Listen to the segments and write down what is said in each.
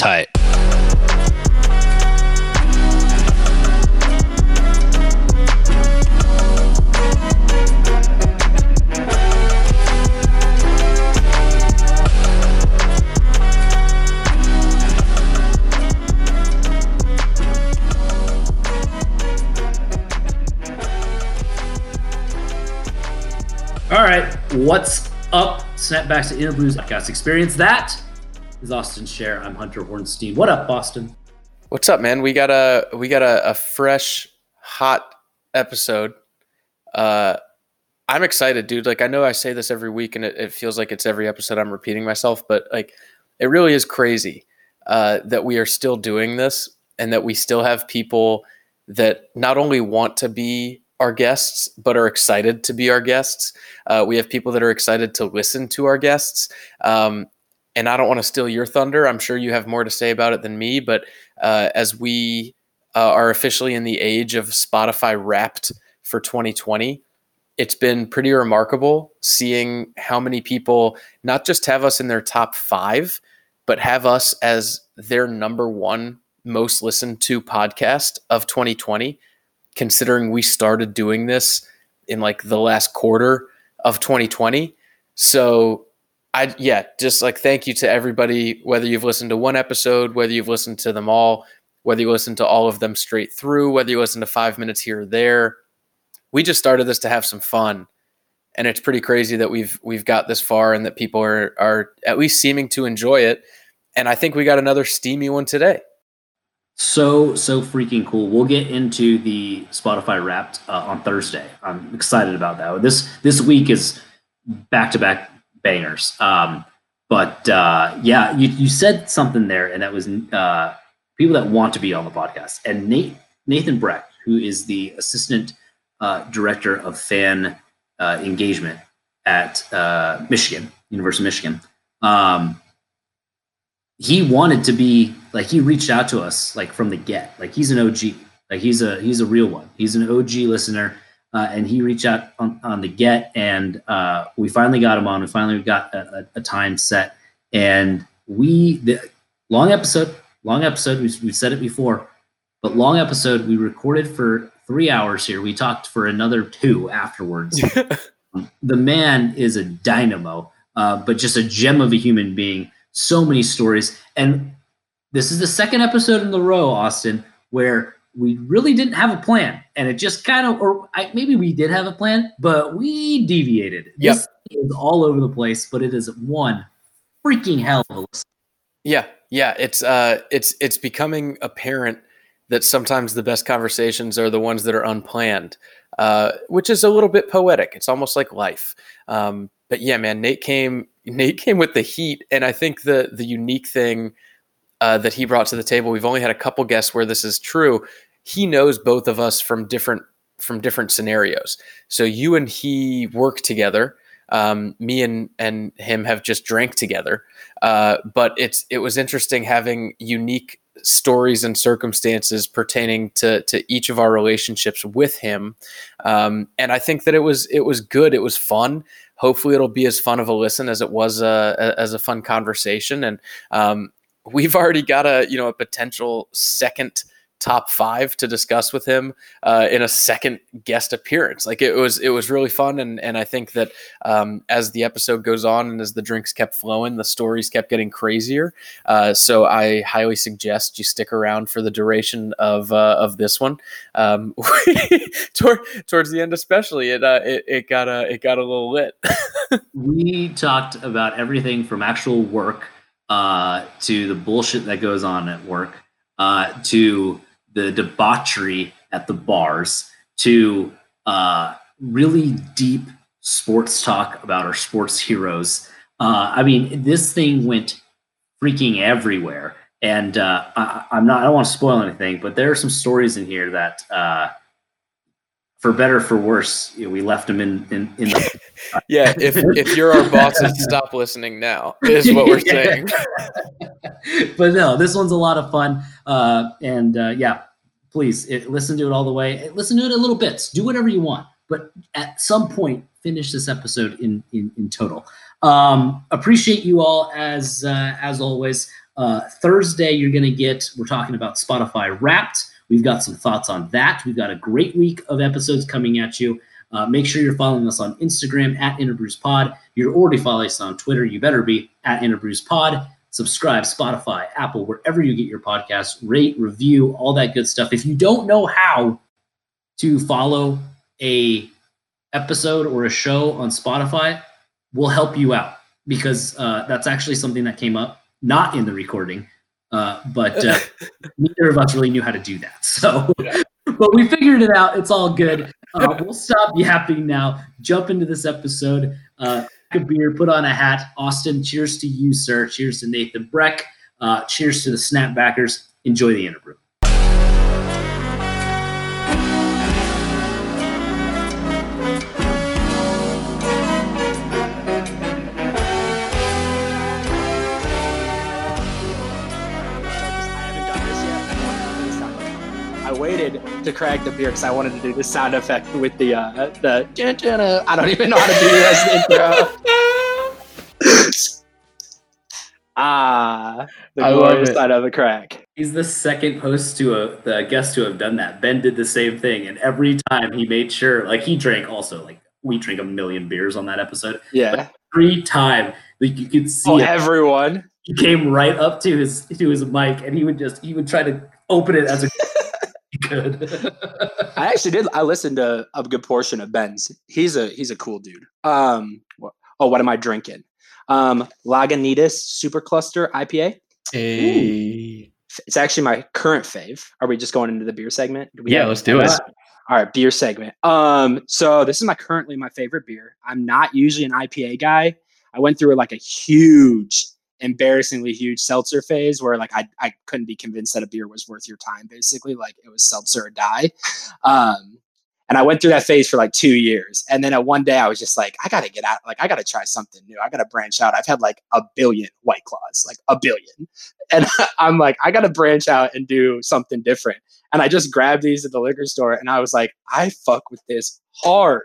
Tight. All right, what's up? Snapbacks to Interbrews podcast. Experience that is Austin Share. I'm Hunter Hornstein. What up, Boston? What's up, man? We got a we got a, a fresh, hot episode. Uh, I'm excited, dude. Like I know I say this every week, and it, it feels like it's every episode I'm repeating myself, but like it really is crazy uh, that we are still doing this, and that we still have people that not only want to be our guests, but are excited to be our guests. Uh, we have people that are excited to listen to our guests. Um, and I don't want to steal your thunder. I'm sure you have more to say about it than me. But uh, as we uh, are officially in the age of Spotify Wrapped for 2020, it's been pretty remarkable seeing how many people not just have us in their top five, but have us as their number one most listened to podcast of 2020 considering we started doing this in like the last quarter of 2020. So I yeah, just like thank you to everybody whether you've listened to one episode, whether you've listened to them all, whether you listen to all of them straight through, whether you listen to 5 minutes here or there. We just started this to have some fun. And it's pretty crazy that we've we've got this far and that people are are at least seeming to enjoy it. And I think we got another steamy one today so so freaking cool. We'll get into the Spotify Wrapped uh, on Thursday. I'm excited about that. This this week is back to back bangers. Um, but uh, yeah, you you said something there, and that was uh, people that want to be on the podcast. And Nate Nathan Breck, who is the assistant uh, director of fan uh, engagement at uh, Michigan University of Michigan. Um, he wanted to be like he reached out to us like from the get like he's an og like he's a he's a real one he's an og listener uh, and he reached out on, on the get and uh, we finally got him on. We finally got a, a, time set. And we the long episode long episode we've, we've said it before but long episode we recorded for three hours here. We talked for another two afterwards. The man is a dynamo uh, but just a gem of a human being. So many stories. And this is the second episode in the row, Austin, where we really didn't have a plan. And it just kind of, or I, maybe we did have a plan, but we deviated. Yep. This is all over the place, but it is one freaking hell of a listen. Yeah. Yeah. It's, uh, it's, it's becoming apparent that sometimes the best conversations are the ones that are unplanned, uh, which is a little bit poetic. It's almost like life. Um, but yeah, man, Nate came Nate came with the heat, and I think the the unique thing uh, that he brought to the table. We've only had a couple guests where this is true. He knows both of us from different from different scenarios. So you and he work together. Um, me and and him have just drank together. Uh, but it's it was interesting having unique stories and circumstances pertaining to to each of our relationships with him. Um, and I think that it was it was good. It was fun hopefully it'll be as fun of a listen as it was uh, a, as a fun conversation. And um, we've already got a you know a potential second top five to discuss with him uh, in a second guest appearance. Like it was, it was really fun, and and I think that um, as the episode goes on and as the drinks kept flowing, the stories kept getting crazier. Uh, so I highly suggest you stick around for the duration of uh, of this one. Um, toward, towards the end, especially, it uh, it, it got a it got a little lit. we talked about everything from actual work uh, to the bullshit that goes on at work uh, to the debauchery at the bars to uh, really deep sports talk about our sports heroes. Uh, I mean, this thing went freaking everywhere. And uh, I, am not, I don't want to spoil anything, but there are some stories in here that, uh, for better for worse, you know, we left them in, in, in the. Yeah. If, if you're our bosses, stop listening now, is what we're saying. but no, this one's a lot of fun. Uh, and uh, yeah, please it, listen to it all the way. Listen to it in little bits. Do whatever you want, but at some point, finish this episode in in, in total. Um, appreciate you all as uh, as always. Uh, Thursday, you're going to get. We're talking about Spotify Wrapped. We've got some thoughts on that. We've got a great week of episodes coming at you. Uh, make sure you're following us on Instagram at InterbrewsPod. You're already following us on Twitter. You better be at InterbrewsPod. Subscribe, Spotify, Apple, wherever you get your podcasts. Rate, review, all that good stuff. If you don't know how to follow a episode or a show on Spotify, we'll help you out because uh, that's actually something that came up not in the recording, uh, but uh, neither of us really knew how to do that. So, but we figured it out. It's all good. Uh, we'll stop yapping now. Jump into this episode. Uh, a beer, put on a hat. Austin, cheers to you, sir. Cheers to Nathan Breck. Uh, cheers to the Snapbackers. Enjoy the interbrew. Waited to crack the beer because I wanted to do the sound effect with the uh, the. I don't even know how to do the intro. ah, the I love glorious it. side of the crack. He's the second host to a the guest to have done that. Ben did the same thing, and every time he made sure, like he drank also, like we drank a million beers on that episode. Yeah. Every time, like you could see Oh, everyone. he came right up to his to his mic, and he would just he would try to open it as a he could. I actually did. I listened to a good portion of Ben's. He's a he's a cool dude. Um. Oh, what am I drinking? Um, Lagunitas Supercluster IPA. Hey. It's actually my current fave. Are we just going into the beer segment? Do we Yeah, let's do it. All right, beer segment. Um, so this is my currently my favorite beer. I'm not usually an IPA guy. I went through like a huge, embarrassingly huge seltzer phase where like I, I couldn't be convinced that a beer was worth your time. Basically, like it was seltzer or die. Um, and I went through that phase for like two years, and then at one day I was just like, I gotta get out. Like I gotta try something new. I gotta branch out. I've had like a billion White Claws, like a billion, and I'm like, I gotta branch out and do something different. And I just grabbed these at the liquor store and I was like, I fuck with this hard,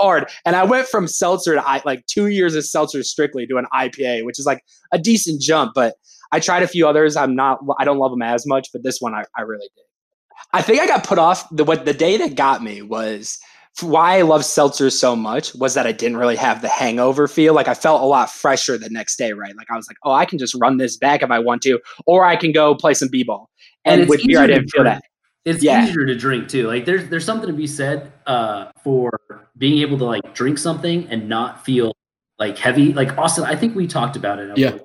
hard. And I went from seltzer to I, like two years of seltzer strictly to an IPA, which is like a decent jump. But I tried a few others. I'm not, I don't love them as much, but this one I, I really did. I think I got put off. The, what the day that got me was why I love seltzers so much was that I didn't really have the hangover feel. Like I felt a lot fresher the next day, right? Like I was like, oh, I can just run this back if I want to, or I can go play some b-ball. And, it's with beer, I didn't feel that. It's Yeah. easier to drink too. Like there's there's something to be said uh, for being able to like drink something and not feel like heavy. Like Austin, I think we talked about it. Yeah.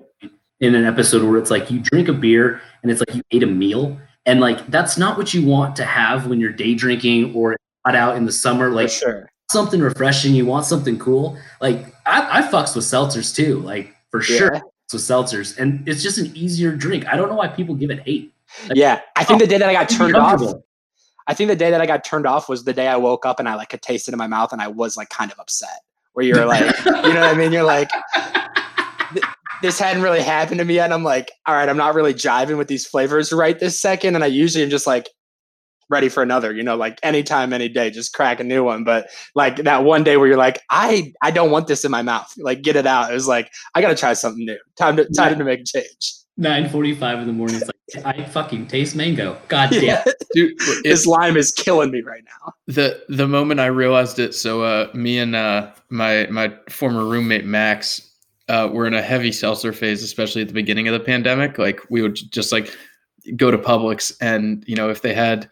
In an episode where it's like you drink a beer and it's like you ate a meal, and like that's not what you want to have when you're day drinking or hot out in the summer. Like sure. something refreshing. You want something cool. Like I, I fucks with seltzers too. Like for sure, Yeah. fucks with seltzers, and it's just an easier drink. I don't know why people give it hate. Yeah. I think oh, the day that I got turned off. I think the day that I got turned off was the day I woke up and I like could taste it in my mouth and I was like kind of upset. Where you're like, you know what I mean? You're like, this hadn't really happened to me yet. And I'm like, all right, I'm not really jiving with these flavors right this second. And I usually am just like ready for another, you know, like anytime, any day, just crack a new one. But like that one day where you're like, I I don't want this in my mouth. Like get it out. It was like, I gotta try something new. Time to time Yeah. to make a change. Nine forty-five in the morning. It's like I fucking taste mango. God damn. Yeah. Dude, this lime is killing me right now. the the moment I realized it. So uh, me and uh, my my former roommate Max uh, were in a heavy seltzer phase, especially at the beginning of the pandemic. Like we would just like go to Publix, and you know if they had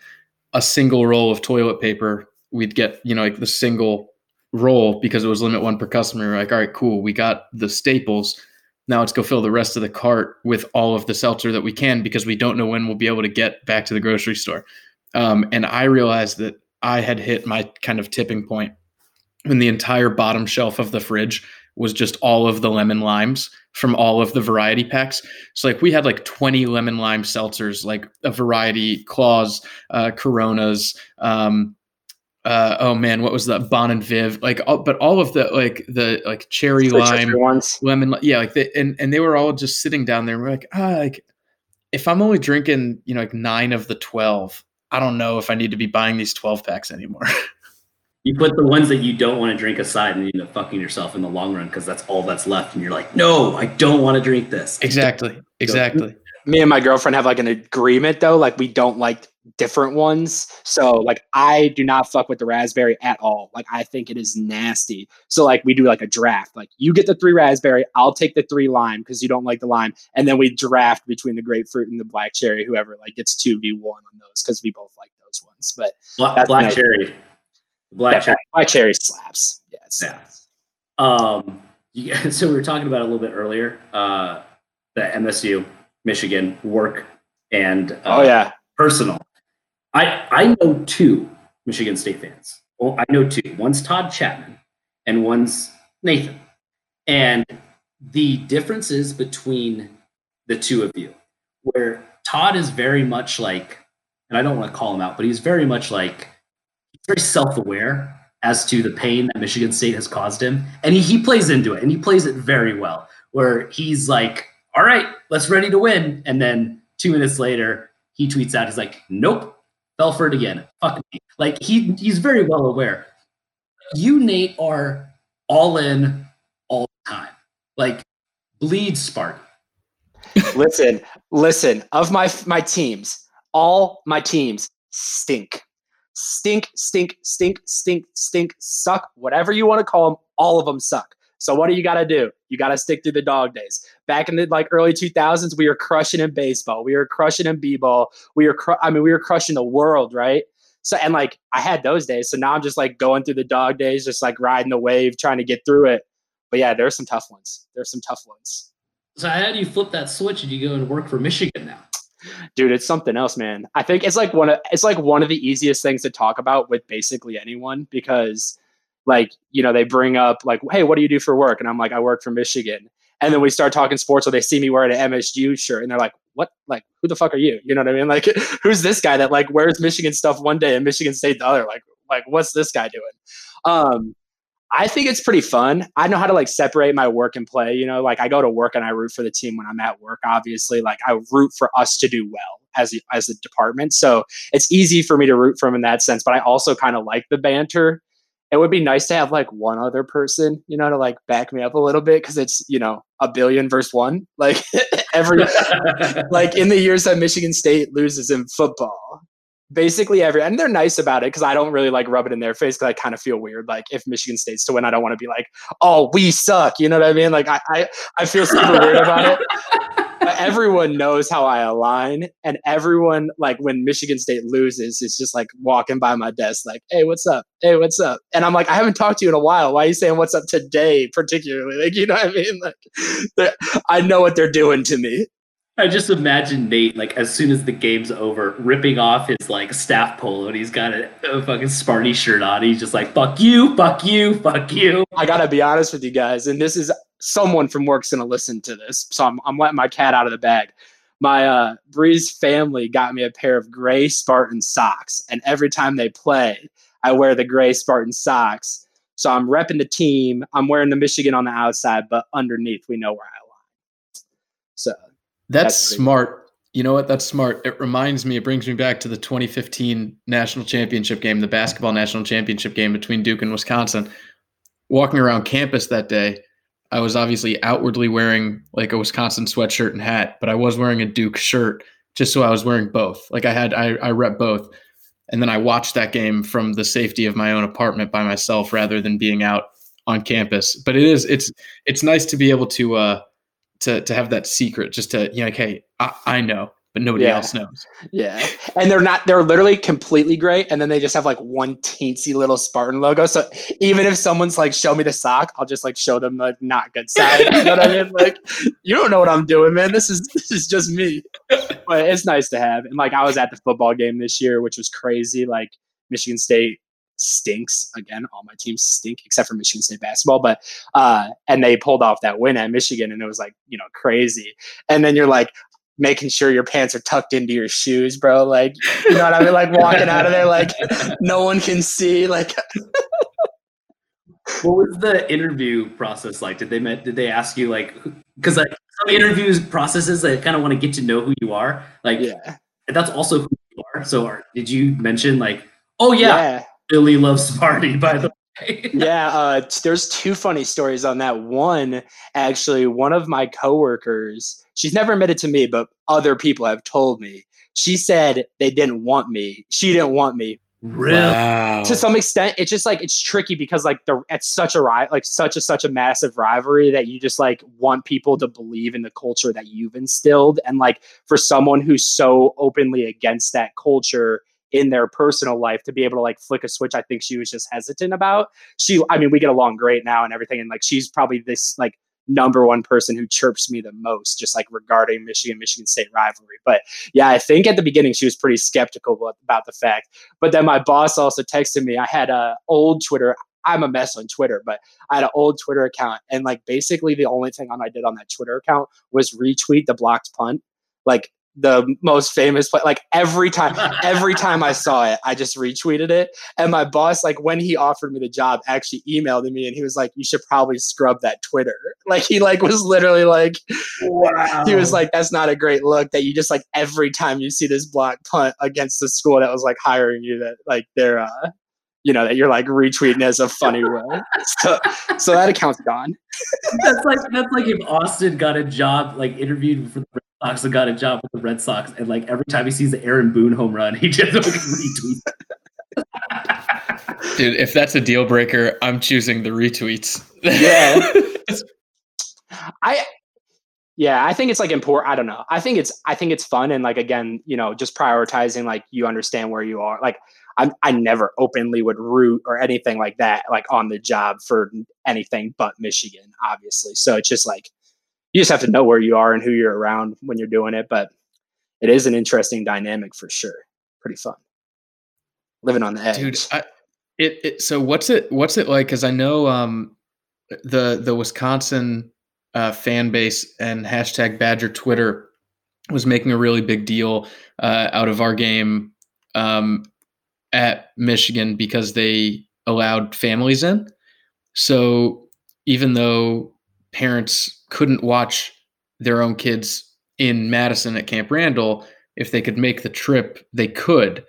a single roll of toilet paper, we'd get you know like the single roll because it was limit one per customer. We're like, all right, cool, we got the staples. Now let's go fill the rest of the cart with all of the seltzer that we can because we don't know when we'll be able to get back to the grocery store. Um, and I realized that I had hit my kind of tipping point when the entire bottom shelf of the fridge was just all of the lemon limes from all of the variety packs. So like we had like 20 lemon lime seltzers, like a variety claws, uh, Coronas, um, uh, oh man, what was that? Bon and Viv, like, all, but all of the like the like cherry Switch lime, every once. lemon, yeah, like they, and and they were all just sitting down there. And we're like, ah, like if I'm only drinking, you know, like nine of the twelve, I don't know if I need to be buying these twelve packs anymore. You put the ones that you don't want to drink aside, and you end up fucking yourself in the long run because that's all that's left, and you're like, no, I don't want to drink this. Exactly. Exactly. Me and my girlfriend have like an agreement though, like we don't like different ones. So like I do not fuck with the raspberry at all. Like I think it is nasty. So like we do like a draft. Like you get the three raspberry, I'll take the three lime because you don't like the lime, and then we draft between the grapefruit and the black cherry. Whoever like gets two v one on those because we both like those ones. But Black, black nice. cherry. Black yeah, cherry. black cherry slaps. Yes. Yeah. Um, you, so we were talking about a little bit earlier. Uh, the MSU, Michigan work and uh, Oh yeah. personal. I I know two Michigan State fans. Well, I know two. One's Todd Chapman, and one's Nathan. And the differences between the two of you, where Todd is very much like, and I don't want to call him out, but he's very much like, he's very self-aware as to the pain that Michigan State has caused him, and he, he plays into it, and he plays it very well. Where he's like, "All right, let's ready to win," and then two minutes later, he tweets out, "He's like, nope, fell for it again. Fuck me." Like he he's very well aware. You, Nate, are all in all the time. Like bleed Sparty. listen, listen. Of my my teams, all my teams stink, stink, stink, stink, stink, stink, suck. Whatever you want to call them, all of them suck. So what do you got to do? You got to stick through the dog days. Back in the like early 2000s, we were crushing in baseball. We were crushing in b-ball. We were, cru- I mean, we were crushing the world, right? So and like I had those days. So now I'm just like going through the dog days, just like riding the wave, trying to get through it. But yeah, there's some tough ones. There's some tough ones. So how do you flip that switch and you go and work for Michigan now? dude it's something else man i think it's like one of it's like one of the easiest things to talk about with basically anyone because like you know they bring up like hey what do you do for work and i'm like i work for michigan and then we start talking sports or they see me wearing an msu shirt and they're like what like who the fuck are you you know what i mean like who's this guy that like wears michigan stuff one day and michigan state the other like like what's this guy doing um I think it's pretty fun. I know how to like separate my work and play. You know, like I go to work and I root for the team when I'm at work. Obviously, like I root for us to do well as a, as a department. So it's easy for me to root them in that sense. But I also kind of like the banter. It would be nice to have like one other person, you know, to like back me up a little bit because it's you know a billion versus one. Like every like in the years that Michigan State loses in football, basically every and they're nice about it because I don't really like rub it in their face because I kind of feel weird. Like if Michigan State's to win, I don't want to be like, oh, we suck. You know what I mean? Like I I, I feel super weird about it. But everyone knows how I align, and everyone like when Michigan State loses, is just like walking by my desk, like, "Hey, what's up? Hey, what's up?" And I'm like, "I haven't talked to you in a while. Why are you saying what's up today, particularly? Like, you know what I mean? Like, I know what they're doing to me." I just imagine Nate like as soon as the game's over, ripping off his like staff polo and he's got a, a fucking Sparty shirt on. He's just like, "Fuck you, fuck you, fuck you." I gotta be honest with you guys, and this is someone from work's gonna listen to this, so I'm, I'm letting my cat out of the bag. My uh, Breeze family got me a pair of gray Spartan socks, and every time they play, I wear the gray Spartan socks. So I'm repping the team. I'm wearing the Michigan on the outside, but underneath, we know where I align. So That's, That's smart. You know what? That's smart. It reminds me, it brings me back to the 2015 national championship game, the basketball national championship game between Duke and Wisconsin. Walking around campus that day, I was obviously outwardly wearing like a Wisconsin sweatshirt and hat, but I was wearing a Duke shirt just so I was wearing both. Like I had, I, I rep both. And then I watched that game from the safety of my own apartment by myself rather than being out on campus. But it is, it's, it's nice to be able to, uh, to, to have that secret just to, you know, like, hey, I, I know, but nobody Yeah. else knows. yeah, and they're not. They're literally completely gray, and then they just have like one teensy little Spartan logo. So even if someone's like, "Show me the sock," I'll just like show them the not good side. You know what I mean? Like, you don't know what I'm doing, man. This is this is just me. But it's nice to have. And like, I was at the football game this year, which was crazy. Like, Michigan State stinks again. All my teams stink except for Michigan State basketball. But uh, and they pulled off that win at Michigan, and it was like you know crazy. And then you're like making sure your pants are tucked into your shoes, bro. Like, you know what I mean? Like walking out of there, like no one can see. Like, What was the interview process like? Did they met, did they ask you like because like some interviews processes that kind of want to get to know who you are. Like yeah, that's also who you are. So are, did you mention like, oh yeah, Billy loves Marty, by the way. yeah, uh, there's two funny stories on that. One, actually, one of my coworkers, she's never admitted to me, but other people have told me. She said they didn't want me. She didn't want me Really? Wow. To some extent, it's just like it's tricky because like the it's such a like such a such a massive rivalry that you just like want people to believe in the culture that you've instilled, and like for someone who's so openly against that culture in their personal life to be able to like flick a switch, I think she was just hesitant about. She, I mean, we get along great now and everything, and like she's probably this like number one person who chirps me the most, just like regarding Michigan Michigan State rivalry. But yeah, I think at the beginning she was pretty skeptical about the fact. But then my boss also texted me. I had a old Twitter. I'm a mess on Twitter, but I had an old Twitter account, and like basically the only thing I did on that Twitter account was retweet the blocked punt. Like the most famous play. Like every time, every time I saw it, I just retweeted it. And my boss, like when he offered me the job, actually emailed me and he was like, "You should probably scrub that Twitter." Like he like was literally like, wow. He was like, "That's not a great look that you just like every time you see this block punt against the school that was like hiring you that like they're uh." You know that you're like retweeting as a funny way, so so that account's gone. that's like that's like if Austin got a job like interviewed for the Sox got a job with the Red Sox, and like every time he sees the Aaron Boone home run, he just like, retweets. Dude, if that's a deal breaker, I'm choosing the retweets. Yeah. I yeah, I think it's like important. I don't know. I think it's I think it's fun and like again, you know, just prioritizing like you understand where you are. Like I I never openly would root or anything like that like on the job for anything but Michigan, obviously. So it's just like you just have to know where you are and who you're around when you're doing it. But it is an interesting dynamic for sure. Pretty fun. Living on the edge. Dude, I, it, it so what's it what's it like? Because I know um, the the Wisconsin uh, fan base and hashtag Badger Twitter was making a really big deal uh, out of our game um, at Michigan because they allowed families in. So even though parents couldn't watch their own kids in Madison at Camp Randall, if they could make the trip, they could.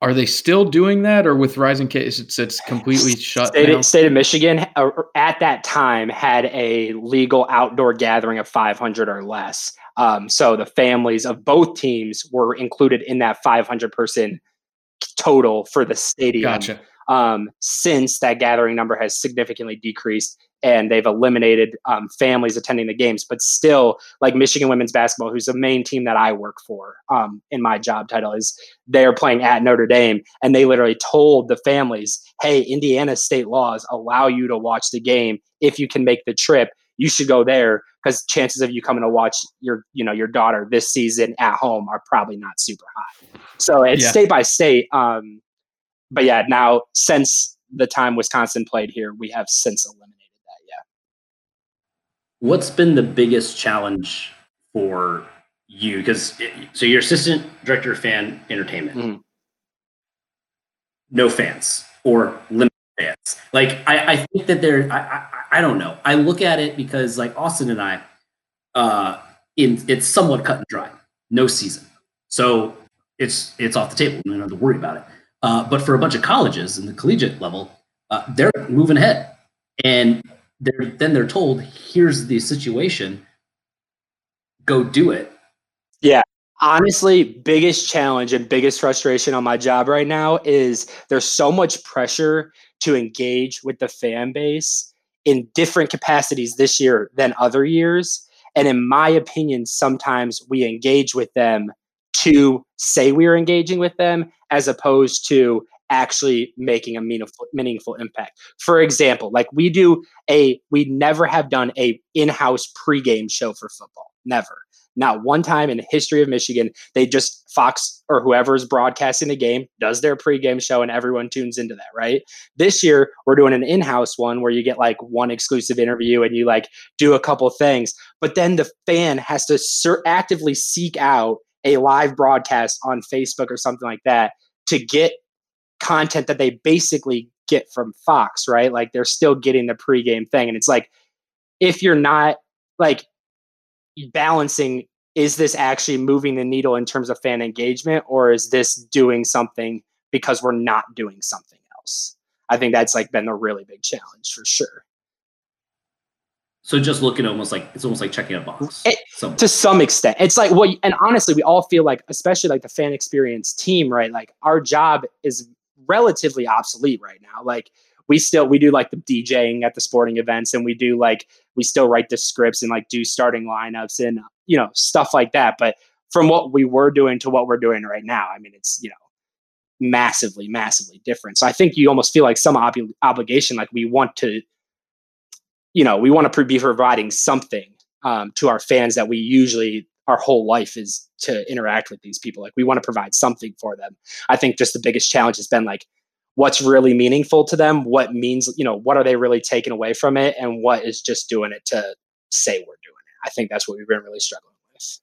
Are they still doing that, or with rising cases, it's, it's completely shut state, down? State of Michigan uh, at that time had a legal outdoor gathering of 500 or less. Um, so the families of both teams were included in that 500 person total for the stadium. Gotcha. Um, since that gathering number has significantly decreased, and they've eliminated um, families attending the games. But still, like Michigan women's basketball, who's the main team that I work for um, in my job title, is they're playing at Notre Dame, and they literally told the families, "Hey, Indiana state laws allow you to watch the game if you can make the trip. You should go there because chances of you coming to watch your, you know, your daughter this season at home are probably not super high. So it's yeah. state by state. Um, but yeah, now since the time Wisconsin played here, we have since eliminated What's been the biggest challenge for you? Because so you're assistant director of fan entertainment. Mm-hmm. No fans or limited fans. Like I, I think that there. I, I, I don't know. I look at it because like Austin and I, uh, in it's somewhat cut and dry. No season, so it's it's off the table. We don't have to worry about it. Uh, but for a bunch of colleges in the collegiate level, uh, they're moving ahead, and they're then they're told here's the situation. Go do it. Yeah. Honestly biggest challenge and biggest frustration on my job right now is there's so much pressure to engage with the fan base in different capacities this year than other years. And in my opinion sometimes we engage with them to say we're engaging with them as opposed to actually making a meaningful meaningful impact. For example, like we do a we never have done a in-house pregame show for football. Never. Not one time in the history of Michigan, they just Fox or whoever is broadcasting the game does their pregame show and everyone tunes into that, right? This year, we're doing an in-house one where you get like one exclusive interview and you like do a couple things, but then the fan has to actively seek out a live broadcast on Facebook or something like that to get content that they basically get from Fox, right? Like they're still getting the pregame thing. And it's like, if you're not like balancing, is this actually moving the needle in terms of fan engagement or is this doing something because we're not doing something else. I think that's like been a really big challenge for sure. So just looking almost like it's almost like checking a box. It, to some extent, it's like well, and honestly, we all feel like, especially like the fan experience team, right? Like our job is relatively obsolete right now. Like we still we do like the DJing at the sporting events, and we do like we still write the scripts and like do starting lineups and you know stuff like that. But from what we were doing to what we're doing right now, I mean, it's you know massively, massively different. So I think you almost feel like some ob- obligation, like we want to you know, we want to be providing something um, to our fans that we usually our whole life is to interact with these people. Like we want to provide something for them. I think just the biggest challenge has been like what's really meaningful to them, what means, you know, what are they really taking away from it, and what is just doing it to say we're doing it. I think that's what we've been really struggling with.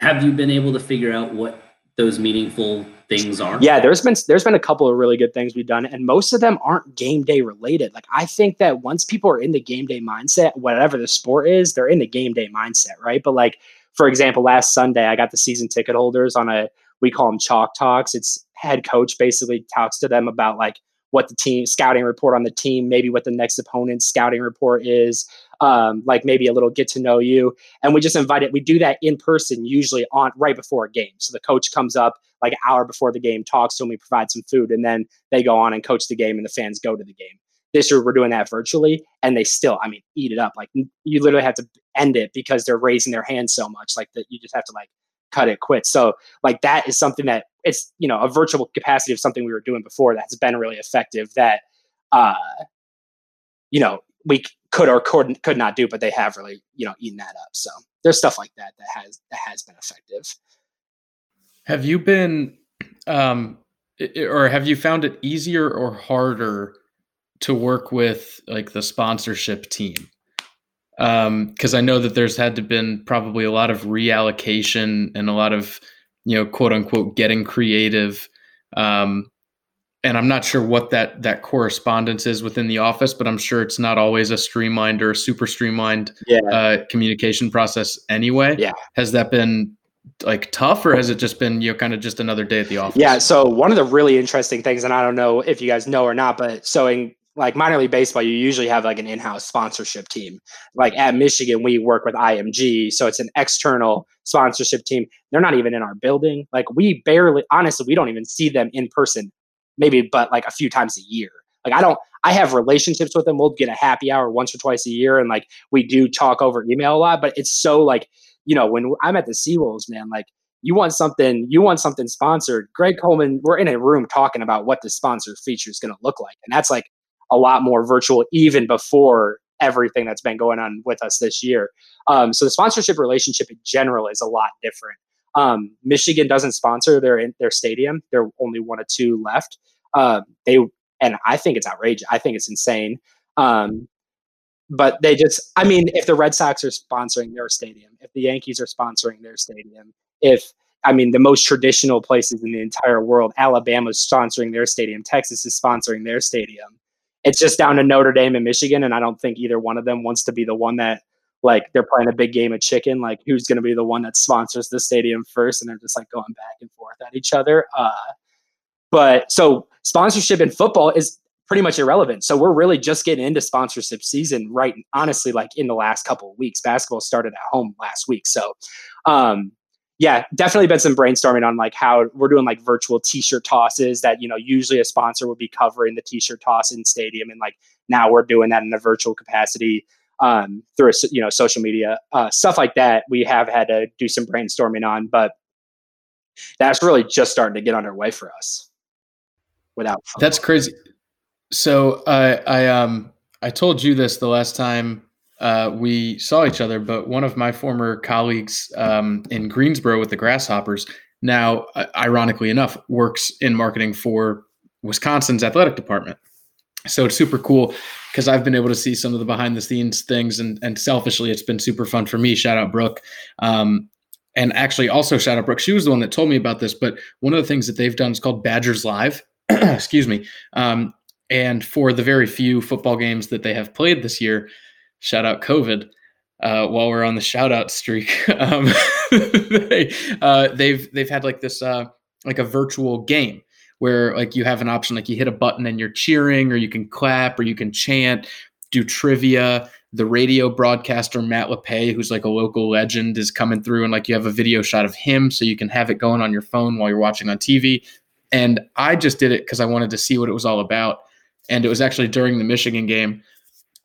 Have you been able to figure out what those meaningful things are? Yeah, there's been there's been a couple of really good things we've done, and most of them aren't game day related. Like I think that once people are in the game day mindset, whatever the sport is, they're in the game day mindset, right? But like for example, last Sunday I got the season ticket holders on a we call them chalk talks. It's head coach basically talks to them about like what the team scouting report on the team, maybe what the next opponent's scouting report is, um, like maybe a little get to know you. And we just invite it. We do that in person, usually on right before a game. So the coach comes up like an hour before the game, talks to them, we provide some food, and then they go on and coach the game, and the fans go to the game. This year we're doing that virtually, and they still, I mean, eat it up. Like you literally have to end it because they're raising their hands so much, like that you just have to like cut it quit. So like that is something that it's you know a virtual capacity of something we were doing before that has been really effective that uh you know we could or could could not do but they have really you know eaten that up so there's stuff like that that has that has been effective have you been um or have you found it easier or harder to work with like the sponsorship team because um, I know that there's had to been probably a lot of reallocation and a lot of you know, quote unquote, getting creative. Um, and I'm not sure what that that correspondence is within the office, but I'm sure it's not always a streamlined or a super streamlined yeah. uh, communication process anyway. Yeah. Has that been like tough or has it just been you know kind of just another day at the office yeah so one of the really interesting things and i don't know if you guys know or not but so in like minor league baseball, you usually have like an in-house sponsorship team. Like at Michigan, we work with IMG, so it's an external sponsorship team. They're not even in our building. Like we barely, honestly, we don't even see them in person, maybe but like a few times a year. Like I don't, I have relationships with them. We'll get a happy hour once or twice a year, and like we do talk over email a lot. But it's so like, you know, when I'm at the Seawolves, man, like you want something, you want something sponsored. Greg Coleman, we're in a room talking about what the sponsor feature is going to look like, and that's like a lot more virtual even before everything that's been going on with us this year. Um, so the sponsorship relationship in general is a lot different. Um, Michigan doesn't sponsor their their stadium. There are only one or two left. Um, they and I think it's outrageous. I think it's insane. Um, but they just, I mean, if the Red Sox are sponsoring their stadium, if the Yankees are sponsoring their stadium, if I mean the most traditional places in the entire world, Alabama's sponsoring their stadium, Texas is sponsoring their stadium it's just down to Notre Dame and Michigan, and I don't think either one of them wants to be the one that like they're playing a big game of chicken. Like who's going to be the one that sponsors the stadium first, and they're just like going back and forth at each other. Uh, but so sponsorship in football is pretty much irrelevant. So we're really just getting into sponsorship season, right? Honestly, like in the last couple of weeks, basketball started at home last week, so um, yeah, definitely been some brainstorming on like how we're doing like virtual t-shirt tosses that, you know, usually a sponsor would be covering the t-shirt toss in stadium. And like now we're doing that in a virtual capacity um, through, a, you know, social media, uh, stuff like that. We have had to do some brainstorming on, but that's really just starting to get underway for us without. That's crazy. So I, I, um, I told you this the last time uh, we saw each other, but one of my former colleagues um, in Greensboro with the Grasshoppers now, ironically enough, works in marketing for Wisconsin's athletic department. So it's super cool because I've been able to see some of the behind the scenes things, and, and selfishly, it's been super fun for me. Shout out Brooke. Um, and actually, also shout out Brooke. She was the one that told me about this. But one of the things that they've done is called Badgers Live. Excuse me. Um, and for the very few football games that they have played this year, shout out COVID. Uh, while we're on the shout out streak, um, they, uh, they've they've had like this uh, like a virtual game where like you have an option like you hit a button and you're cheering or you can clap or you can chant, do trivia. The radio broadcaster Matt LePay, who's like a local legend, is coming through and like you have a video shot of him so you can have it going on your phone while you're watching on TV. And I just did it because I wanted to see what it was all about. And it was actually during the Michigan game.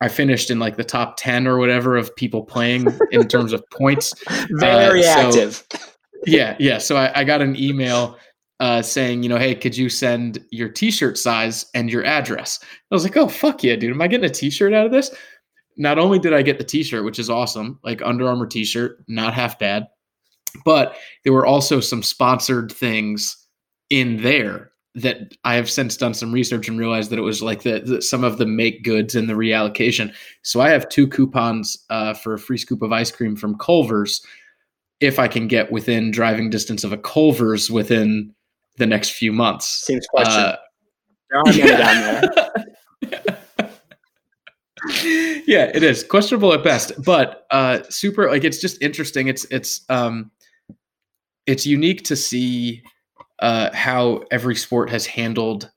I finished in like the top 10 or whatever of people playing in terms of points. Very Uh, so- active. yeah, yeah. So I, I got an email uh, saying, you know, hey, could you send your T-shirt size and your address? I was like, oh fuck yeah, dude! Am I getting a T-shirt out of this? Not only did I get the T-shirt, which is awesome, like Under Armour T-shirt, not half bad, but there were also some sponsored things in there that I have since done some research and realized that it was like the, the some of the make goods and the reallocation. So I have two coupons uh, for a free scoop of ice cream from Culver's if I can get within driving distance of a Culver's within the next few months. Seems questionable. Uh, there are many down there. yeah, it is questionable at best, but uh, super. Like it's just interesting. It's it's um, it's unique to see uh, how every sport has handled,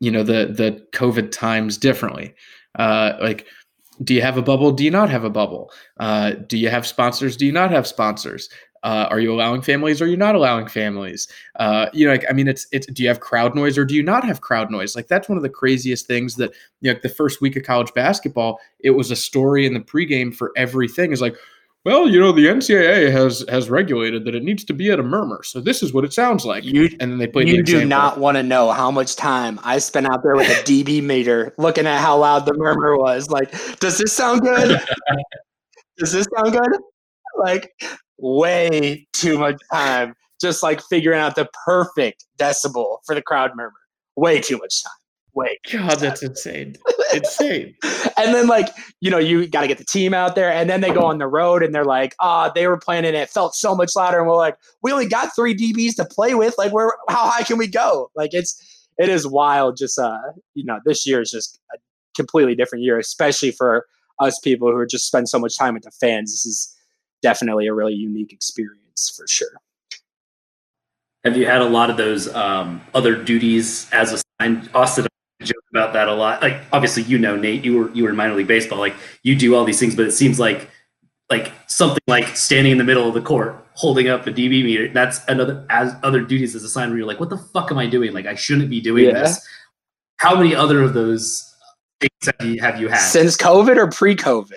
you know, the the COVID times differently. Uh, like, do you have a bubble? Do you not have a bubble? Uh, do you have sponsors? Do you not have sponsors? Uh, are you allowing families? Or are you not allowing families? Uh, you know, like I mean, it's it's. Do you have crowd noise or do you not have crowd noise? Like that's one of the craziest things that you know. Like the first week of college basketball, it was a story in the pregame for everything. Is like, well, you know, the NCAA has has regulated that it needs to be at a murmur, so this is what it sounds like. You and then they played. the you do example. not want to know how much time I spent out there with a dB meter looking at how loud the murmur was. Like, does this sound good? does this sound good? Like, way too much time just like figuring out the perfect decibel for the crowd murmur. Way too much time. Way. God, that's insane. insane. and then like you know you got to get the team out there and then they go on the road and they're like ah they were playing and it felt so much louder and we're like we only got three dbs to play with like where how high can we go like it's it is wild just uh you know this year is just a completely different year especially for us people who are just spend so much time with the fans this is definitely a really unique experience for sure Have you had a lot of those um, other duties as assigned? Austin I joke about that a lot. Like obviously, you know, Nate, you were you were in minor league baseball. Like you do all these things, but it seems like like something like standing in the middle of the court holding up a DB meter. That's another as other duties as a sign where you're like, what the fuck am I doing? Like I shouldn't be doing Yeah. this. How many other of those things have you, have you had? since covid or pre-covid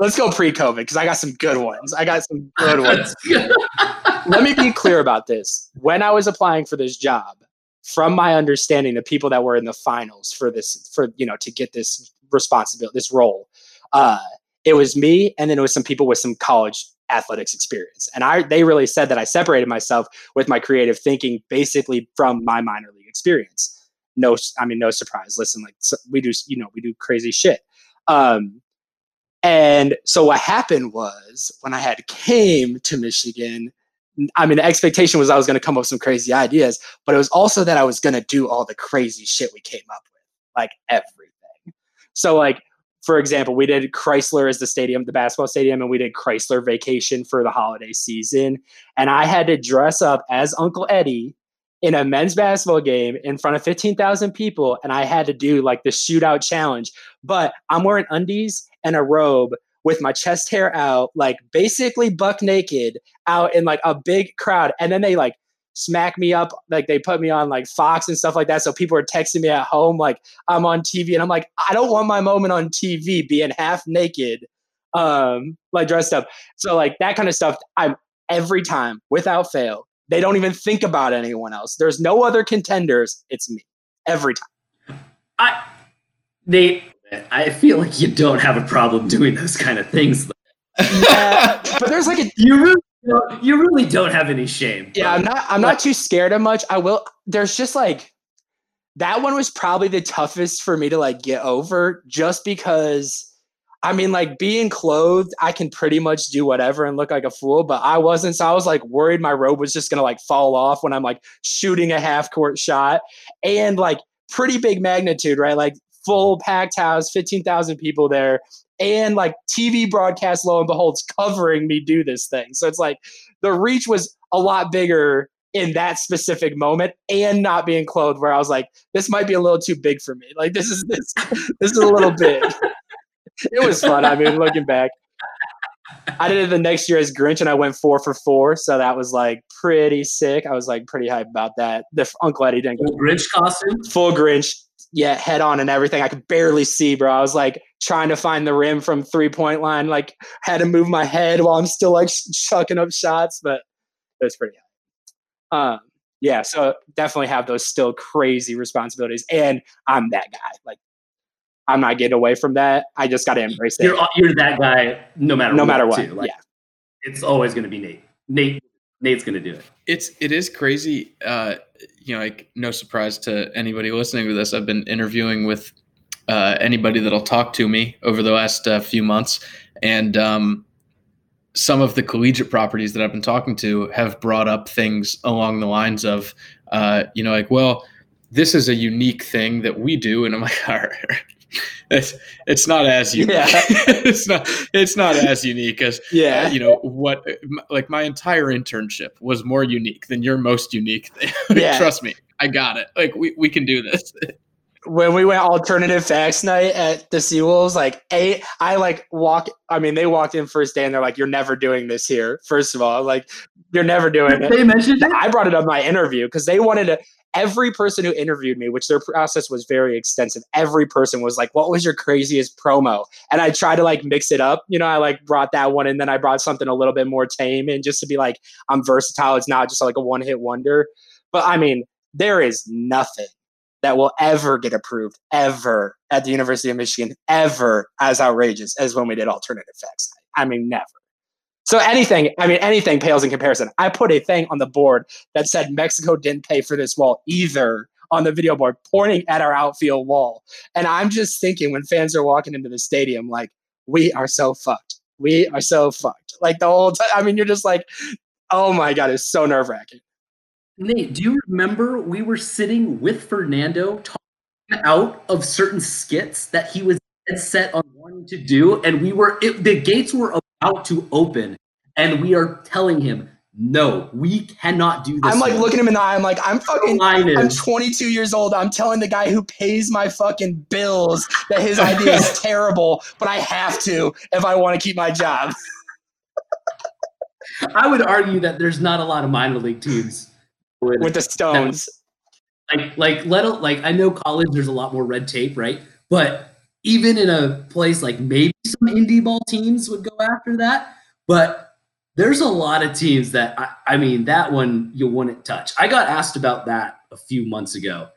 let's go pre-covid because i got some good ones i got some good ones let me be clear about this. When I was applying for this job, from my understanding, the people that were in the finals for this, for you know, to get this responsibility, this role, uh, it was me, and then it was some people with some college athletics experience. And I, they really said that I separated myself with my creative thinking, basically from my minor league experience. No, I mean, no surprise. Listen, like so we do, you know, we do crazy shit. Um, and so what happened was when I had came to Michigan, I mean, the expectation was I was going to come up with some crazy ideas, but it was also that I was going to do all the crazy shit we came up with, like everything. So, like, for example, we did Crisler as the stadium, the basketball stadium, and we did Crisler vacation for the holiday season. And I had to dress up as Uncle Eddie in a men's basketball game in front of 15,000 people. And I had to do like the shootout challenge, but I'm wearing undies and a robe with my chest hair out, like basically buck naked out in like a big crowd. And then they like smack me up, like they put me on like Fox and stuff like that. So people are texting me at home, like I'm on TV. And I'm like, I don't want my moment on TV being half naked, um, like dressed up. So like that kind of stuff, I'm every time without fail. They don't even think about anyone else. There's no other contenders. It's me every time. I, Nate, I feel like you don't have a problem doing those kind of things. Yeah, but there's like a You really, don't, you really don't have any shame. Yeah, I'm not. I'm not too scared of much. I will. There's just like that one was probably the toughest for me to like get over, just because. I mean, like being clothed, I can pretty much do whatever and look like a fool, but I wasn't. So I was like worried my robe was just gonna like fall off when I'm like shooting a half court shot, and like pretty big magnitude, right? Like full packed house, fifteen thousand people there, and like TV broadcast, lo and behold, is covering me do this thing. So it's like the reach was a lot bigger in that specific moment and not being clothed where I was like, this might be a little too big for me. Like this is this this is a little big. it was fun. I mean, looking back. I did it the next year as Grinch and I went four for four. So that was like pretty sick. I was like pretty hyped about that. The Uncle Eddie didn't Full Grinch costume? full Grinch, yeah, head on and everything. I could barely see, bro. I was like trying to find the rim from three point line, like had to move my head while I'm still like chucking up shots, but it was pretty high. Um, yeah, so definitely have those still crazy responsibilities, and I'm that guy. Like, I'm not getting away from that. I just got to embrace it, You're you're that guy no matter no what, matter what. Too. Like, yeah, It's always going to be Nate. Nate Nate's to do it. it's it is crazy uh you know like no surprise to anybody listening to this. I've been interviewing with uh anybody that'll talk to me over the last uh, few months. And um some of the collegiate properties that i've been talking to have brought up things along the lines of uh you know like well this is a unique thing that we do and i'm like all right it's it's not as unique Yeah. it's not it's not as unique as yeah. uh, you know what like my entire internship was more unique than your most unique thing Yeah. trust me i got it like we, we can do this when we went alternative facts night at the Seawolves, like a I like walk. I mean, they walked in first day and they're like, "You're never doing this here." First of all, like you're never doing it. They mentioned it. I brought it up in my interview because they wanted to. Every person who interviewed me, which their process was very extensive, every person was like, "What was your craziest promo?" And I tried to like mix it up. You know, I like brought that one, and then I brought something a little bit more tame, and just to be like, I'm versatile. It's not just like a one hit wonder. But I mean, there is nothing that will ever get approved ever at the University of Michigan ever as outrageous as when we did alternative facts. I mean, never. So anything, I mean, anything pales in comparison. I put a thing on the board that said Mexico didn't pay for this wall either on the video board, pointing at our outfield wall. And I'm just thinking when fans are walking into the stadium, like, we are so fucked. We are so fucked. Like the whole time. I mean, you're just like, oh my God, it's so nerve wracking. Nate, do you remember we were sitting with Fernando talking out of certain skits that he was set on wanting to do, and we were it, the gates were about to open, and we are telling him, "No, we cannot do this." I'm like now." looking him in the eye. I'm like, I'm fucking I'm 22 years old. I'm telling the guy who pays my fucking bills that his idea is terrible, but I have to if I want to keep my job. I would argue that there's not a lot of minor league teams with, With the Stones. like like let like I know college there's a lot more red tape, right? But even in a place like maybe some indie ball teams would go after that, but there's a lot of teams that I, I mean that one you wouldn't touch. I got asked about that a few months ago,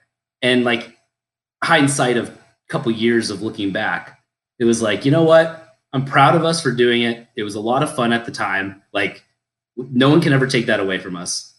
and like hindsight of a couple years of looking back, it was like you know what? I'm proud of us for doing it. It was a lot of fun at the time. Like no one can ever take that away from us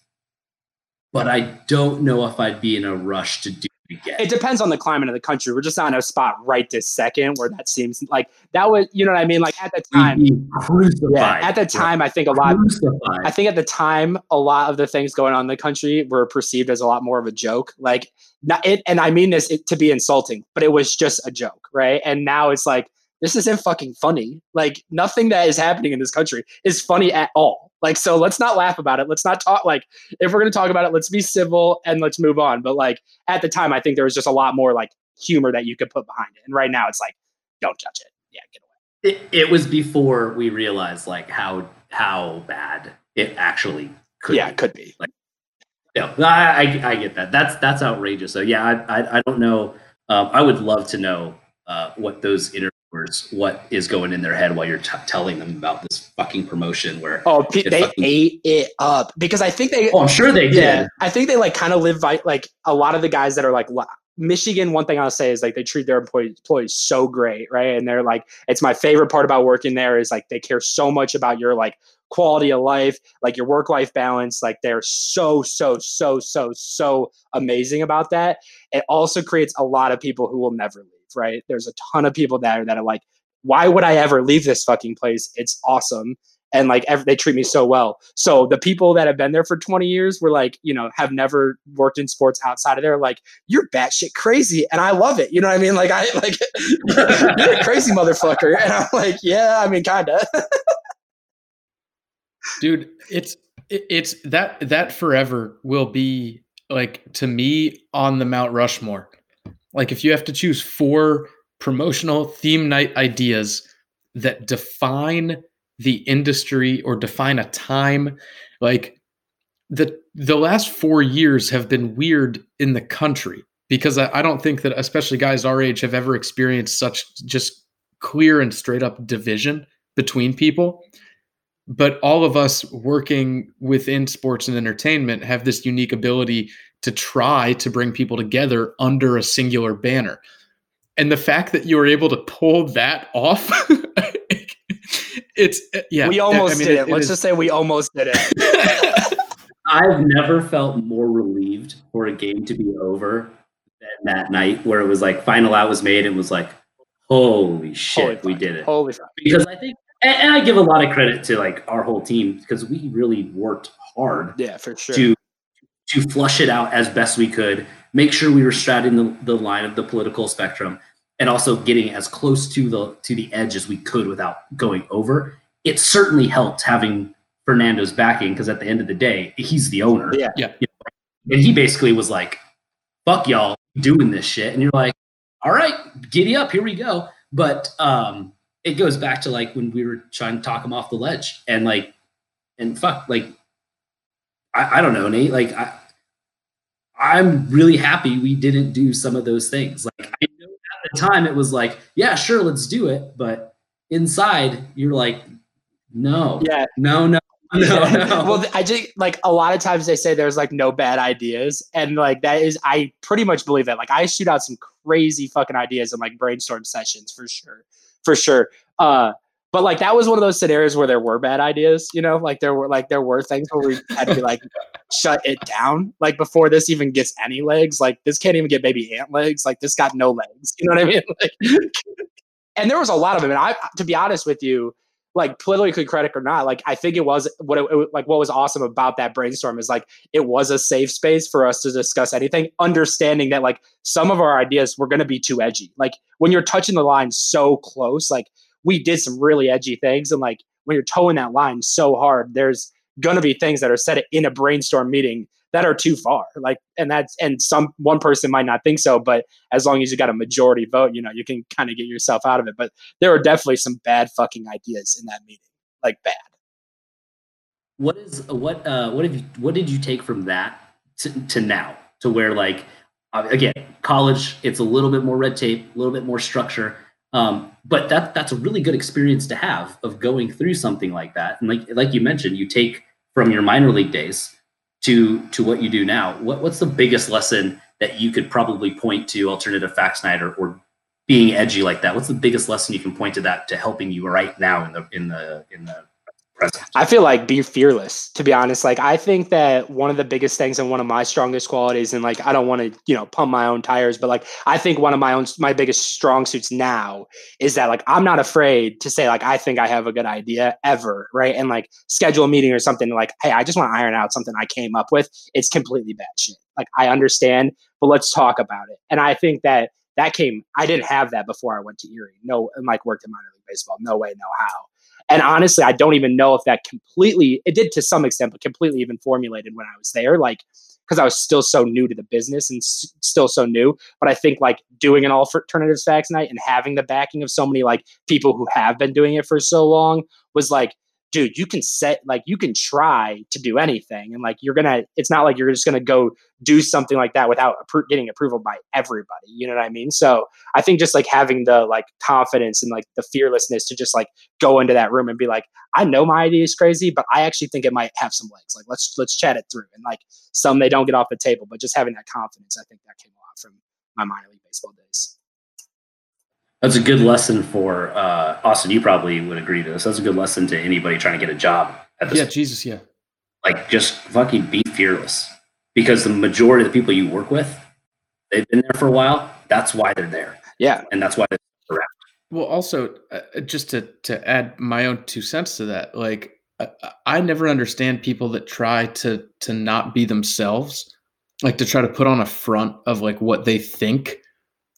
but I don't know if I'd be in a rush to do. It depends on the climate of the country. We're just not in a spot right this second where that seems like that was, you know what I mean? Like at the time, We'd be crucified. yeah, at the time, I think a lot, crucified. I think at the time, a lot of the things going on in the country were perceived as a lot more of a joke. Like, not it, and I mean this it, to be insulting, but it was just a joke, right? And now it's like this isn't fucking funny. Like, nothing that is happening in this country is funny at all. Like, so let's not laugh about it. Let's not talk. Like, if we're gonna talk about it, let's be civil and let's move on. But like at the time, I think there was just a lot more like humor that you could put behind it. And right now, it's like, don't judge it. Yeah, get away. it, it was before we realized like how how bad it actually could yeah, be. it could be. Yeah, no, I, I I get that. That's that's outrageous. So yeah, I I, I don't know. Um, I would love to know uh, what those interviewers what is going in their head while you're t- telling them about this fucking promotion. Where Oh, they fucking- ate it up because I think they. oh, I'm sure they did. I think they like kind of live by like a lot of the guys that are like Michigan. One thing I'll say is like they treat their employees, employees so great, right? And they're like, it's my favorite part about working there is like they care so much about your like quality of life, like your work life balance. Like they're so so so so so amazing about that. It also creates a lot of people who will never leave, right? There's a ton of people there that are like, why would I ever leave this fucking place? It's awesome and like they treat me so well. So the people that have been there for 20 years were like, you know, have never worked in sports outside of there. Like, you're batshit crazy, and I love it. You know what I mean? Like, I like you're a crazy motherfucker, and I'm like, yeah, I mean, kinda. dude it's it's that that forever will be like to me on the Mount Rushmore. Like if you have to choose four promotional theme night ideas that define the industry or define a time, like the the last four years have been weird in the country because I, I don't think that especially guys our age have ever experienced such just clear and straight up division between people but all of us working within sports and entertainment have this unique ability to try to bring people together under a singular banner. And the fact that you were able to pull that off, it's uh, yeah. We almost I mean, did it. it Let's is, just say we almost did it. I've never felt more relieved for a game to be over than that night where it was like final out was made and was like, holy shit, holy we did it. Holy fuck. Because I think and, and, I give a lot of credit to like our whole team because we really worked hard. Yeah, for sure. To to flush it out as best we could, make sure we were straddling the, the line of the political spectrum, and also getting as close to the to the edge as we could without going over. It certainly helped having Fernando's backing because at the end of the day, he's the owner. Yeah, yeah. You know? And he basically was like, "Fuck y'all doing this shit," and you're like, "All right, giddy up, here we go." But um, it goes back to like when we were trying to talk him off the ledge and like and fuck like I, I don't know Nate like I I'm really happy we didn't do some of those things. Like I know at the time it was like yeah sure let's do it but inside you're like no. Yeah. No no no, no. well, I just like a lot of times they say there's like no bad ideas, and like that is I pretty much believe that. Like I shoot out some crazy fucking ideas in like brainstorm sessions for sure for sure. Uh, but like that was one of those scenarios where there were bad ideas, you know, like there were like there were things where we had to be like shut it down, like before this even gets any legs. Like this can't even get baby ant legs. Like this got no legs. You know what I mean? Like, and there was a lot of them. And I, to be honest with you, like politically correct or not, like I think it was what it, it, like what was awesome about that brainstorm is like it was a safe space for us to discuss anything, understanding that like some of our ideas were going to be too edgy. Like when you're touching the line so close, like we did some really edgy things, and like when you're towing that line so hard, there's going to be things that are said in a brainstorm meeting that are too far. Like, and that's and some one person might not think so, but as long as you got a majority vote, you know, you can kind of get yourself out of it. But there were definitely some bad fucking ideas in that meeting, like bad. What is what uh what have you what did you take from that to, to now to where like uh, again college it's a little bit more red tape a little bit more structure um, but that that's a really good experience to have of going through something like that and like like you mentioned you take from your minor league days to to what you do now. What, what's the biggest lesson that you could probably point to alternative facts night or, or being edgy like that? What's the biggest lesson you can point to that to helping you right now in the in the in the i feel like be fearless to be honest. Like i think that one of the biggest things and one of my strongest qualities and like i don't want to you know pump my own tires but like i think one of my own my biggest strong suits now is that like i'm not afraid to say like i think i have a good idea ever right? And like schedule a meeting or something like hey i just want to iron out something i came up with. It's completely bad shit. Like i understand but let's talk about it. And i think that that came i didn't have that before i went to erie. No and like worked in minor league baseball. No way no how and honestly, I don't even know if that completely, it did to some extent, but completely even formulated when I was there. Like, because I was still so new to the business and s- still so new. But I think like doing an alternatives facts night and having the backing of so many like people who have been doing it for so long was like dude, you can set like you can try to do anything, and like you're gonna. It's not like you're just gonna go do something like that without appro- getting approval by everybody. You know what I mean? So I think just like having the like confidence and like the fearlessness to just like go into that room and be like, I know my idea is crazy, but I actually think it might have some legs. Like let's let's chat it through, and like some they don't get off the table, but just having that confidence, I think that came a lot from my minor league baseball days. That's a good lesson for uh, Austin. You probably would agree to this. That's a good lesson to anybody trying to get a job. At this yeah, point. Jesus, yeah. Like, just fucking be fearless because the majority of the people you work with, they've been there for a while. That's why they're there. Yeah, and that's why they're around. Well, also, uh, just to to add my own two cents to that, like I, I never understand people that try to to not be themselves, like to try to put on a front of like what they think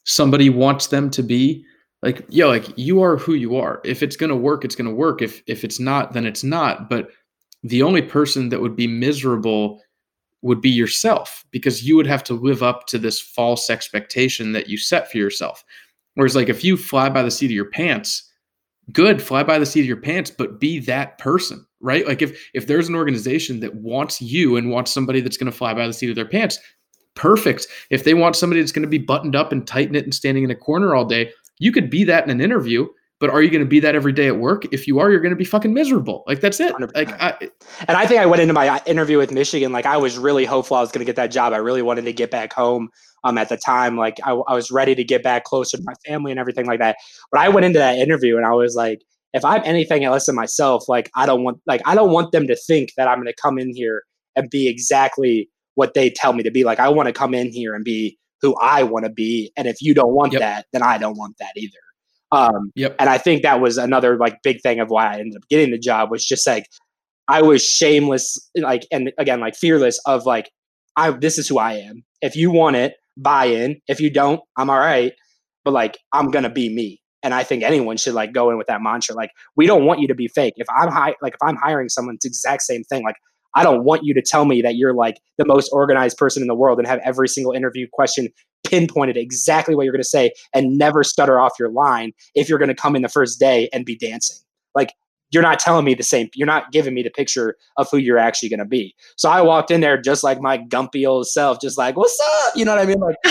somebody wants them to be like yo like you are who you are if it's going to work it's going to work if if it's not then it's not but the only person that would be miserable would be yourself because you would have to live up to this false expectation that you set for yourself. Whereas, like, if you fly by the seat of your pants, good, fly by the seat of your pants, but be that person, right? Like, if if there's an organization that wants you and wants somebody that's going to fly by the seat of their pants, perfect. If they want somebody that's going to be buttoned up and tight knit and standing in a corner all day, you could be that in an interview but are you going to be that every day at work? If you are, you're going to be fucking miserable. Like that's it. 100%. Like, I, and I think I went into my uh, interview with Michigan like I was really hopeful I was going to get that job. I really wanted to get back home. Um, at the time, like I, I was ready to get back closer to my family and everything like that. But I went into that interview and I was like, if I'm anything else than myself, like I don't want, like I don't want them to think that I'm going to come in here and be exactly what they tell me to be. Like I want to come in here and be who I want to be. And if you don't want yep. that, then I don't want that either. Um, yep. And I think that was another like big thing of why I ended up getting the job was just like I was shameless, like, and again, like fearless of like, I this is who I am. If you want it, buy in. If you don't, I'm all right. But like, I'm gonna be me. And I think anyone should like go in with that mantra. Like, we don't want you to be fake. If I'm high, like if I'm hiring someone, it's the exact same thing. Like, I don't want you to tell me that you're like the most organized person in the world and have every single interview question pinpointed exactly what you're going to say and never stutter off your line if you're going to come in the first day and be dancing. Like you're not telling me the same you're not giving me the picture of who you're actually going to be. So i walked in there just like my gumpy old self just like what's up? You know what i mean? Like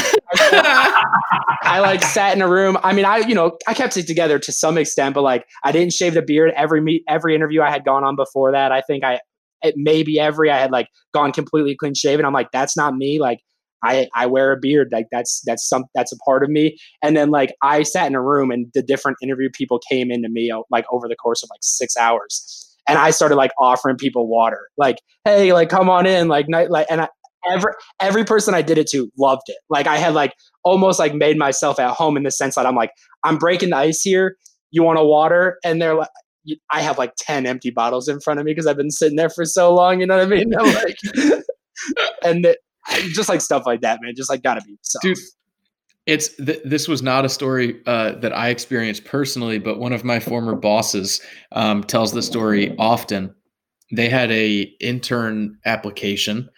I like sat in a room. I mean i you know i kept it together to some extent but like i didn't shave the beard. Every meet every interview i had gone on before that i think i it maybe every i had like gone completely clean shaven i'm like that's not me like I I wear a beard like that's that's some that's a part of me. And then like I sat in a room and the different interview people came into me uh, like over the course of like six hours, and I started like offering people water, like hey like come on in like night like and I, every every person I did it to loved it. Like I had like almost like made myself at home in the sense that I'm like I'm breaking the ice here. You want a water? And they're like. I have like 10 empty bottles in front of me because I've been sitting there for so long. You know what I mean? I'm like, and just like stuff like that, man. Just like gotta be yourself. Dude, it's th- this was not a story uh, that I experienced personally, but one of my former bosses um, tells the story often. They had a intern application,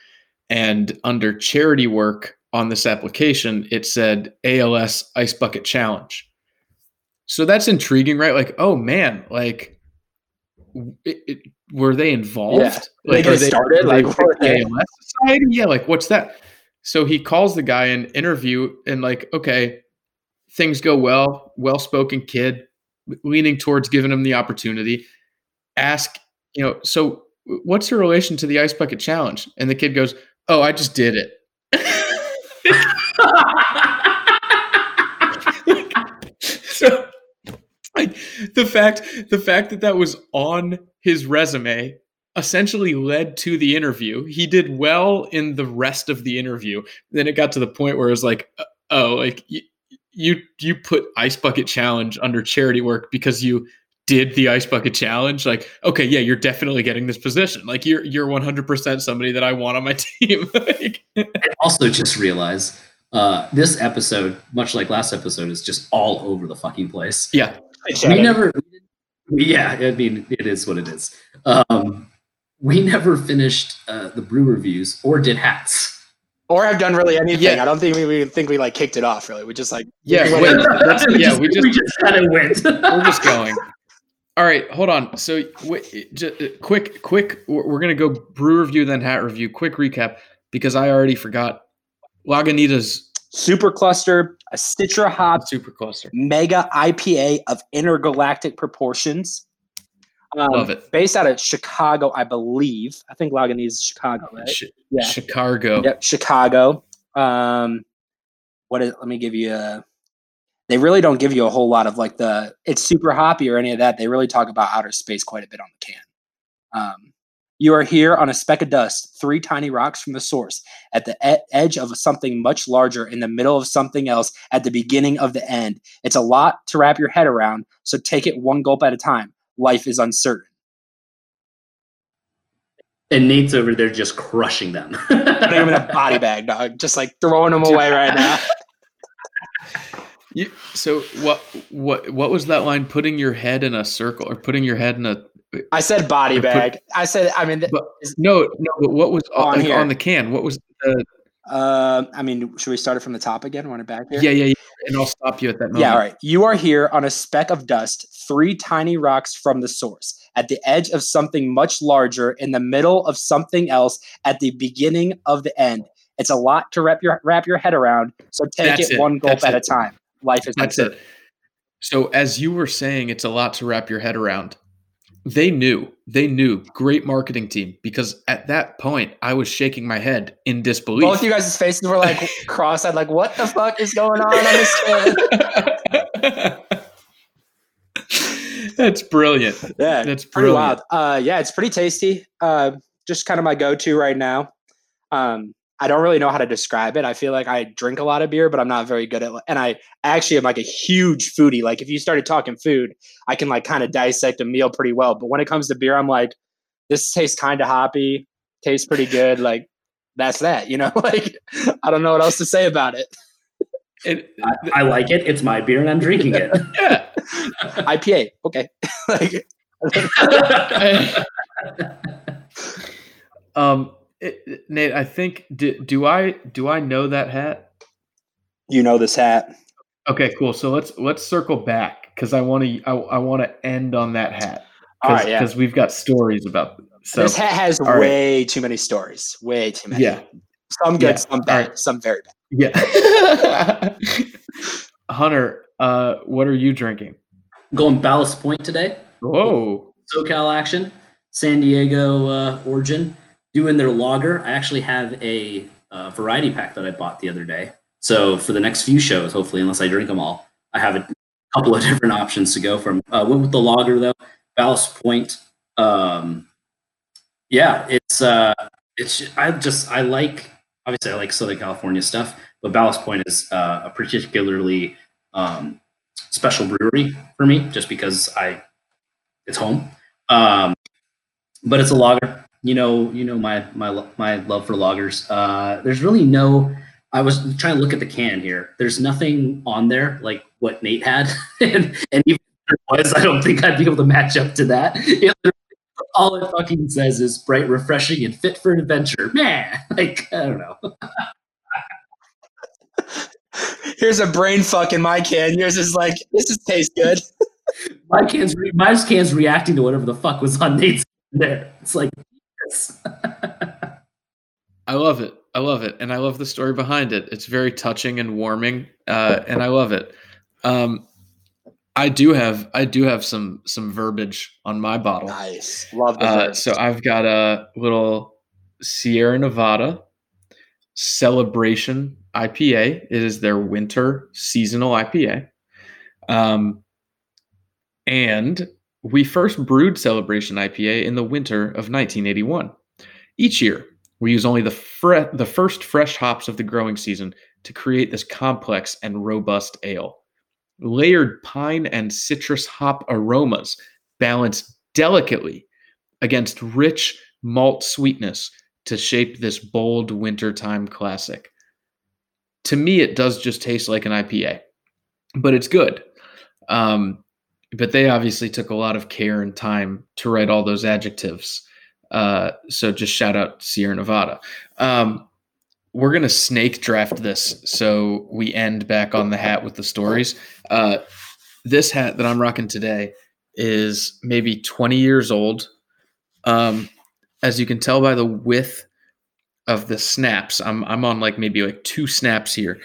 and under charity work on this application, it said ALS Ice Bucket Challenge. So that's intriguing, right? Like, oh man, like it, it, were they involved? Yeah. Like, they started like they, ALS society? Yeah, like what's that? So he calls the guy in interview and like, okay, things go well, well-spoken kid, leaning towards giving him the opportunity. Ask, you know, so what's your relation to the ice bucket challenge? And the kid goes, "Oh, I just did it." so like the fact the fact that that was on his resume essentially led to the interview. He did well in the rest of the interview. Then it got to the point where it was like, uh, oh, like you you, you put ice bucket challenge under charity work because you did the ice bucket challenge? Like okay yeah you're definitely getting this position. Like you're you're 100% somebody that i want on my team. Like, I also just realize uh, this episode much like last episode is just all over the fucking place. Yeah we never yeah i mean it is what it is um, we never finished uh, the brew reviews or did hats or have done really anything. Yeah. I don't think we, we think we like kicked it off. Really, we just like yeah, we yeah, we just, we just kind of went. we're just going. All right, hold on. So, just, uh, quick, quick. We're gonna go brew review, then hat review. Quick recap because I already forgot. Lagunitas Super Cluster, a Citra Hop Super Cluster Mega IPA of intergalactic proportions. Um, Love it. Based out of Chicago, I believe. I think Lagunitas is Chicago, right? Sh- yeah. Chicago. Yep, Chicago. Um, what is? Let me give you a. They really don't give you a whole lot of like the. It's super hoppy or any of that. They really talk about outer space quite a bit on the can. Um, you are here on a speck of dust, three tiny rocks from the source, at the e- edge of something much larger, in the middle of something else, at the beginning of the end. It's a lot to wrap your head around, so take it one gulp at a time life is uncertain. And Nate's over there just crushing them. Putting them in a body bag, dog. Just like throwing them away right now. You, so what what what was that line? Putting your head in a circle or putting your head in a I said body I put- bag. I said. I mean, But no, no. But what was On on, like, here. on the can? What was the? um, I mean, should we start it from the top again? Run it back here. Yeah, yeah, yeah. And I'll stop you at that moment. Yeah, all right. You are here on a speck of dust, three tiny rocks from the source, at the edge of something much larger, in the middle of something else, at the beginning of the end. It's a lot to wrap your wrap your head around. So take it, it. one gulp That's at it. a time. Life is That's it. So as you were saying, it's a lot to wrap your head around. They knew. They knew. Great marketing team. Because at that point, I was shaking my head in disbelief. Both you guys' faces were like cross-eyed, like, what the fuck is going on on this? That's brilliant. Yeah, That's pretty brilliant. wild. Uh, yeah, it's pretty tasty. Uh, just kind of my go-to right now. Um, I don't really know how to describe it. I feel like I drink a lot of beer, but I'm not very good at. And I actually am like a huge foodie. Like if you started talking food, I can like kind of dissect a meal pretty well. But when it comes to beer, I'm like, this tastes kind of hoppy, tastes pretty good. Like that's that. You know, like I don't know what else to say about it. It- I, I like it. It's my beer, and I'm drinking it. yeah. IPA, okay. like um, it- Nate, I think do, do I do I know that hat? you know this hat. Okay, cool. So let's let's circle back because I want to I, I want to end on that hat All right, yeah. because we've got stories about. So this hat has all right. way too many stories. Way too many. yeah, Some good, Yeah, some bad, right. some very bad. yeah. Hunter, uh, what are you drinking? Going Ballast Point today. Whoa. SoCal action, San Diego uh, origin, doing their lager. I actually have a uh, variety pack that I bought the other day. So for the next few shows, hopefully, unless I drink them all, I have a couple of different options to go from. Uh, went with the lager though, Ballast Point. Um, yeah, it's uh, it's I just I like obviously I like Southern California stuff, but Ballast Point is uh, a particularly um, special brewery for me, just because I it's home. Um, but it's a lager. You know, you know my my my love for loggers. Uh, there's really no. I was trying to look at the can here. There's nothing on there like what Nate had, and, and even if there was, I don't think I'd be able to match up to that. It all it fucking says is bright, refreshing, and fit for an adventure. Man, like I don't know. Here's a brain fuck in my can. Yours is like, this is taste good. My can's re- my can's reacting to whatever the fuck was on Nate's there. It's like yes. I love it. I love it, and I love the story behind it. It's very touching and warming, uh, and I love it. Um, I do have I do have some some verbiage on my bottle. Nice. Love the Uh, so I've got a little Sierra Nevada Celebration IPA. It is their winter seasonal IPA. Um, and we first brewed Celebration IPA in the winter of 1981. Each year, we use only the fre- the first fresh hops of the growing season to create this complex and robust ale. Layered pine and citrus hop aromas balance delicately against rich malt sweetness to shape this bold wintertime classic. To me, it does just taste like an IPA, but it's good. Um, but they obviously took a lot of care and time to write all those adjectives. Uh, so just shout out Sierra Nevada. Um, we're gonna snake draft this, so we end back on the hat with the stories. Uh, this hat that I'm rocking today is maybe 20 years old. Um, as you can tell by the width of the snaps, I'm I'm on like maybe like two snaps here.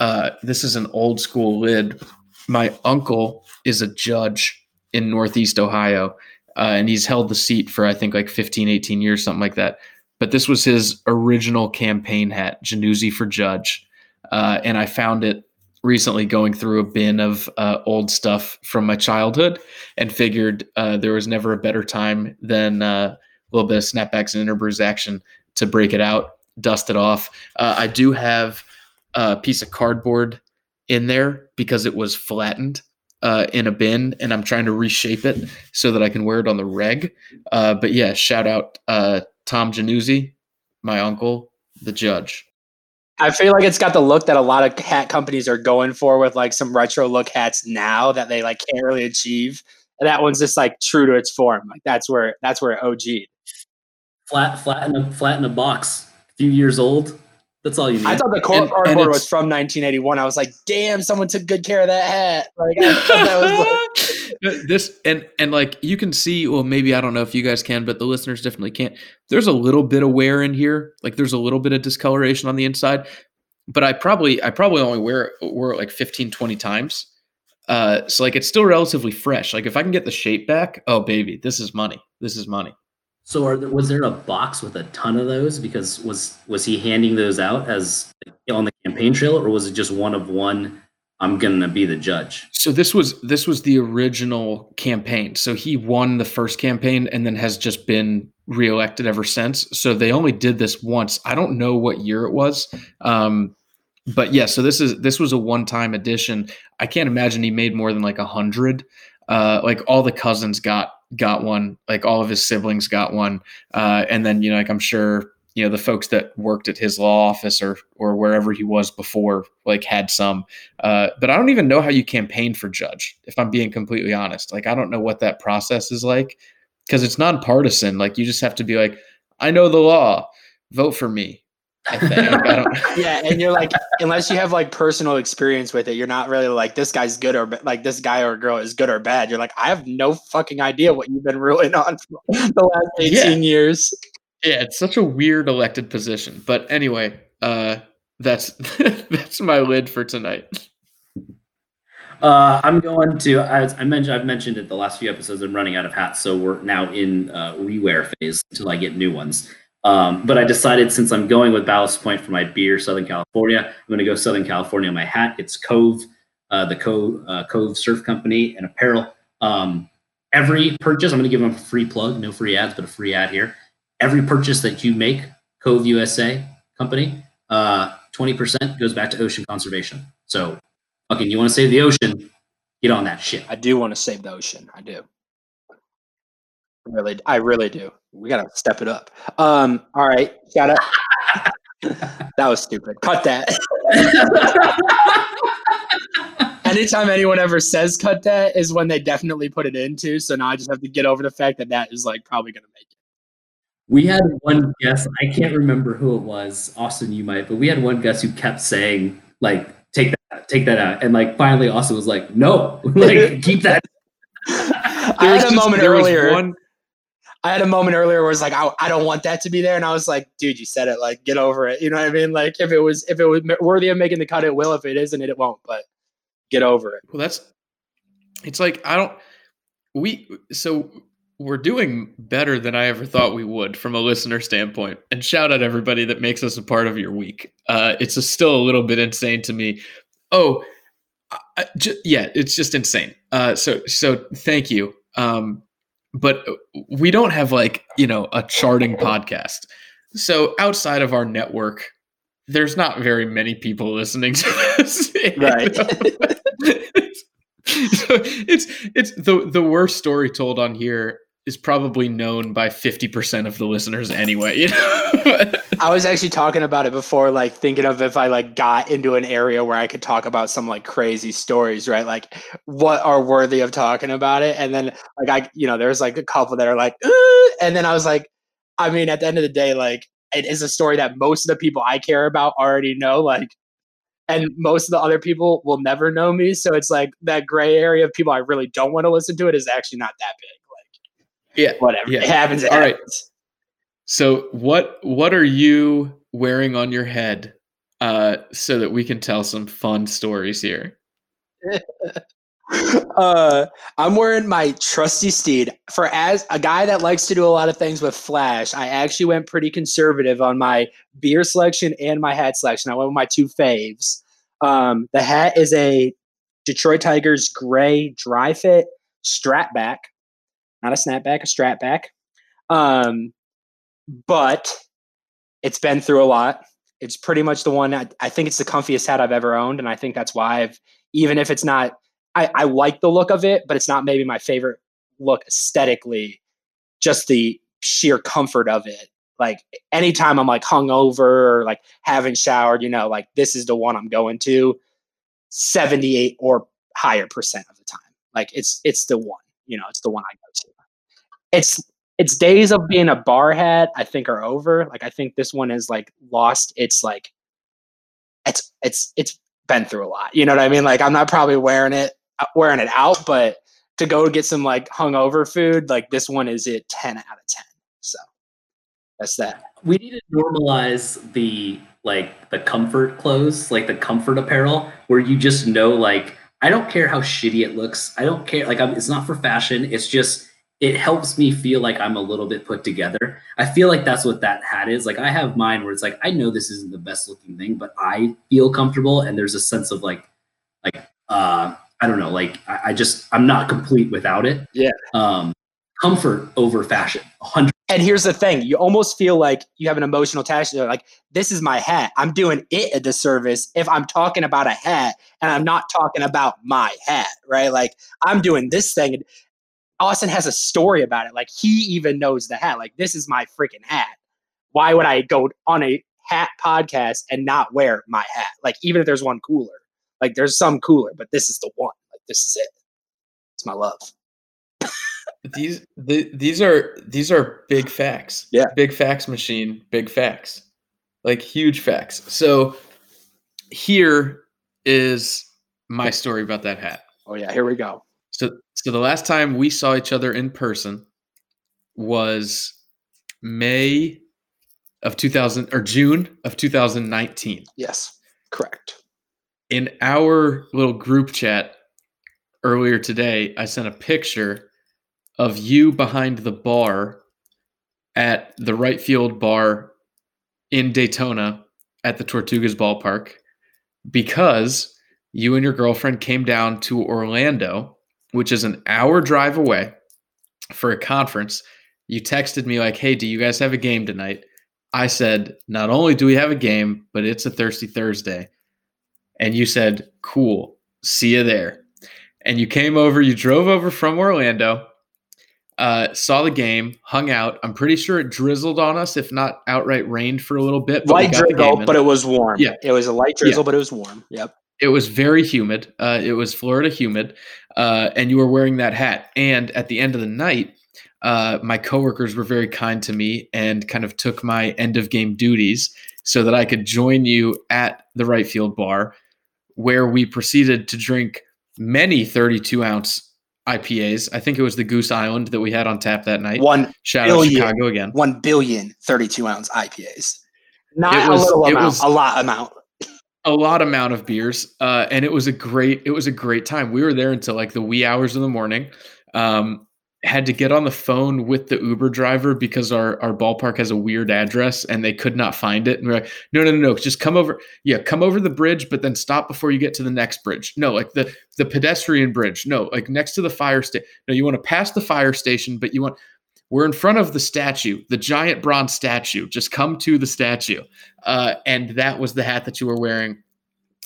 Uh, this is an old school lid. My uncle is a judge in Northeast Ohio, uh, and he's held the seat for I think like 15, 18 years, something like that. But this was his original campaign hat, Januzzi for Judge, uh, and I found it recently going through a bin of uh, old stuff from my childhood and figured uh, there was never a better time than uh, a little bit of snapbacks and interbrews action to break it out, dust it off. Uh, I do have a piece of cardboard in there because it was flattened uh, in a bin, and I'm trying to reshape it so that I can wear it on the reg. Uh, but yeah, shout out uh, Tom Januzzi, my uncle, the judge. I feel like it's got the look that a lot of hat companies are going for with like some retro look hats now that they like can't really achieve And that one's just like true to its form. Like that's where that's where OG'd. Flat, flat in a flat in a box. A few years old. That's all you need. I thought the And- cardboard and was from 1981. I was like, damn, someone took good care of that hat. Like, that was like, this and and like you can see well maybe i don't know if you guys can but the listeners definitely can't there's a little bit of wear in here like there's a little bit of discoloration on the inside but i probably i probably only wear it wear it like 15 20 times uh so like it's still relatively fresh like if i can get the shape back oh baby this is money this is money So, there, was there a box with a ton of those? Because was was he handing those out as on the campaign trail, or was it just one of one? I'm gonna be the judge. so this was this was the original campaign so he won the first campaign and then has just been reelected ever since so they only did this once i don't know what year it was um but yeah so this is this was a one-time edition i can't imagine he made more than like a hundred uh like all the cousins got got one like all of his siblings got one uh and then you know like i'm sure you know the folks that worked at his law office or or wherever he was before like had some uh, but I don't even know how you campaign for judge, if I'm being completely honest. Like, I don't know what that process is like because it's nonpartisan. Like, you just have to be like, I know the law, vote for me. I think. I don't, yeah. And you're like, unless you have like personal experience with it, you're not really like, this guy's good or like this guy or girl is good or bad. You're like, I have no fucking idea what you've been ruling on for the last 18 years. yeah, it's such a weird elected position. But anyway, uh, that's that's my lid for tonight. Uh, I'm going to. As I mentioned, I've mentioned it the last few episodes. I'm running out of hats, so we're now in uh, rewear phase until I get new ones. Um, but I decided since I'm going with Ballast Point for my beer, Southern California, I'm going to go Southern California on my hat. It's Cove, uh, the Cove uh, Cove Surf Company and apparel. Um, every purchase, I'm going to give them a free plug, no free ads, but a free ad here. Every purchase that you make, Cove USA Company, uh, 20% goes back to ocean conservation. So fucking you want to save the ocean, get on that shit. I do want to save the ocean. I do. I Really, I really do. We gotta step it up. Um, all right, shout out. that was stupid. Cut that. Anytime anyone ever says cut that is when they definitely put it into. So now I just have to get over the fact that that is like probably gonna make it. We had one guest, I can't remember who it was. Austin, you might, but we had one guest who kept saying, like, take that, take that out. And like finally Austin was like, no, like keep that. I There was had a moment there earlier. one- I had a moment earlier where it's like, I, I don't want that to be there, and I was like, dude, you said it. Like, get over it. You know what I mean? Like, if it was if it was worthy of making the cut, it will. If it isn't, it won't. But get over it. Well, that's it's like I don't we so we're doing better than I ever thought we would from a listener standpoint. And shout out everybody that makes us a part of your week. Uh, it's a, still a little bit insane to me. Oh, yeah, it's just insane. Uh, so so thank you. Um, but we don't have like you know a charting podcast. So outside of our network, there's not very many people listening to this. you Right. so it's it's the the worst story told on here is probably known by 50% of the listeners anyway you know I was actually talking about it before, like thinking of if I like got into an area where I could talk about some like crazy stories, right? Like what are worthy of talking about it. And then like I, you know, there's like a couple that are like, "Uh," and then I was like, I mean, at the end of the day, like it is a story that most of the people I care about already know, like, and most of the other people will never know me. So it's like that gray area of people I really don't want to listen to it is actually not that big. Yeah whatever, Yeah. it happens. It All right. happens. so what what are you wearing on your head uh so that we can tell some fun stories here uh, I'm wearing my trusty steed. For as a guy that likes to do a lot of things with Flash, I actually went pretty conservative on my beer selection and my hat selection. I went with my two faves. Um, the hat is a Detroit Tigers gray dry fit strap back, not a snapback, a strap back. Um, but it's been through a lot. It's pretty much the one I, I think it's the comfiest hat I've ever owned, and I think that's why I've even if it's not I, I like the look of it, but it's not maybe my favorite look aesthetically. Just the sheer comfort of it. Like anytime I'm like hungover or like haven't showered, you know, like this is the one I'm going to. Seventy eight or higher percent of the time, like it's it's the one. You know, it's the one I go to. It's its days of being a bar hat, I think, are over. Like I think this one is like lost its like it's it's it's been through a lot. You know what I mean? Like I'm not probably wearing it uh, wearing it out, but to go get some like hungover food, like this one is it 10 out of 10. So that's that. We need to normalize the like the comfort clothes, like the comfort apparel, where you just know like I don't care how shitty it looks. I don't care like I'm, it's not for fashion. It's just it helps me feel like I'm a little bit put together. I feel like that's what that hat is. Like I have mine where it's like I know this isn't the best looking thing, but I feel comfortable and there's a sense of like like uh I don't know, like I, I just I'm not complete without it. Yeah. Um comfort over fashion. 100 And here's the thing: you almost feel like you have an emotional attachment. Like this is my hat. I'm doing it a disservice if I'm talking about a hat and I'm not talking about my hat, right? Like I'm doing this thing. Austin has a story about it. Like he even knows the hat. Like this is my freaking hat. Why would I go on a hat podcast and not wear my hat? Like even if there's one cooler, like there's some cooler, but this is the one. Like this is it. It's my love. These the, these are these are big facts. Yeah. Big facts machine, big facts. Like huge facts. So here is my story about that hat. Oh yeah, here we go. So so the last time we saw each other in person was May of 2000 or June of 2019. Yes, correct. In our little group chat earlier today, I sent a picture of you behind the bar at the right field bar in Daytona at the Tortugas ballpark because you and your girlfriend came down to Orlando, which is an hour drive away for a conference. You texted me like, "Hey, do you guys have a game tonight?" I said, "Not only do we have a game, but it's a Thirsty Thursday." And you said, "Cool. See you there." And you came over, you drove over from Orlando, uh, saw the game, hung out. I'm pretty sure it drizzled on us, if not outright rained for a little bit. but Light got the game drizzle, but it was warm. Yeah. it was a light drizzle, but it was warm. Yep. it was very humid. Uh, it was Florida humid, uh, and you were wearing that hat. And at the end of the night, uh, my coworkers were very kind to me and kind of took my end of game duties so that I could join you at the right field bar, where we proceeded to drink many 32 ounce IPAs. I think it was the Goose Island that we had on tap that night. One Shout out billion. Chicago again. 1 billion 32 ounce IPAs. Not It a was- little it amount, was- a lot amount. a lot amount of beers uh, and it was a great it was a great time we were there until like the wee hours of the morning um, had to get on the phone with the uber driver because our our ballpark has a weird address and they could not find it. And we're like no no no no just come over yeah come over the bridge but then stop before you get to the next bridge. No like the the pedestrian bridge. No like next to the fire station no you want to pass the fire station but you want we're in front of the statue the giant bronze statue. Just come to the statue. Uh, and that was the hat that you were wearing.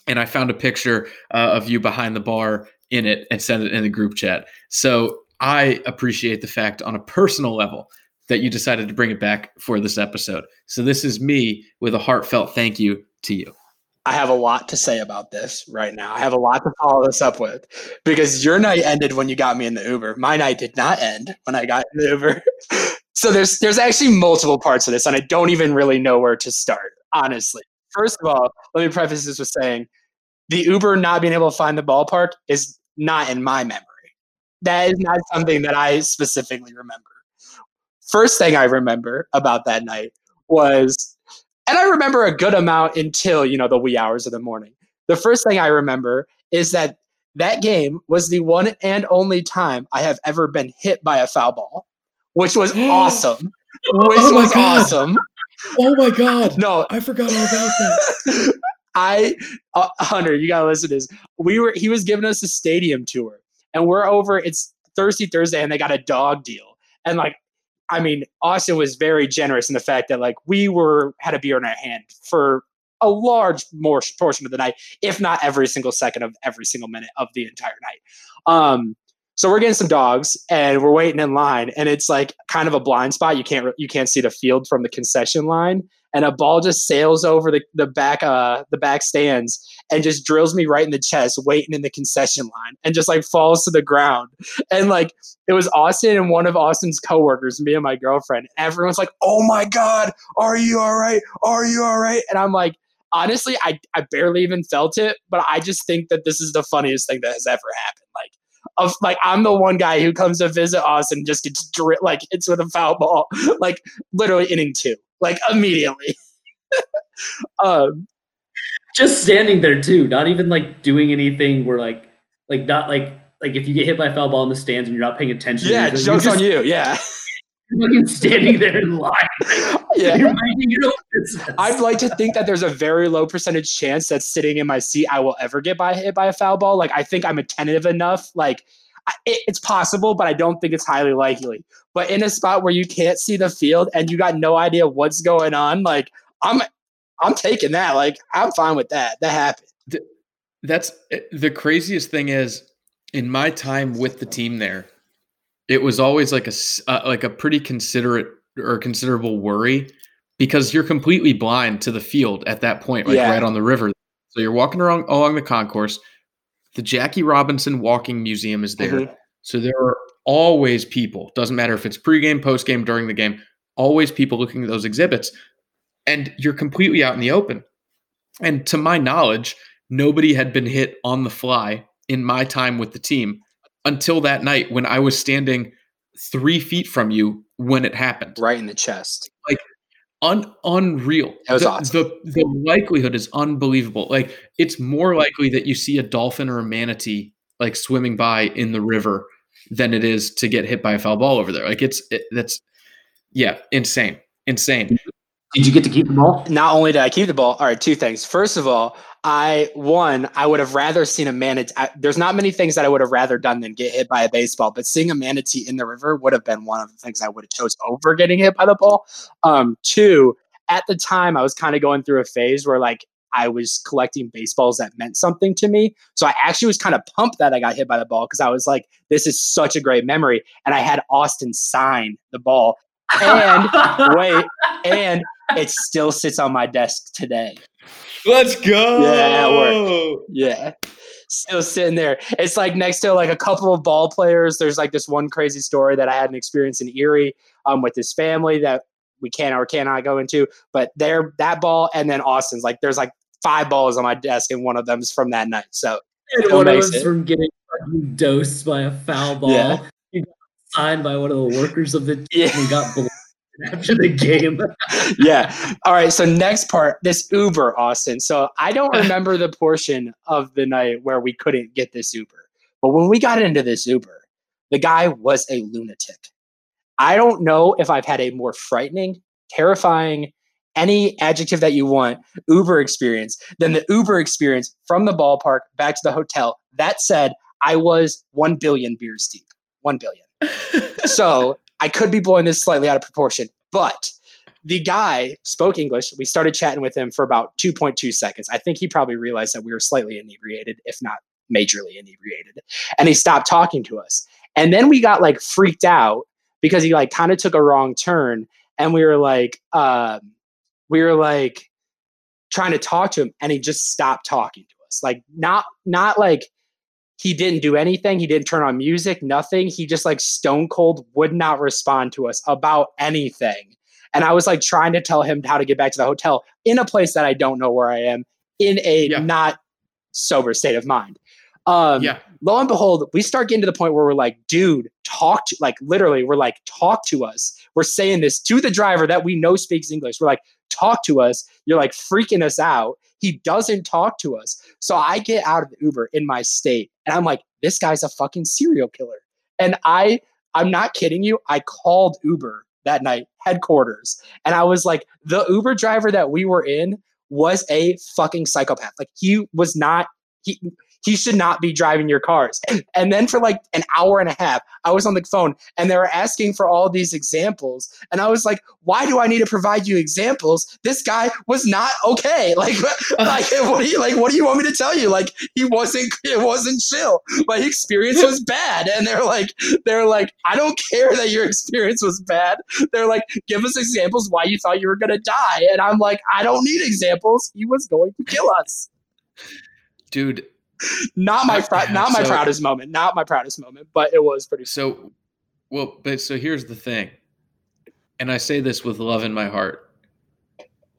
And I found a picture uh, of you behind the bar in it and sent it in the group chat. So I appreciate the fact on a personal level that you decided to bring it back for this episode. So this is me with a heartfelt thank you to you. I have a lot to say about this right now. I have a lot to follow this up with because your night ended when you got me in the Uber. My night did not end when I got in the Uber. so there's there's actually multiple parts of this, and I don't even really know where to start, honestly. First of all, let me preface this with saying the Uber not being able to find the ballpark is not in my memory. That is not something that I specifically remember. First thing I remember about that night was and I remember a good amount until you know the wee hours of the morning. The first thing I remember is that that game was the one and only time I have ever been hit by a foul ball, which was awesome. Which Oh was God. awesome. Oh my God. No, I forgot all about that. I uh, Hunter, you gotta listen to this. We were he was giving us a stadium tour, and we're over. It's Thursday, Thursday, and they got a dog deal, and like, I mean, Austin was very generous in the fact that like we were had a beer in our hand for a large more portion of the night, if not every single second of every single minute of the entire night. Um, so we're getting some dogs, and we're waiting in line, and it's like kind of a blind spot. You can't you can't see the field from the concession line, and a ball just sails over the, the back uh the back stands and just drills me right in the chest, waiting in the concession line, and just like falls to the ground. And like it was Austin and one of Austin's coworkers, me and my girlfriend. Everyone's like, "Oh my god, are you all right? Are you all right?" And I'm like, honestly, I I barely even felt it, but I just think that this is the funniest thing that has ever happened. Like of like I'm the one guy who comes to visit Austin just gets dri- like hits with a foul ball like literally inning two like immediately. um, just standing there too, not even like doing anything. Where like like not like like if you get hit by a foul ball in the stands and you're not paying attention. Yeah, jokes on you. Yeah. Fucking standing there in line. Yeah. I'd like to think that there's a very low percentage chance that sitting in my seat I will ever get by hit by a foul ball. Like I think I'm attentive enough. Like it, it's possible, but I don't think it's highly likely. But in a spot where you can't see the field and you got no idea what's going on, like I'm I'm taking that. Like I'm fine with that. That happened. That's eh, the craziest thing is in my time with the team there, it was always like a uh, like a pretty considerate or considerable worry because you're completely blind to the field at that point, like yeah. right on the river. So you're walking around along the concourse. The Jackie Robinson Walking Museum is there. Mm-hmm. So there are always people. Doesn't matter if it's pregame, postgame, during the game. Always people looking at those exhibits, and you're completely out in the open. And to my knowledge, nobody had been hit on the fly in my time with the team until that night when I was standing three feet from you when it happened. Right in the chest. Like un- unreal. That was the, awesome. The, the likelihood is unbelievable. Like it's more likely that you see a dolphin or a manatee like swimming by in the river than it is to get hit by a foul ball over there. Like it's it, that's yeah, insane, insane. Did you get to keep the ball? Not only did I keep the ball. All right, two things. First of all, I one I would have rather seen a manatee. There's not many things that I would have rather done than get hit by a baseball, but seeing a manatee in the river would have been one of the things I would have chose over getting hit by the ball. Um, two, at the time, I was kind of going through a phase where like I was collecting baseballs that meant something to me. So I actually was kind of pumped that I got hit by the ball because I was like, this is such a great memory. And I had Austin sign the ball. And wait, and it still sits on my desk today. Let's go. Yeah, at work. Yeah. Still sitting there. It's like next to like a couple of ball players. There's like this one crazy story that I had an experience in Erie um, with this family that we can or cannot go into. But there, that ball and then Austin's like there's like five balls on my desk, and one of them's from that night. So and one of them's from getting dosed by a foul ball. Yeah. You got signed by one of the workers of the team yeah. and got after the game. yeah. All right. So next part, this Uber, Austin. So I don't remember the portion of the night where we couldn't get this Uber, but when we got into this Uber, the guy was a lunatic. I don't know if I've had a more frightening, terrifying, any adjective that you want Uber experience than the Uber experience from the ballpark back to the hotel. That said, I was 1 billion beers deep. 1 billion. so I could be blowing this slightly out of proportion, but the guy spoke English. We started chatting with him for about 2.2 seconds. I think he probably realized that we were slightly inebriated, if not majorly inebriated. And he stopped talking to us. And then we got like freaked out because he like kind of took a wrong turn. And we were like, um, we were like trying to talk to him and he just stopped talking to us. Like not not like he didn't do anything. He didn't turn on music, nothing. He just like stone cold would not respond to us about anything. And I was like trying to tell him how to get back to the hotel in a place that I don't know where I am in a yeah. not sober state of mind. Um, yeah. Lo and behold, we start getting to the point where we're like, dude, talk to, like, literally, we're like, talk to us. We're saying this to the driver that we know speaks English. We're like, talk to us. You're like freaking us out. He doesn't talk to us. So I get out of the Uber in my state and I'm like, this guy's a fucking serial killer. And I, I'm not kidding you. I called Uber that night, headquarters, and I was like, the Uber driver that we were in was a fucking psychopath. Like he was not, he, he should not be driving your cars. And then for like an hour and a half, I was on the phone and they were asking for all these examples. And I was like, why do I need to provide you examples? This guy was not okay. Like, like what do you like? What do you want me to tell you? Like, he wasn't. It wasn't chill. My experience was bad. And they're like, they're like, I don't care that your experience was bad. They're like, give us examples why you thought you were gonna die. And I'm like, I don't need examples. He was going to kill us. Dude, Not my not my So- proudest moment. Not my proudest moment, but it was pretty. So, well, but so here's the thing, and I say this with love in my heart.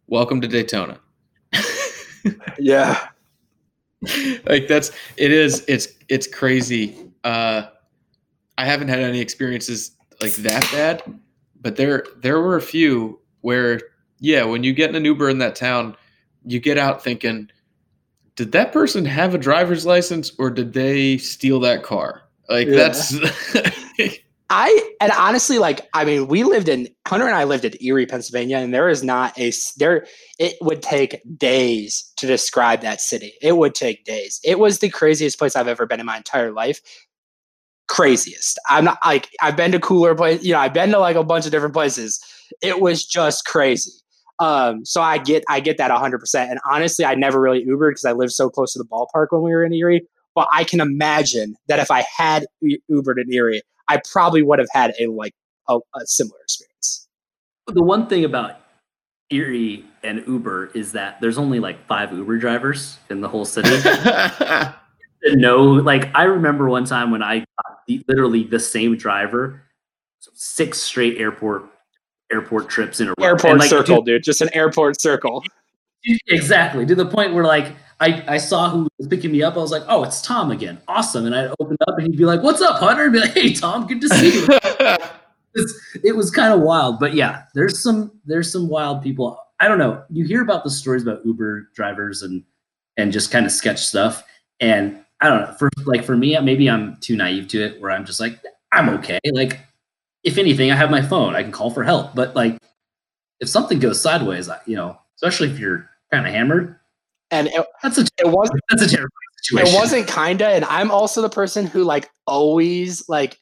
Welcome to Daytona. Yeah. like that's it is it's it's crazy. Uh, I haven't had any experiences like that bad, but there there were a few where yeah, when you get in an Uber in that town, you get out thinking, did that person have a driver's license or did they steal that car? Like Yeah. that's I and honestly, like I mean, we lived in Hunter and I lived in Erie, Pennsylvania, and there is not a there. It would take days to describe that city. It would take days. It was the craziest place I've ever been in my entire life. Craziest. I'm not like I've been to cooler places. You know, I've been to like a bunch of different places. It was just crazy. Um, so I get I get that 100. percent And honestly, I never really Ubered because I lived so close to the ballpark when we were in Erie. But I can imagine that if I had Ubered in Erie, I probably would have had a like a, a similar experience. The one thing about Erie and Uber is that there's only like five Uber drivers in the whole city. no, like I remember one time when I got the, literally the same driver, six straight airport airport trips in a row. Airport And, like, circle, dude. Just an airport circle. exactly to the point where like I, I saw who was picking me up. I was like, oh, it's Tom again. Awesome. And I'd open up and he'd be like, what's up, Hunter? And be like, hey, Tom, good to see you. It's- it was kind of wild but yeah there's some there's some wild people i don't know you hear about the stories about uber drivers and and just kind of sketch stuff and i don't know for like for me maybe i'm too naive to it where i'm just like i'm okay like if anything i have my phone i can call for help but like if something goes sideways I- you know especially if you're kind of hammered And it, that's a it wasn't that's a terrifying situation it wasn't kinda, and I'm also the person who like always like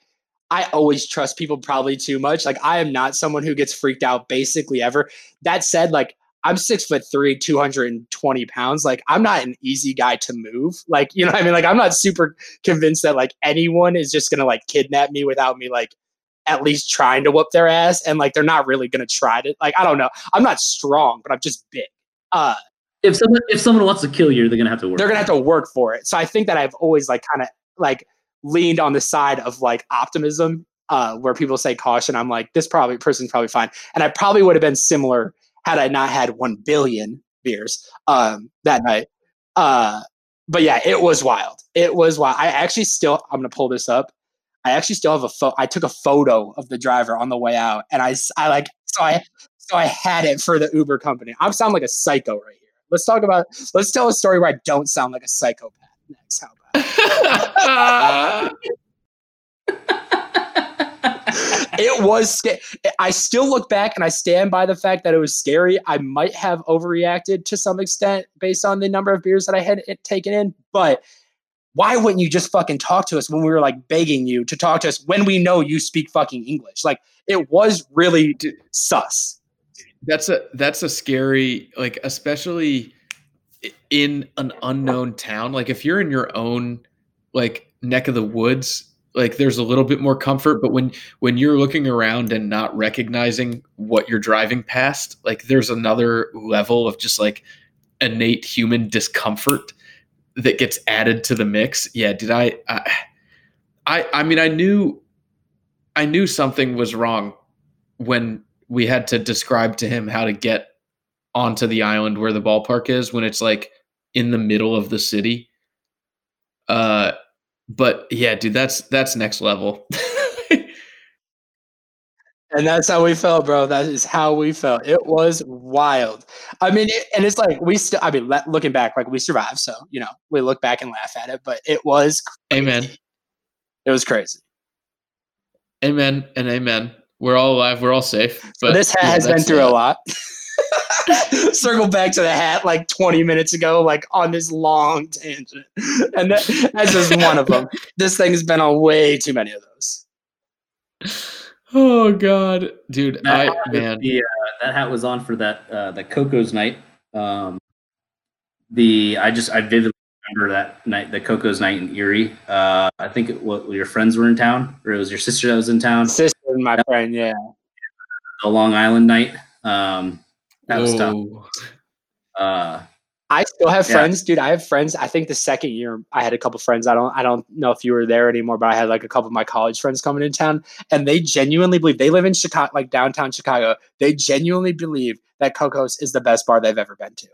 I always trust people probably too much. Like I am not someone who gets freaked out basically ever. That said, like I'm six foot three, 220 pounds. Like I'm not an easy guy to move. Like, you know what I mean? Like I'm not super convinced that like anyone is just gonna like kidnap me without me like at least trying to whoop their ass. And like they're not really gonna try to like I don't know. I'm not strong, but I'm just big. Uh if someone if someone wants to kill you they're gonna have to work they're gonna have to work for it. So I think that I've always like kind of like leaned on the side of like optimism, uh, where people say caution. I'm like, this probably person's probably fine, and I probably would have been similar had I not had one billion beers um, that night. Uh, but yeah, it was wild. It was wild. I actually still, I'm gonna pull this up. I actually still have a photo. I took a photo of the driver on the way out, and I, I like, so I, so I had it for the Uber company. I'm sound like a psycho right here. Let's talk about. Let's tell a story where I don't sound like a psychopath. Next, how about? it was sca- i still look back and i stand by the fact that it was scary i might have overreacted to some extent based on the number of beers that i had it taken in but why wouldn't you just fucking talk to us when we were like begging you to talk to us when we know you speak fucking english? Like it was really sus. That's a that's a scary like especially in an unknown town. Like if you're in your own like neck of the woods like there's a little bit more comfort but when when you're looking around and not recognizing what you're driving past like there's another level of just like innate human discomfort that gets added to the mix yeah did i i i, I mean i knew i knew something was wrong when we had to describe to him how to get onto the island where the ballpark is when it's like in the middle of the city. Uh but yeah, dude, that's that's next level. And that's how we felt, bro. That is how we felt. It was wild. I mean, it, and it's like we still. I mean, looking back, like we survived. So you know, we look back and laugh at it. But it was. amen. It was crazy. Amen and amen. We're all alive, we're all safe. So this yeah, has been through a lot. Circle back to the hat like 20 minutes ago, like on this long tangent. And that, that's just one of them. This thing's been on way too many of those. Oh God, dude, That, I hat was man, the, uh, that hat was on for that uh, that Coco's night. Um, the I just I vividly remember that night, the Coco's night in Erie. Uh, I think it, what your friends were in town, or it was your sister that was in town. Sister and my friend, yeah. The Long Island night. Um, that was tough. Uh, I still have Yeah. friends, dude. I have friends. I think the second year I had a couple friends. I don't I don't know if you were there anymore, but I had like a couple of my college friends coming in town and they genuinely believe they live in Chicago, like downtown Chicago. They genuinely believe that Coco's is the best bar they've ever been to.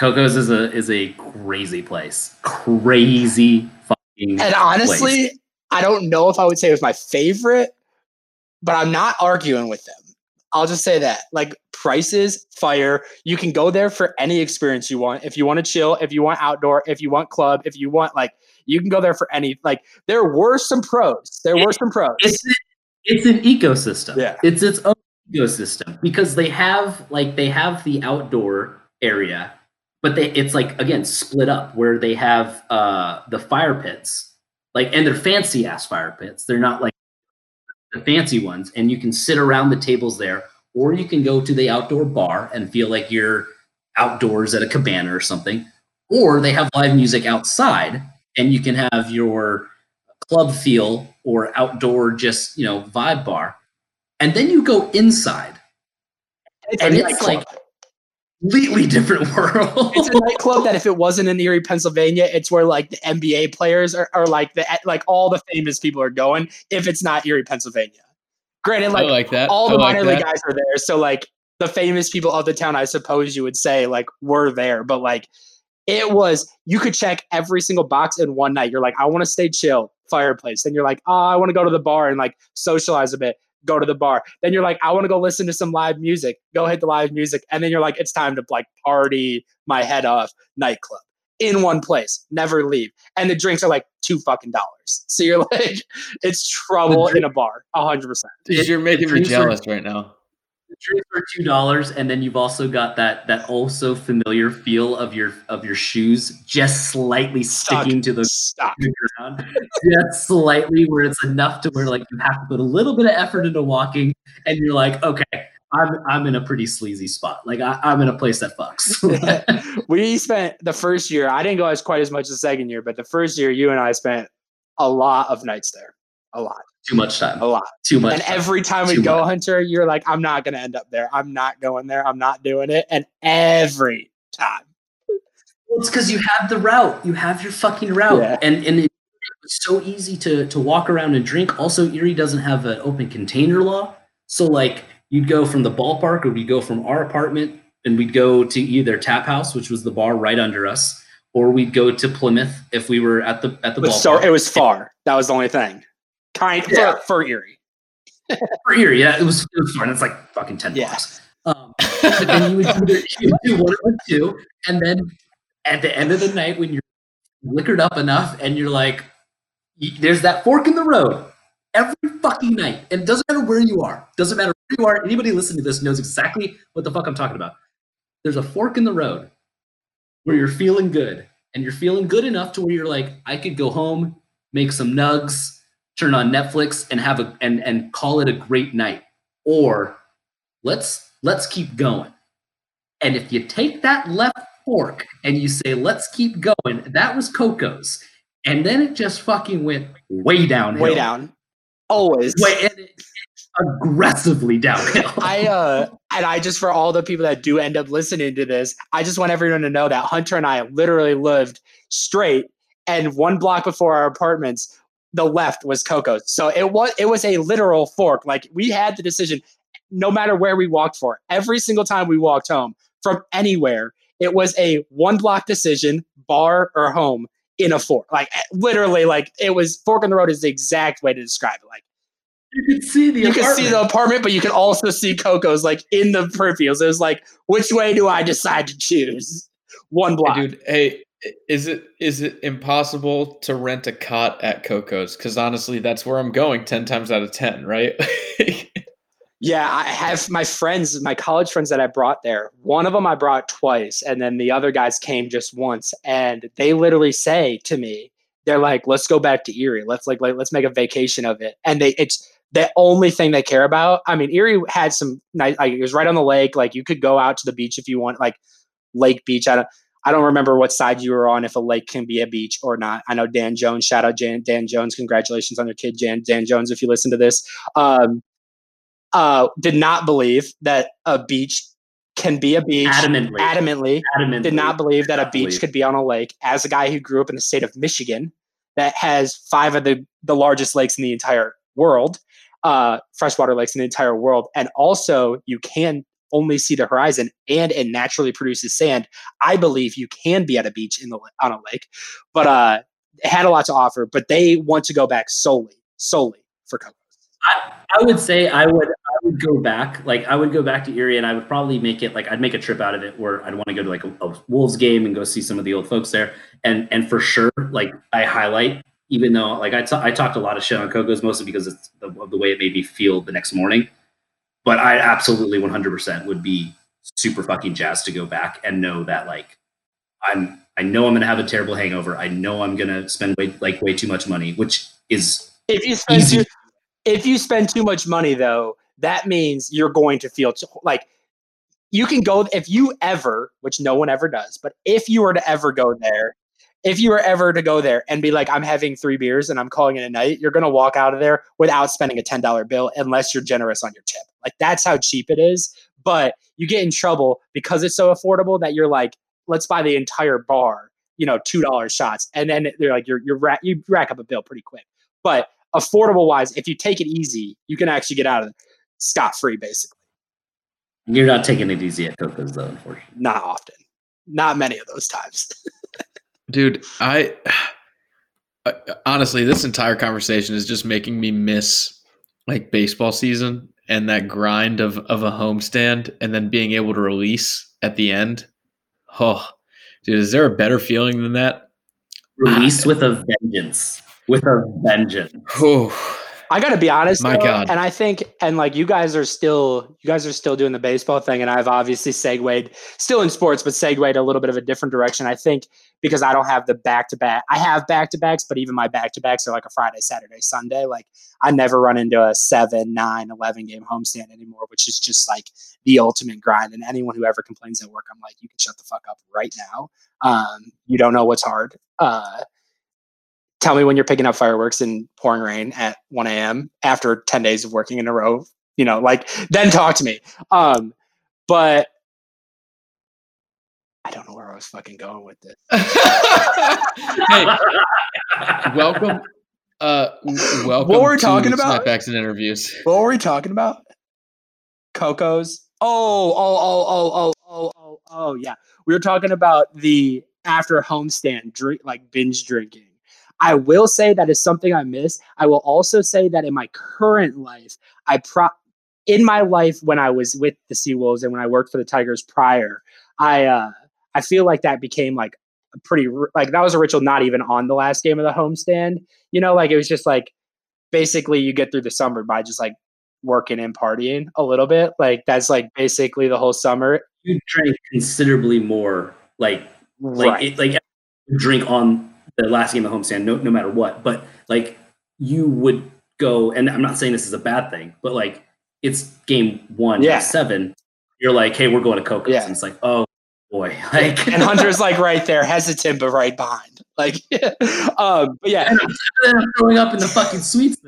Coco's is a is a crazy place. Crazy fucking. And honestly, place. I don't know if I would say it was my favorite, but I'm not arguing with them. I'll just say that. Like prices, fire. You can go there for any experience you want. If you want to chill, if you want outdoor, if you want club, if you want like you can go there for any like there were some pros. There were some pros. it's it's an ecosystem. Yeah. It's its own ecosystem because they have like they have the outdoor area, but they it's like again split up where they have uh the fire pits, like and they're fancy ass fire pits. They're not like the fancy ones, and you can sit around the tables there, or you can go to the outdoor bar and feel like you're outdoors at a cabana or something. Or they have live music outside, and you can have your club feel or outdoor just you know vibe bar and then you go inside It's and it's like completely different world it's a nightclub that if it wasn't in Erie, Pennsylvania, it's where like the NBA players are, are like the like all the famous people are going. If it's not Erie, Pennsylvania, granted, like like that. all the like minor league guys are there. So like the famous people of the town, I suppose you would say like were there, but like it was you could check every single box in one night. You're like, I want to stay chill, fireplace. Then you're like, oh, I want to go to the bar and like socialize a bit. Go to the bar. Then you're like, I want to go listen to some live music. Go hit the live music. And then you're like, it's time to like party my head off nightclub in one place. Never leave. And the drinks are like two fucking dollars. So you're like, it's trouble in a bar. a hundred percent. Dude, you're making me jealous right now. The drinks are two dollars and then you've also got that that also familiar feel of your of your shoes just slightly sticking to the Stop. ground just slightly where it's enough to where like you have to put a little bit of effort into walking and you're like okay i'm i'm in a pretty sleazy spot like I, i'm in a place that fucks we spent the first year. I didn't go as quite as much as the second year, but the first year, you and I spent a lot of nights there. A lot, too much time a lot. too much And time. every time we Too go, much. Hunter, you're like, I'm not gonna end up there. I'm not going there. I'm not doing it. And every time, Well, it's because you have the route. You have your fucking route, Yeah. and and it's so easy to to walk around and drink. Also, Erie doesn't have an open container law, so like you'd go from the ballpark, or we'd go from our apartment, and we'd go to either Tap House, which was the bar right under us, or we'd go to Plymouth if we were at the at the it was, ballpark. so, it was far. That was the only thing. Kind Yeah. for, for Erie. for Erie, yeah, it was it was fun. It's like fucking ten Yeah. bucks. Um, but then you would, either, you would do one two, and then at the end of the night, when you're liquored up enough, and you're like, there's that fork in the road every fucking night, and it doesn't matter where you are, doesn't matter where you are. Anybody listening to this knows exactly what the fuck I'm talking about. There's a fork in the road where you're feeling good, and you're feeling good enough to where you're like, I could go home, make some nugs, turn on Netflix and have a and and call it a great night. Or let's let's keep going. And if you take that left fork and you say let's keep going, that was Coco's. And then it just fucking went way downhill. Way down. Always. Way aggressively downhill. I uh and I just for all the people that do end up listening to this, I just want everyone to know that Hunter and I literally lived straight and one block before our apartments, the left was Coco's. So it was it was a literal fork. Like we had the decision no matter where we walked for. Every single time we walked home from anywhere, it was a one block decision, bar or home in a fork. Like eh, literally like it was fork in the road is the exact way to describe it. Like you could see the you can see the apartment. apartment, but you can also see Coco's like in the peripherals. It was like, which way do I decide to choose? One block. Hey, dude, hey, i- is it is it impossible to rent a cot at Coco's? Because honestly, that's where I'm going ten times out of ten, right? Yeah, I have my friends, my college friends that I brought there. One of them I brought twice, and then the other guys came just once. And they literally say to me, they're like, "Let's go back to Erie. Let's like, like let's make a vacation of it." And they, it's the only thing they care about. I mean, Erie had some nice. Like, it was right on the lake. Like you could go out to the beach if you want, like Lake Beach. I don't. I don't remember what side you were on, if a lake can be a beach or not. I know Dan Jones, shout out Jan, Dan Jones. Congratulations on your kid, Jan, Dan Jones, if you listen to this. Um, uh, did not believe that a beach can be a beach. Adamantly. Adamantly. Adamantly. Did not believe that a beach could be on a lake. As a guy who grew up in the state of Michigan, that has five of the, the largest lakes in the entire world, uh, freshwater lakes in the entire world. And also, you can only see the horizon and it naturally produces sand. I believe you can be at a beach in the on a lake, but uh, it had a lot to offer. But they want to go back solely, solely for Cocos. I, I would say I would I would go back like I would go back to Erie and I would probably make it like I'd make a trip out of it where I'd want to go to like a, a Wolves game and go see some of the old folks there and and for sure like I highlight even though like I I talked a lot of shit on Coco's mostly because it's the, of the way it made me feel the next morning but I absolutely 100% would be super fucking jazzed to go back and know that like I'm I know I'm gonna have a terrible hangover I know I'm gonna spend way like way too much money which is If you spend Easy. too, if you spend too much money though, that means you're going to feel t- like you can go if you ever, which no one ever does, but if you were to ever go there, if you were ever to go there and be like, I'm having three beers and I'm calling it a night, you're gonna walk out of there without spending a ten dollar bill unless you're generous on your tip. Like that's how cheap it is. But you get in trouble because it's so affordable that you're like, let's buy the entire bar, you know, two dollar shots, and then they're like, you're you're ra- you rack up a bill pretty quick. But affordable wise, if you take it easy, you can actually get out of it scot free, basically. you're not taking it easy at Coco's though unfortunately. Not often, not many of those times. Dude, I uh, honestly, this entire conversation is just making me miss like baseball season and that grind of of a homestand and then being able to release at the end. Oh, dude, is there a better feeling than that? Release with a vengeance. With a vengeance. Oh, I got to be honest, My though, God. and I think, and like you guys are still, you guys are still doing the baseball thing, and I've obviously segued, still in sports, but segued a little bit of a different direction. I think because I don't have the back to back, I have back to backs, but even my back to backs are like a Friday, Saturday, Sunday. Like I never run into a seven, nine, 11 game homestand anymore, which is just like the ultimate grind. And anyone who ever complains at work, I'm like, you can shut the fuck up right now. Um, you don't know what's hard. Uh, tell me when you're picking up fireworks in pouring rain at 1 a.m. after 10 days of working in a row. You know, like then talk to me. Um, but I don't know where I was fucking going with this. hey, welcome. Uh, welcome. What were we talking about? Snapbacks and interviews. What were we talking about? Coco's. Oh, oh, oh, oh, oh, oh, oh, oh, yeah. We were talking about the after homestand drink, like binge drinking. I will say that is something I miss. I will also say that in my current life, I pro in my life when I was with the Seawolves and when I worked for the Tigers prior, I uh I feel like that became like a pretty like that was a ritual not even on the last game of the homestand. You know, like it was just like basically you get through the summer by just like working and partying a little bit. Like that's like basically the whole summer. You drink considerably more like like right. it, like drink on the last game of homestand no no matter what. But like you would go and I'm not saying this is a bad thing, but like it's game one Yeah. seven. You're like, hey, we're going to Coco's. Yeah. And it's like, oh boy. Like and Hunter's like right there, hesitant but right behind. Like um but yeah, and then I'm throwing up in the fucking suites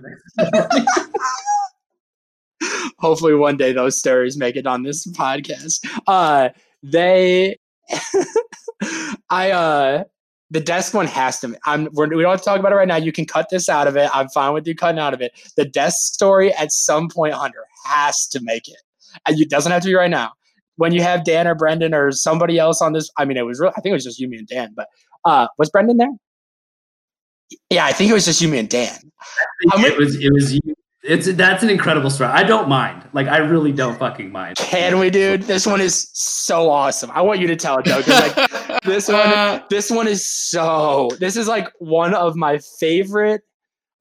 hopefully one day those stories make it on this podcast. Uh they I uh the desk one has to I'm we're, we don't have to talk about it right now. You can cut this out of it. I'm fine with you cutting out of it. The desk story at some point Hunter has to make it. And it doesn't have to be right now. When you have Dan or Brendan or somebody else on this, I mean, it was real. I think it was just you, me, and Dan. But uh, was Brendan there? Yeah, I think it was just you, me, and Dan. It was it was you. It's that's an incredible story. I don't mind. Like I really don't fucking mind. Can we, dude? This one is so awesome. I want you to tell it, though. Like, this one, this one is so. This is like one of my favorite.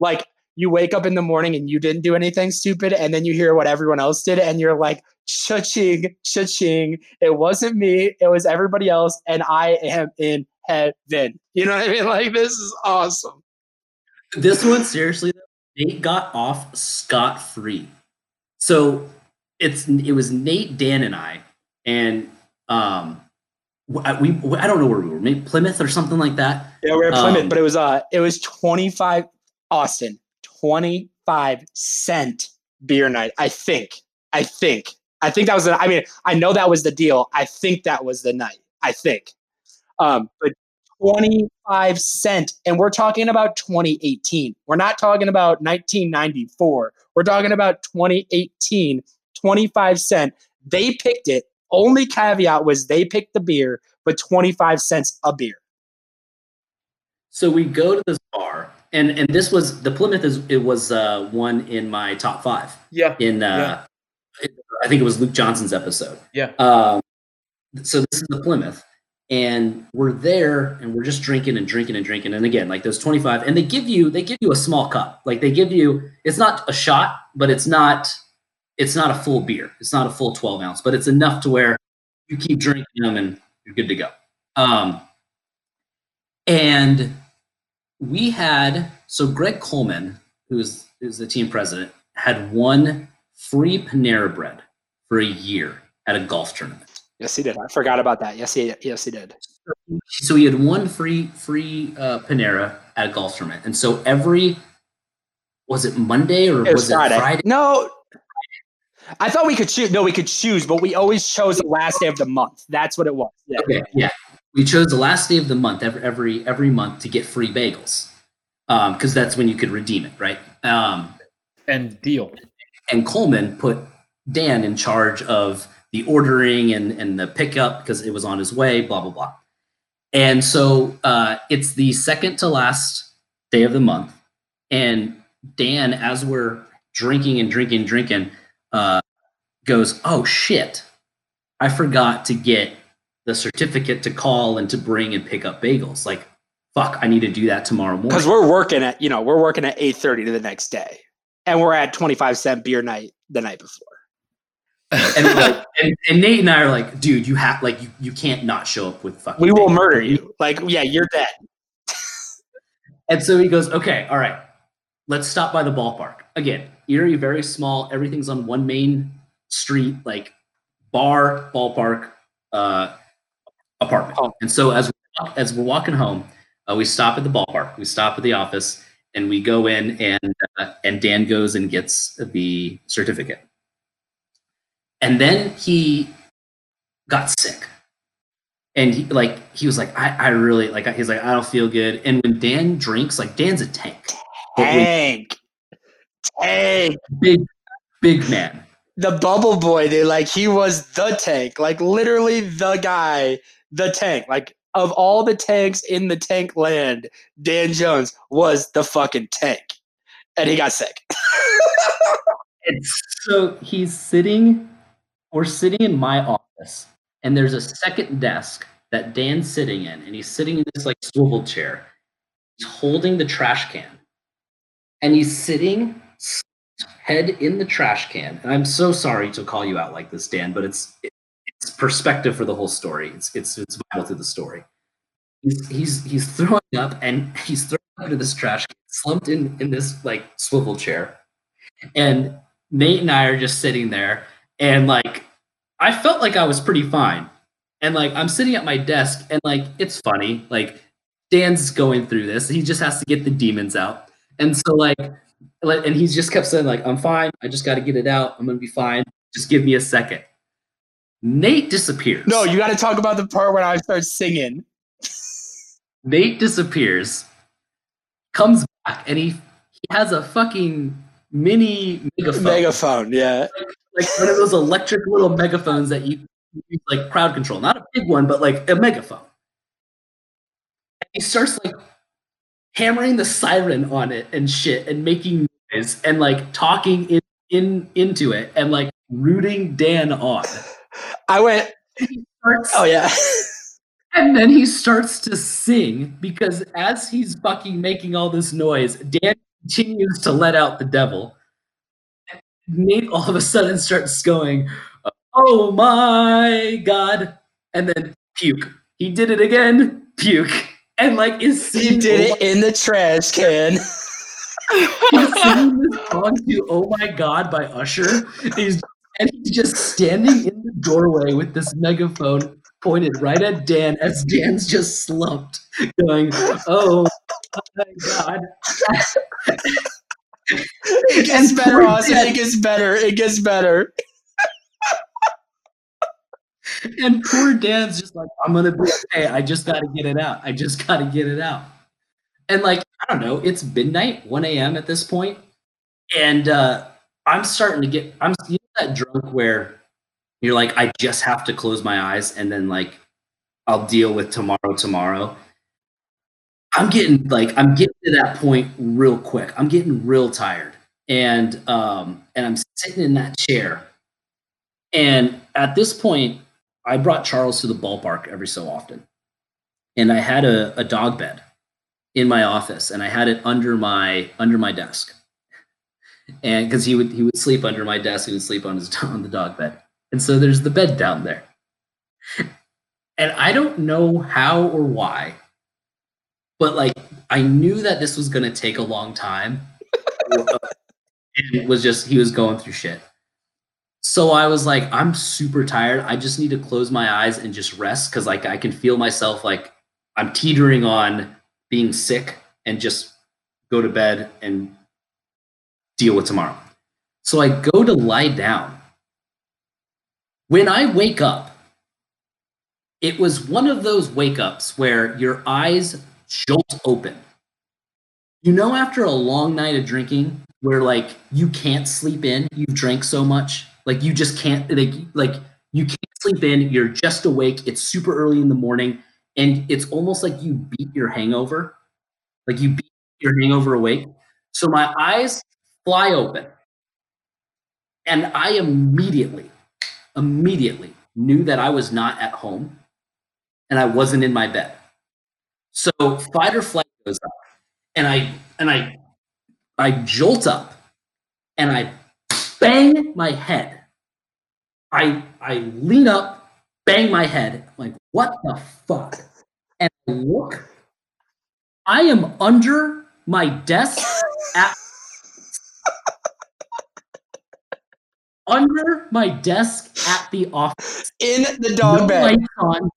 Like you wake up in the morning and you didn't do anything stupid, and then you hear what everyone else did, and you're like, cha-ching, cha-ching. It wasn't me, it was everybody else, and I am in heaven. You know what I mean? Like, this is awesome. This one, seriously, Nate got off scot free. So it's it was Nate, Dan, and I, and um, we I don't know where we were, maybe Plymouth or something like that. Yeah, we are at Plymouth, um, but it was uh, it was twenty five Austin, twenty five cent beer night. I think. I think. I think that was. The, I mean, I know that was the deal. I think that was the night. I think. Um, but 25 cent and we're talking about 2018 we're not talking about 1994 we're talking about 2018 25 cent they picked it only caveat was they picked the beer but 25 cents a beer. So we go to this bar and and this was the plymouth is it was uh one in my top five. Yeah. In uh yeah. i think it was luke johnson's episode. Yeah. Um so this is the plymouth and we're there and we're just drinking and drinking and drinking. And again like those 25 and they give you they give you a small cup. Like they give you it's not a shot but it's not it's not a full beer it's not a full 12 ounce but it's enough to where you keep drinking them and you're good to go um and we had so greg coleman who's who's the team president had won free panera bread for a year at a golf tournament Yes, he did. I forgot about that. Yes, he yes he did. So he had one free free uh, Panera at a golf tournament, and so every was it Monday or it was, was Friday. it Friday? No, I thought we could choose. No, we could choose, but we always chose the last day of the month. That's what it was. Yeah. Okay, yeah, we chose the last day of the month every every every month to get free bagels, because um, that's when you could redeem it, right? Um, and deal. And Coleman put Dan in charge of the ordering and, and the pickup because it was on his way, blah, blah, blah. And so uh, it's the second to last day of the month. And Dan, as we're drinking and drinking drinking, uh, goes, Oh shit, I forgot to get the certificate to call and to bring and pick up bagels. Like, fuck, I need to do that tomorrow morning. Because we're working at, you know, we're working at 8.30 to the next day. And we're at 25 cent beer night the night before and, like, and, and, Nate and I are like, dude, you have like you, you can't not show up with fucking. We will murder you. Like, yeah, you're dead. and so he goes, okay, all right, let's stop by the ballpark again. Erie, very small. Everything's on one main street, like bar, ballpark, uh, apartment. Oh. And so as we, as we're walking home, uh, we stop at the ballpark. We stop at the office, and we go in, and uh, and Dan goes and gets the certificate. And then he got sick. And he like he was like, I, I really like he's like, I don't feel good. And when Dan drinks, like Dan's a tank. Tank. Tank. Big, big man. The bubble boy, dude. Like he was the tank. Like literally the guy, the tank. Like of all the tanks in the tank land, Dan Jones was the fucking tank. And he got sick. and so he's sitting we're sitting in my office and there's a second desk that Dan's sitting in, and he's sitting in this like swivel chair. He's holding the trash can, and he's sitting head in the trash can. And I'm so sorry to call you out like this, Dan, but it's it's perspective for the whole story. It's it's it's vital to the story. He's he's he's throwing up, and he's throwing up into this trash can, slumped in in this like swivel chair, and Nate and I are just sitting there and like I felt like I was pretty fine. And like I'm sitting at my desk and like it's funny. Like Dan's going through this. He just has to get the demons out. And so like and he's just kept saying like I'm fine. I just got to get it out. I'm going to be fine. Just give me a second. Nate disappears. No, you got to talk about the part when I start singing. Nate disappears, comes back, and he he has a fucking mini megaphone. Megaphone, yeah. Like, like one of those electric little megaphones that you use like crowd control. Not a big one, but like a megaphone. And he starts like hammering the siren on it and shit and making noise and like talking in, in into it and like rooting Dan on. I went starts, Oh yeah. and then he starts to sing because as he's fucking making all this noise, Dan continues to let out the devil. Nate all of a sudden starts going, "Oh my god!" and then puke. He did it again. Puke. And like is He did "Oh it in the trash can. he's singing this song to "Oh My God" by Usher. He's and he's just standing in the doorway with this megaphone pointed right at Dan as Dan's just slumped, going, "Oh my God!" It gets And better, Austin. It gets better. It gets better. And poor Dan's just like, "I'm gonna be okay. I just got to get it out. I just got to get it out." And like, I don't know. It's midnight, 1 a.m. at this point, and uh, I'm starting to get. I'm you know that drunk where you're like, I just have to close my eyes, and then like, I'll deal with tomorrow. Tomorrow. I'm getting like I'm getting to that point real quick. I'm getting real tired, and um, and I'm sitting in that chair, and at this point, I brought Charles to the ballpark every so often, and I had a, a dog bed in my office, and I had it under my under my desk, and because he would he would sleep under my desk, he would sleep on his on the dog bed, and so there's the bed down there, and I don't know how or why, but like I knew that this was going to take a long time, and it was just he was going through shit. So I was like, I'm super tired. I just need to close my eyes and just rest because like I can feel myself like I'm teetering on being sick and just go to bed and deal with tomorrow. So I go to lie down. When I wake up, it was one of those wake ups where your eyes jolt open. You know, after a long night of drinking, where like you can't sleep in, you've drank so much, like you just can't, like, like you can't sleep in, you're just awake, it's super early in the morning, and it's almost like you beat your hangover, like you beat your hangover awake. So my eyes fly open, and I immediately, immediately knew that I was not at home and I wasn't in my bed. So fight or flight goes up, and I and I I jolt up, and I bang my head. I I lean up, bang my head, like what the fuck? And I look. I am under my desk at under my desk at the office. In the dog no bed. on,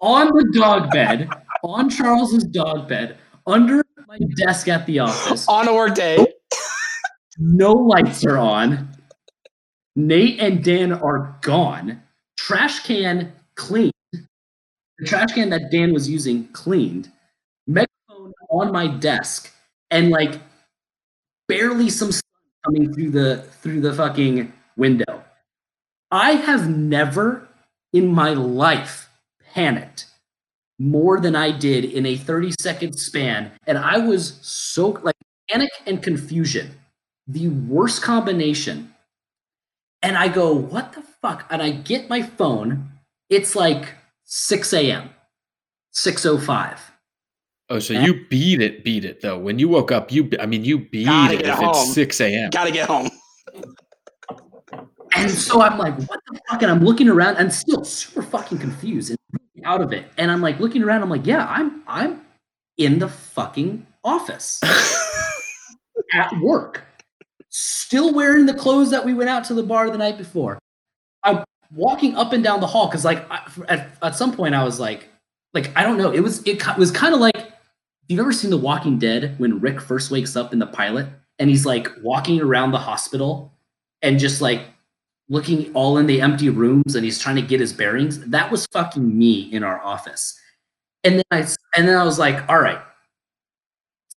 on the dog bed, on Charles's dog bed, under my desk at the office. On a work day. No lights are on. Nate and Dan are gone. Trash can cleaned. The trash can that Dan was using cleaned. Megaphone on my desk, and like barely some sun coming through the through the fucking window. I have never in my life panicked more than I did in a 30 second span. And I was so like panic and confusion, the worst combination. And I go, what the fuck? And I get my phone. It's like 6 a.m., 6.05. Oh, so you beat it, beat it though. When you woke up, you I mean you beat it if home. it's six a.m. Gotta get home. And so I'm like, what the fuck? And I'm looking around and still super fucking confused and out of it. And I'm like looking around, I'm like, yeah, I'm I'm in the fucking office at work. Still wearing the clothes that we went out to the bar the night before. I'm walking up and down the hall because like I, at, at some point I was like, like I don't know. It was it was kind of like you've ever seen The Walking Dead when Rick first wakes up in the pilot and he's like walking around the hospital and just like looking all in the empty rooms and he's trying to get his bearings. That was fucking me in our office. And then I and then I was like, all right,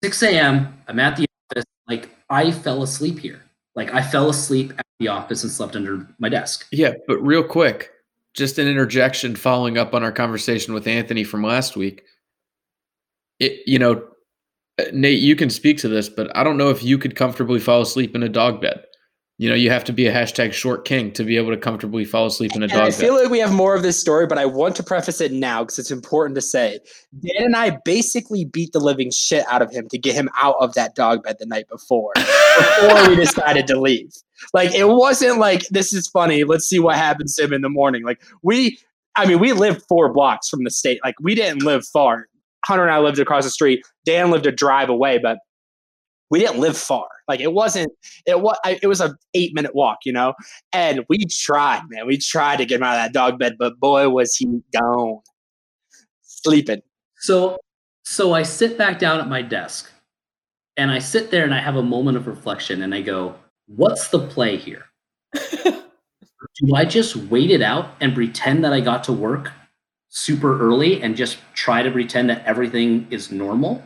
6 a.m. I'm at the office. Like I fell asleep here. Like I fell asleep at the office and slept under my desk. Yeah, but real quick, just an interjection following up on our conversation with Anthony from last week. It, you know, Nate, you can speak to this, but I don't know if you could comfortably fall asleep in a dog bed. You know, you have to be a hashtag short king to be able to comfortably fall asleep in a And dog I bed. feel like we have more of this story, but I want to preface it now because it's important to say. Dan and I basically beat the living shit out of him to get him out of that dog bed the night before, before we decided to leave. Like it wasn't like this is funny. Let's see what happens to him in the morning. Like we, I mean, we lived four blocks from the state. Like we didn't live far. Hunter and I lived across the street. Dan lived a drive away, but we didn't live far. Like it wasn't. It was. It was a eight minute walk, you know. And we tried, man. We tried to get him out of that dog bed, but boy, was he gone, sleeping. So so I sit back down at my desk and I sit there and I have a moment of reflection and I go, what's the play here? Do I just wait it out and pretend that I got to work super early and just try to pretend that everything is normal?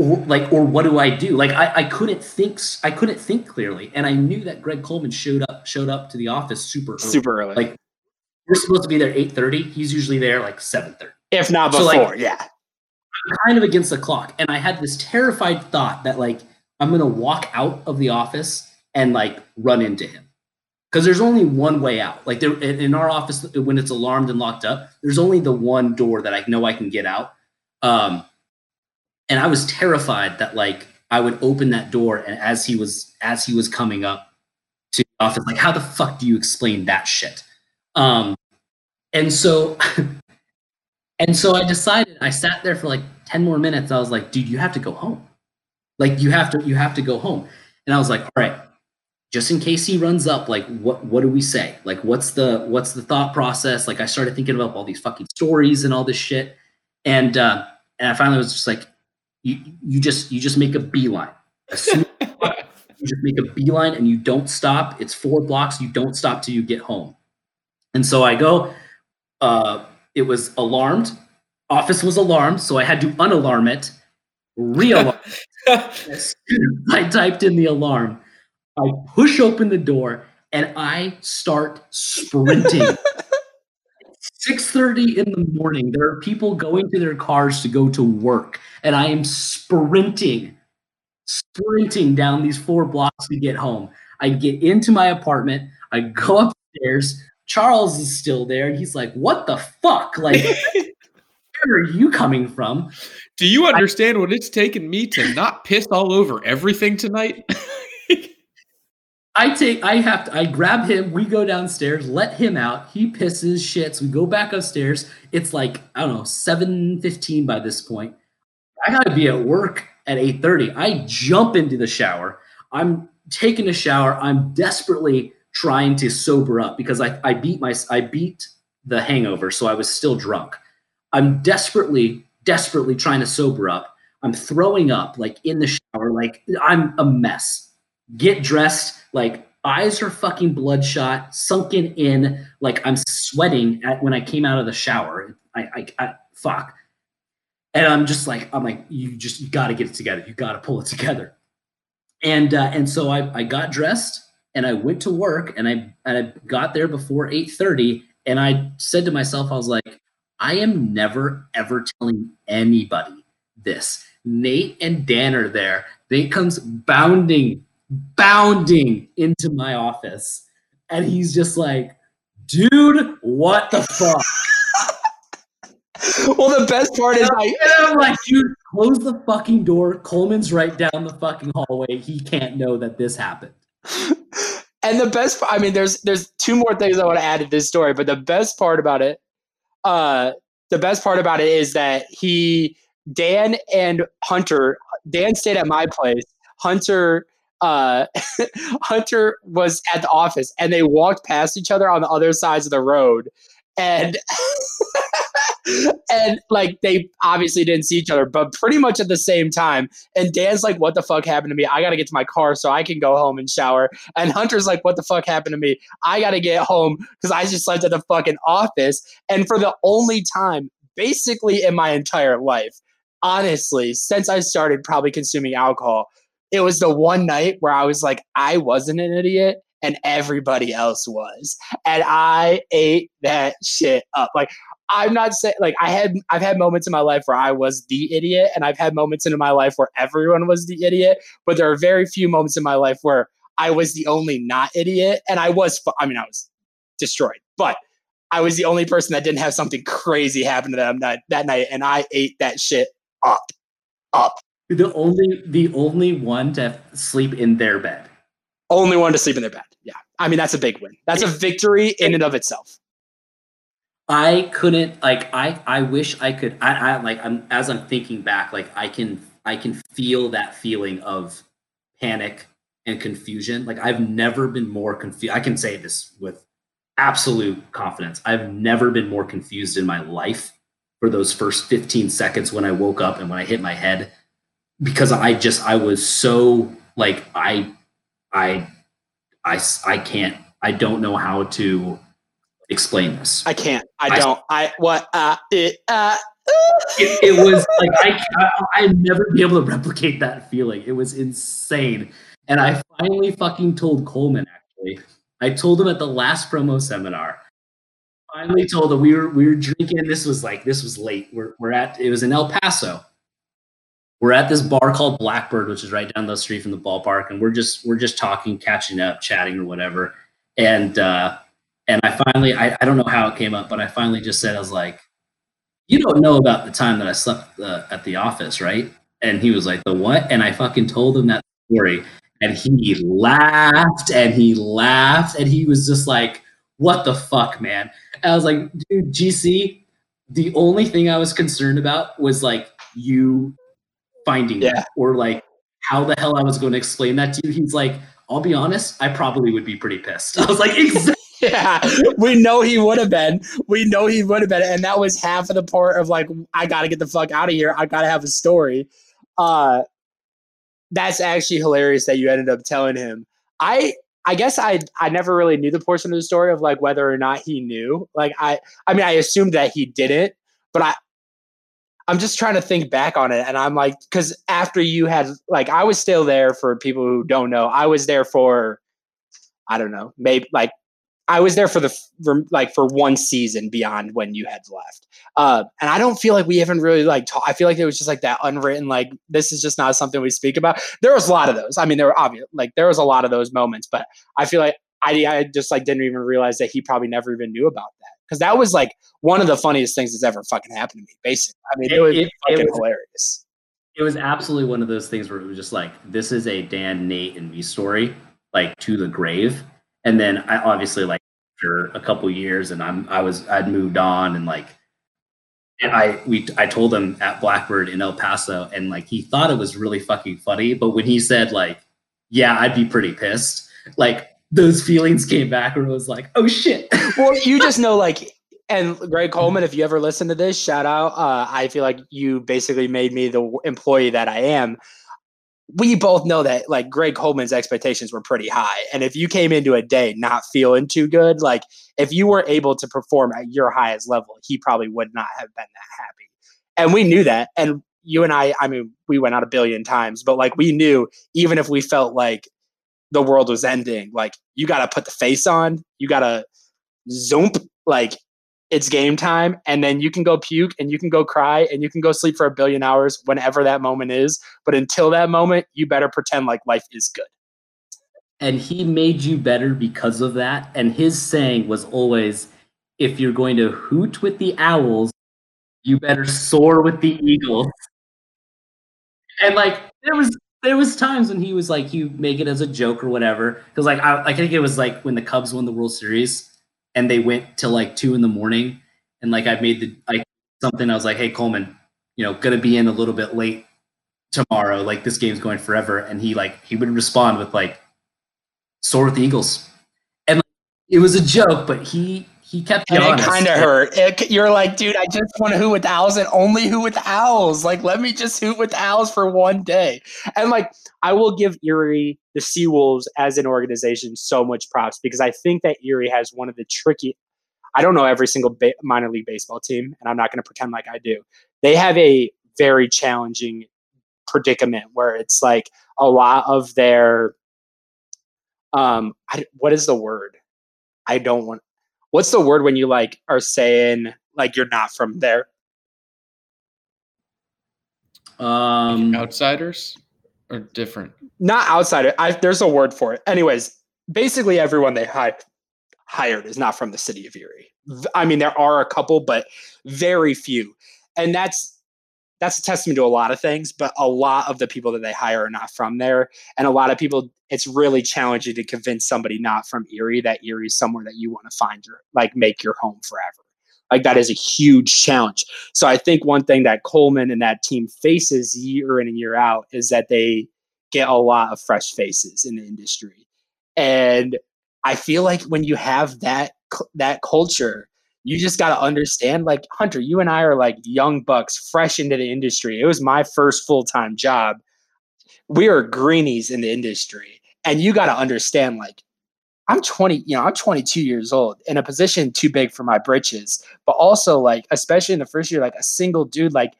Or like or what do I do? Like I, I couldn't think I couldn't think clearly. And I knew that Greg Coleman showed up showed up to the office super early. Super early, Like we're supposed to be there 8:30. He's usually there like 7:30. if not so, before. like- yeah, kind of against the clock and i had this terrified thought that like i'm gonna walk out of the office and like run into him because there's only one way out like there in, in our office when it's alarmed and locked up there's only the one door that i know i can get out um and i was terrified that like i would open that door and as he was as he was coming up to the office like how the fuck do you explain that shit um and so And so I decided, I sat there for like 10 more minutes. I was like, dude, you have to go home. Like you have to, you have to go home. And I was like, all right, just in case he runs up, like what what do we say? Like what's the what's the thought process? Like I started thinking about all these fucking stories and all this shit. And uh and I finally was just like, you you just you just make a beeline. As soon as you just make a beeline and you don't stop. It's four blocks, you don't stop till you get home. And so I go, uh, it was alarmed. Office was alarmed, so I had to unalarm it, realarm. as I typed in the alarm, I push open the door and I start sprinting. 6:30 in the morning. There are people going to their cars to go to work, and I am sprinting, sprinting down these four blocks to get home. I get into my apartment. I go upstairs. Charles is still there, and he's like, "What the fuck? Like, where are you coming from?" Do you understand what it's taken me to not piss all over everything tonight? I take, I have to, I grab him. We go downstairs, let him out. He pisses, shits. We go back upstairs. It's like I don't know, seven fifteen by this point. I got to be at work at eight thirty. I jump into the shower. I'm taking a shower. I'm desperately trying to sober up because I, I beat my, I beat the hangover, so I was still drunk. I'm desperately, desperately trying to sober up. I'm throwing up like in the shower, like I'm a mess get dressed, like eyes are fucking bloodshot, sunken in, like I'm sweating at when I came out of the shower. I, I, I fuck. And I'm just like, I'm like, you just you gotta get it together. You gotta pull it together. And uh, and so I, I got dressed and I went to work and I and I got there before 8:30 and I said to myself, I was like, I am never ever telling anybody this. Nate and Dan are there. Nate comes bounding bounding into my office. And he's just like dude what the fuck? Well, the best part is I. i'm like dude close the fucking door. Coleman's right down the fucking hallway. He can't know that this happened. And the best i mean there's there's two more things i want to add to this story but the best part about it uh the best part about it is that he dan and hunter dan stayed at my place. Hunter uh hunter was at the office and they walked past each other on the other sides of the road and and like they obviously didn't see each other but pretty much at the same time and dan's like what the fuck happened to me i gotta get to my car so i can go home and shower and Hunter's like, what the fuck happened to me? I got to get home because I just slept at the fucking office. And for the only time, basically in my entire life, honestly, since I started probably consuming alcohol, it was the one night where I was like, I wasn't an idiot and everybody else was. And I ate that shit up. Like, I'm not saying like I had I've had moments in my life where I was the idiot and I've had moments in my life where everyone was the idiot, but there are very few moments in my life where I was the only not idiot, and I was. I mean, I was destroyed, but I was the only person that didn't have something crazy happen to them that that night, and I ate that shit up, up. The only the only one to sleep in their bed. Only one to sleep in their bed. Yeah, I mean that's a big win. That's a victory in and of itself. I couldn't like I I wish I could I, I like I'm as I'm thinking back like I can I can feel that feeling of panic and confusion. Like I've never been more confused. I can say this with absolute confidence. I've never been more confused in my life for those first 15 seconds when I woke up and when I hit my head because I just I was so like I I I I can't I don't know how to explain this. I can't. I, I don't. I what uh it uh it, it, was like I, I I'd never be able to replicate that feeling. It was insane. And I finally fucking told Coleman actually. I told him at the last promo seminar. Finally told him we were we were drinking. This was like this was late. We're we're at it was in El Paso. We're at this bar called Blackbird, which is right down the street from the ballpark, and we're just we're just talking, catching up, chatting or whatever. And uh and I finally I, I don't know how it came up, but I finally just said I was like, You don't know about the time that I slept uh, at the office, right? And he was like, The what? And I fucking told him that story and he laughed and he laughed and he was just like, "What the fuck, man?" And I was like, "Dude, GC, the only thing I was concerned about was like you finding yeah. or like how the hell I was going to explain that to you." He's like, "I'll be honest, I probably would be pretty pissed." I was like, "Exactly." yeah, we know he would have been. We know he would have been, and that was half of the part of like, I got to get the fuck out of here. I got to have a story. Uh, that's actually hilarious that you ended up telling him. I I guess I I never really knew the portion of the story of like whether or not he knew. Like I I mean I assumed that he didn't, but I I'm just trying to think back on it and I'm like cuz after you had like I was still there for people who don't know. I was there for I don't know, maybe like I was there for the for, like for one season beyond when you had left. Uh, and I don't feel like we haven't really like. Ta- I feel like it was just like that unwritten. Like this is just not something we speak about. There was a lot of those. I mean, there were obvious. Like there was a lot of those moments, but I feel like I I just like didn't even realize that he probably never even knew about because that was like one of the funniest things that's ever fucking happened to me. Basically, I mean, it, it was it, fucking it was, hilarious. It was absolutely one of those things where it was just like, this is a Dan, Nate, and me story, like to the grave. And then I obviously like after a couple years, and I'm I was I'd moved on, and like and I we I told him at Blackbird in El Paso, and like he thought it was really fucking funny. But when he said like, "Yeah, I'd be pretty pissed," like those feelings came back, where it was like, "Oh shit." well, you just know like. And Greg Coleman, if you ever listen to this, shout out. Uh, I feel like you basically made me the employee that I am we both know that like Greg Coleman's expectations were pretty high. And if you came into a day not feeling too good, like if you were able to perform at your highest level, he probably would not have been that happy. And we knew that. And you and I, I mean, we went out a billion times, but like we knew even if we felt like the world was ending, like you got to put the face on, you got to zoom, like it's game time and then you can go puke and you can go cry and you can go sleep for a billion hours whenever that moment is but until that moment you better pretend like life is good. And he made you better because of that and his saying was always if you're going to hoot with the owls you better soar with the eagles. And like there was there was times when he was like you make it as a joke or whatever because like I, I think it was like when the cubs won the world series and they went till like two in the morning. And like I made the like something, I was like, hey Coleman, you know, gonna be in a little bit late tomorrow. Like this game's going forever. And he like he would respond with like soar with the Eagles. And like, it was a joke, but he he kept and it kind of hurt. It, you're like, dude, I just want to hoot with owls and only hoot with owls. Like, let me just hoot with owls for one day. And like, I will give Erie, the Seawolves as an organization, so much props because I think that Erie has one of the tricky. I don't know every single ba- minor league baseball team, and I'm not going to pretend like I do. They have a very challenging predicament where it's like a lot of their um I, what is the word i don't want what's the word when you like are saying like you're not from there? Um, outsiders. or different? Not outside it. I, there's a word for it. Anyways, basically everyone they hired hired is not from the city of Erie. I mean, there are a couple, but very few, and that's that's a testament to a lot of things. But a lot of the people that they hire are not from there, and a lot of people. It's really challenging to convince somebody not from Erie that Erie is somewhere that you want to find your like make your home forever. Like that is a huge challenge. So I think one thing that Coleman and that team faces year in and year out is that they get a lot of fresh faces in the industry. And I feel like when you have that that culture, you just got to understand like Hunter, you and I are like young bucks fresh into the industry. It was my first full-time job. We are greenies in the industry. And you got to understand like I'm 20, you know, I'm 22 years old in a position too big for my britches, but also like, especially in the first year, like a single dude, like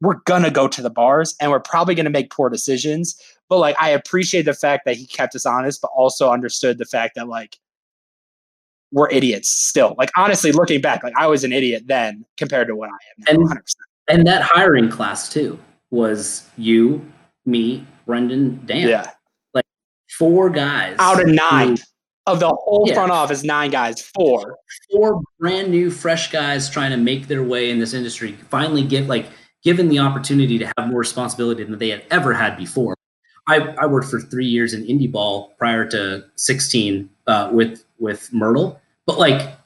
we're gonna go to the bars and we're probably gonna make poor decisions. But like, I appreciate the fact that he kept us honest, but also understood the fact that like we're idiots still. Like honestly, looking back, like I was an idiot then compared to what I am now. And, 100%. and that hiring class too was you, me, Brendan, Dan. Yeah. Like four guys out of nine. Who, of the whole yeah. front office, nine guys, four. Four brand new, fresh guys trying to make their way in this industry. Finally, get like given the opportunity to have more responsibility than they had ever had before. I, I worked for three years in indie ball prior to 16 uh, with with Myrtle, but like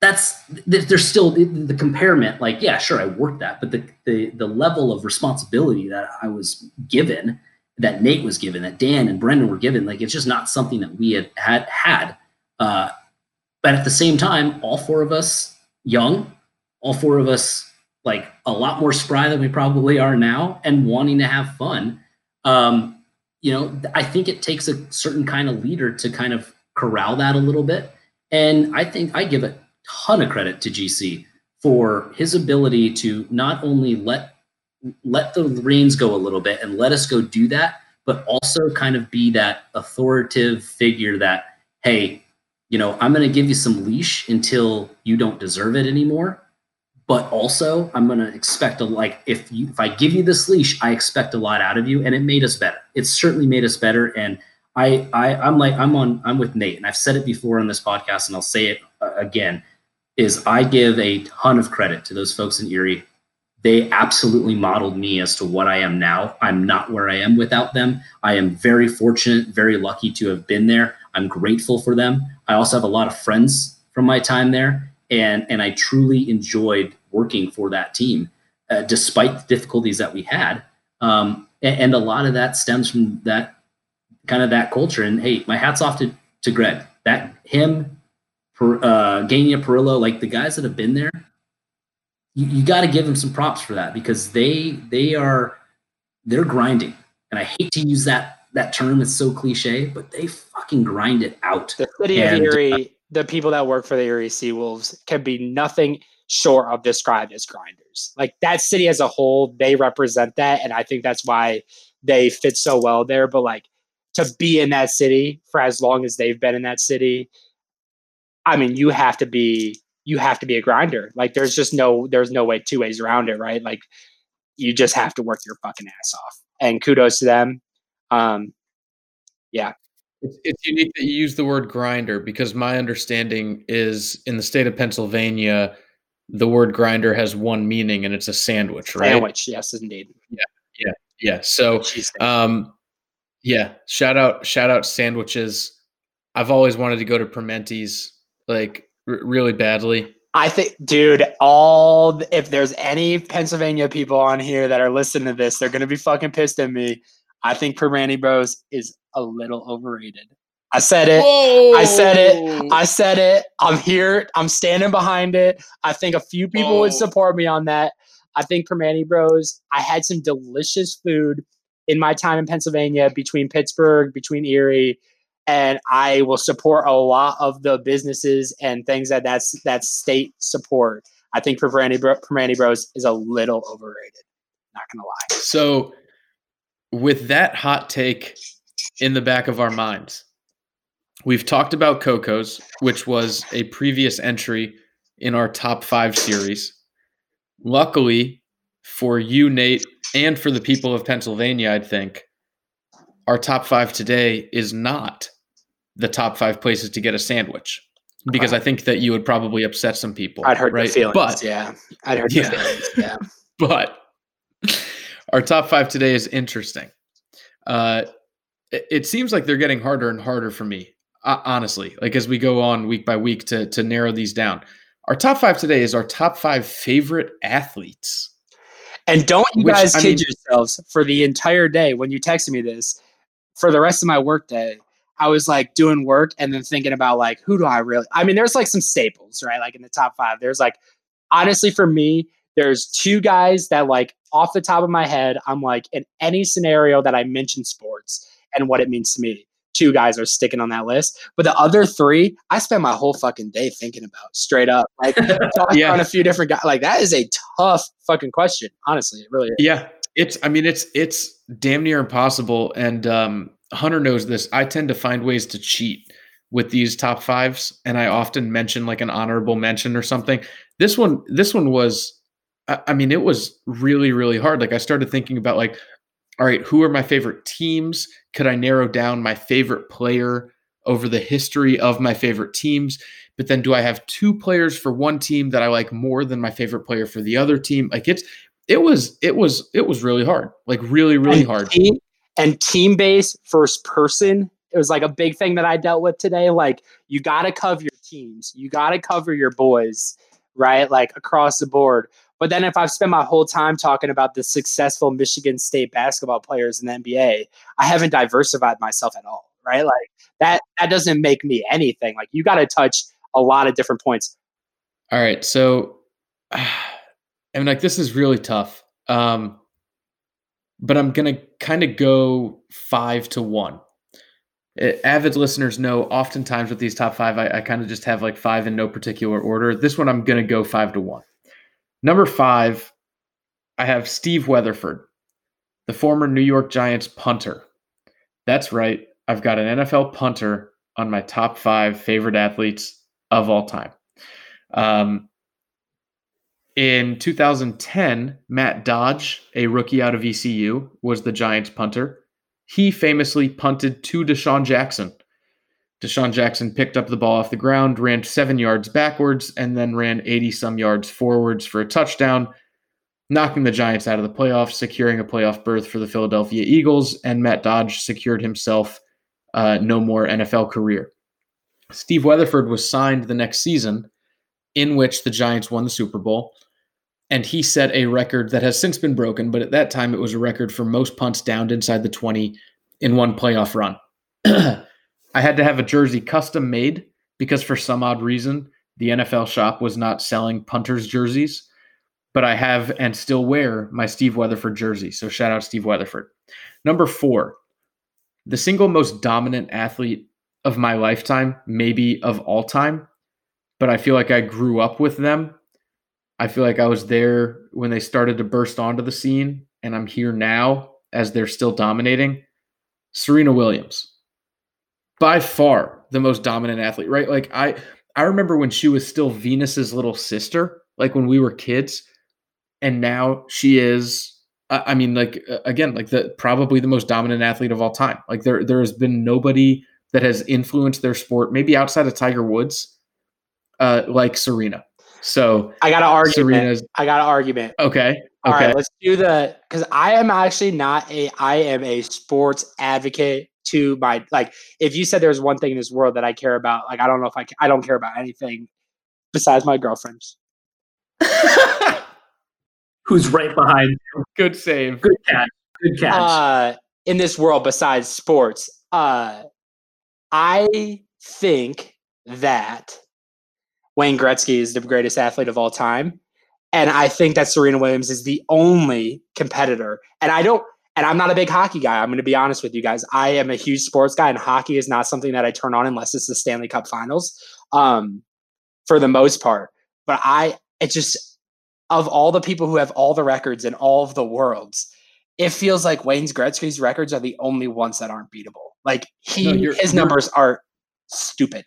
that's there's still the, comparison. Like, yeah, sure, I worked that, but the, the the level of responsibility that I was given that Nate was given, that Dan and Brendan were given. Like it's just not something that we had had had. Uh, but at the same time, all four of us young, all four of us like a lot more spry than we probably are now, and wanting to have fun. Um, you know, I think it takes a certain kind of leader to kind of corral that a little bit. And I think I give a ton of credit to GC for his ability to not only let let the reins go a little bit and let us go do that, but also kind of be that authoritative figure that, hey, you know, I'm going to give you some leash until you don't deserve it anymore. But also, I'm going to expect a like if you if I give you this leash, I expect a lot out of you, and it made us better. It certainly made us better, and I, I I'm like I'm on I'm with Nate, and I've said it before on this podcast, and I'll say it uh, again. Is I give a ton of credit to those folks in Erie they absolutely modeled me as to what I am now. I'm not where I am without them. I am very fortunate, very lucky to have been there. I'm grateful for them. I also have a lot of friends from my time there, and and I truly enjoyed working for that team, uh, despite the difficulties that we had. Um, and, and, a lot of that stems from that kind of that culture. And hey, my hats off to to Greg. That him, per, uh, Gania Perillo, like the guys that have been there you, you got to give them some props for that because they they are they're grinding, and I hate to use that that term. It's so cliche, but they fucking grind it out. The city and, of Erie, uh, the people that work for the Erie Seawolves can be nothing short of described as grinders. Like that city as a whole, they represent that, and I think that's why they fit so well there. But like to be in that city for as long as they've been in that city, I mean, you have to be you have to be a grinder. Like there's just no there's no way two ways around it, right? Like you just have to work your fucking ass off. And kudos to them. Um, yeah. It's, it's unique that you use the word grinder because my understanding is in the state of Pennsylvania, the word grinder has one meaning and it's a sandwich, right? Sandwich, yes, indeed. Yeah, yeah, yeah. So, um, yeah, shout out, shout out sandwiches. I've always wanted to go to Primanti's. Like r- really badly. I think, dude, all if there's any Pennsylvania people on here that are listening to this, they're gonna be fucking pissed at me. I think Primanti Bros is a little overrated. I said it. Whoa. I said it. I said it. I'm here. I'm standing behind it. I think a few people Whoa. would oh. support me on that. I think Primanti Bros. I had some delicious food in my time in Pennsylvania between Pittsburgh, between Erie, and I will support a lot of the businesses and things that that's that state support. I think Primanti, Primanti Bros is a little overrated. Not gonna lie. So, with that hot take in the back of our minds, we've talked about Coco's, which was a previous entry in our top five series. Luckily for you, Nate, and for the people of Pennsylvania, I'd think our top five today is not the top five places to get a sandwich because I think that you would probably upset some people. I'd hurt right? the feelings. But yeah, I'd hurt Yeah. the feelings. Yeah. but our top five today is interesting. Uh, it, it seems like they're getting harder and harder for me, uh, honestly. Like as we go on week by week to to narrow these down. Our top five today is our top five favorite athletes. And don't you Which, guys I kid mean- yourselves for the entire day when you texted me this, for the rest of my work day, I was like doing work and then thinking about like who do I really I mean, there's like some staples, right? Like in the top five. There's like honestly for me, there's two guys that like off the top of my head, I'm like in any scenario that I mention sports and what it means to me. Two guys are sticking on that list. But the other three, I spent my whole fucking day thinking about straight up. Like talking Yeah. on a few different guys. Like that is a tough fucking question. Honestly, it really is. Yeah, it's. I mean, it's it's damn near impossible. And um, Hunter knows this. I tend to find ways to cheat with these top fives, and I often mention like an honorable mention or something. This one, this one was. I mean, it was really really hard. Like I started thinking about like, all right, who are my favorite teams? Could I narrow down my favorite player over the history of my favorite teams? But then, do I have two players for one team that I like more than my favorite player for the other team? Like it's it was it was it was really hard like really really and hard Team, and team based first person. It was like a big thing that I dealt with today. Like you got to cover your teams, you got to cover your boys, right? Like across the board. But then if I've spent my whole time talking about the successful Michigan State basketball players in the NBA, I haven't diversified myself at all, right? Like that that doesn't make me anything. Like you got to touch a lot of different points. all right so i mean like this is really tough um but i'm gonna kind of go five to one Uh, avid listeners know oftentimes with these top five i, I kind of just have like five in no particular order this one i'm gonna go five to one number five i have steve weatherford the former new york giants punter that's right i've got an nfl punter on my top five favorite athletes of all time um, in 2010, Matt Dodge, a rookie out of ECU, was the Giants punter. He famously punted to DeSean Jackson. DeSean Jackson picked up the ball off the ground, ran seven yards backwards, and then ran 80 some yards forwards for a touchdown, knocking the Giants out of the playoffs, securing a playoff berth for the Philadelphia Eagles, and Matt Dodge secured himself uh, no more NFL career. Steve Weatherford was signed the next season in which the Giants won the Super Bowl. And he set a record that has since been broken, but at that time it was a record for most punts downed inside the 20 in one playoff run. I had to have a jersey custom made because for some odd reason, the NFL shop was not selling punters' jerseys. But I have and still wear my Steve Weatherford jersey. So shout out Steve Weatherford. Number four, the single most dominant athlete of my lifetime, maybe of all time, but I feel like I grew up with them. I feel like I was there when they started to burst onto the scene, and I'm here now as they're still dominating. Serena Williams, by far the most dominant athlete, right? Like I, I remember when she was still Venus's little sister, like when we were kids, and now she is. I mean, like again, like the probably the most dominant athlete of all time. Like there, there has been nobody that has influenced their sport, maybe outside of Tiger Woods, uh, like Serena. So I got an argument. Serena's I got an argument. okay. All Okay. right, let's do the because I am actually not a I am a sports advocate to my like if you said there's one thing in this world that I care about, like I don't know if I ca- I don't care about anything besides my girlfriends. Who's right behind? you. Good save. Good catch. Good catch. Uh in this world besides sports. Uh I think that Wayne Gretzky is the greatest athlete of all time. And I think that Serena Williams is the only competitor. And I don't, and I'm not a big hockey guy. I'm going to be honest with you guys. I am a huge sports guy, and hockey is not something that I turn on unless it's the Stanley Cup finals um, for the most part. But I, it just, of all the people who have all the records in all of the worlds, it feels like Wayne's Gretzky's records are the only ones that aren't beatable. Like he, No, his numbers are stupid.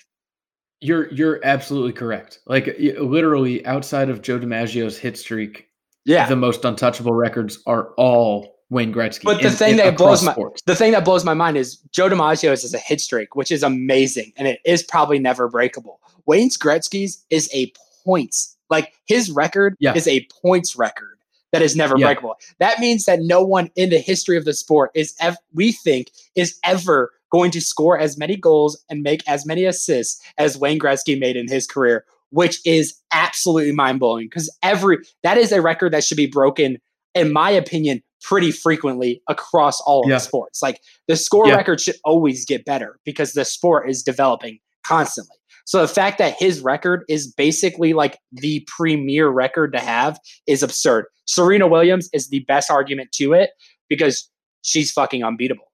You're you're absolutely correct. Like literally outside of Joe DiMaggio's hit streak, Yeah. the most untouchable records are all Wayne Gretzky. But the in- thing in- that blows my sports. the thing that blows my mind is Joe DiMaggio's is a hit streak, which is amazing, and it is probably never breakable. Wayne Gretzky's is a points like his record Yeah. is a points record that is never Yeah. breakable. That means that no one in the history of the sport is ev- we think is ever going to score as many goals and make as many assists as Wayne Gretzky made in his career, which is absolutely mind blowing because every that is a record that should be broken, in my opinion, pretty frequently across all Yeah. of sports. Like the score Yeah. record should always get better because the sport is developing constantly. So the fact that his record is basically like the premier record to have is absurd. Serena Williams is the best argument to it because she's fucking unbeatable.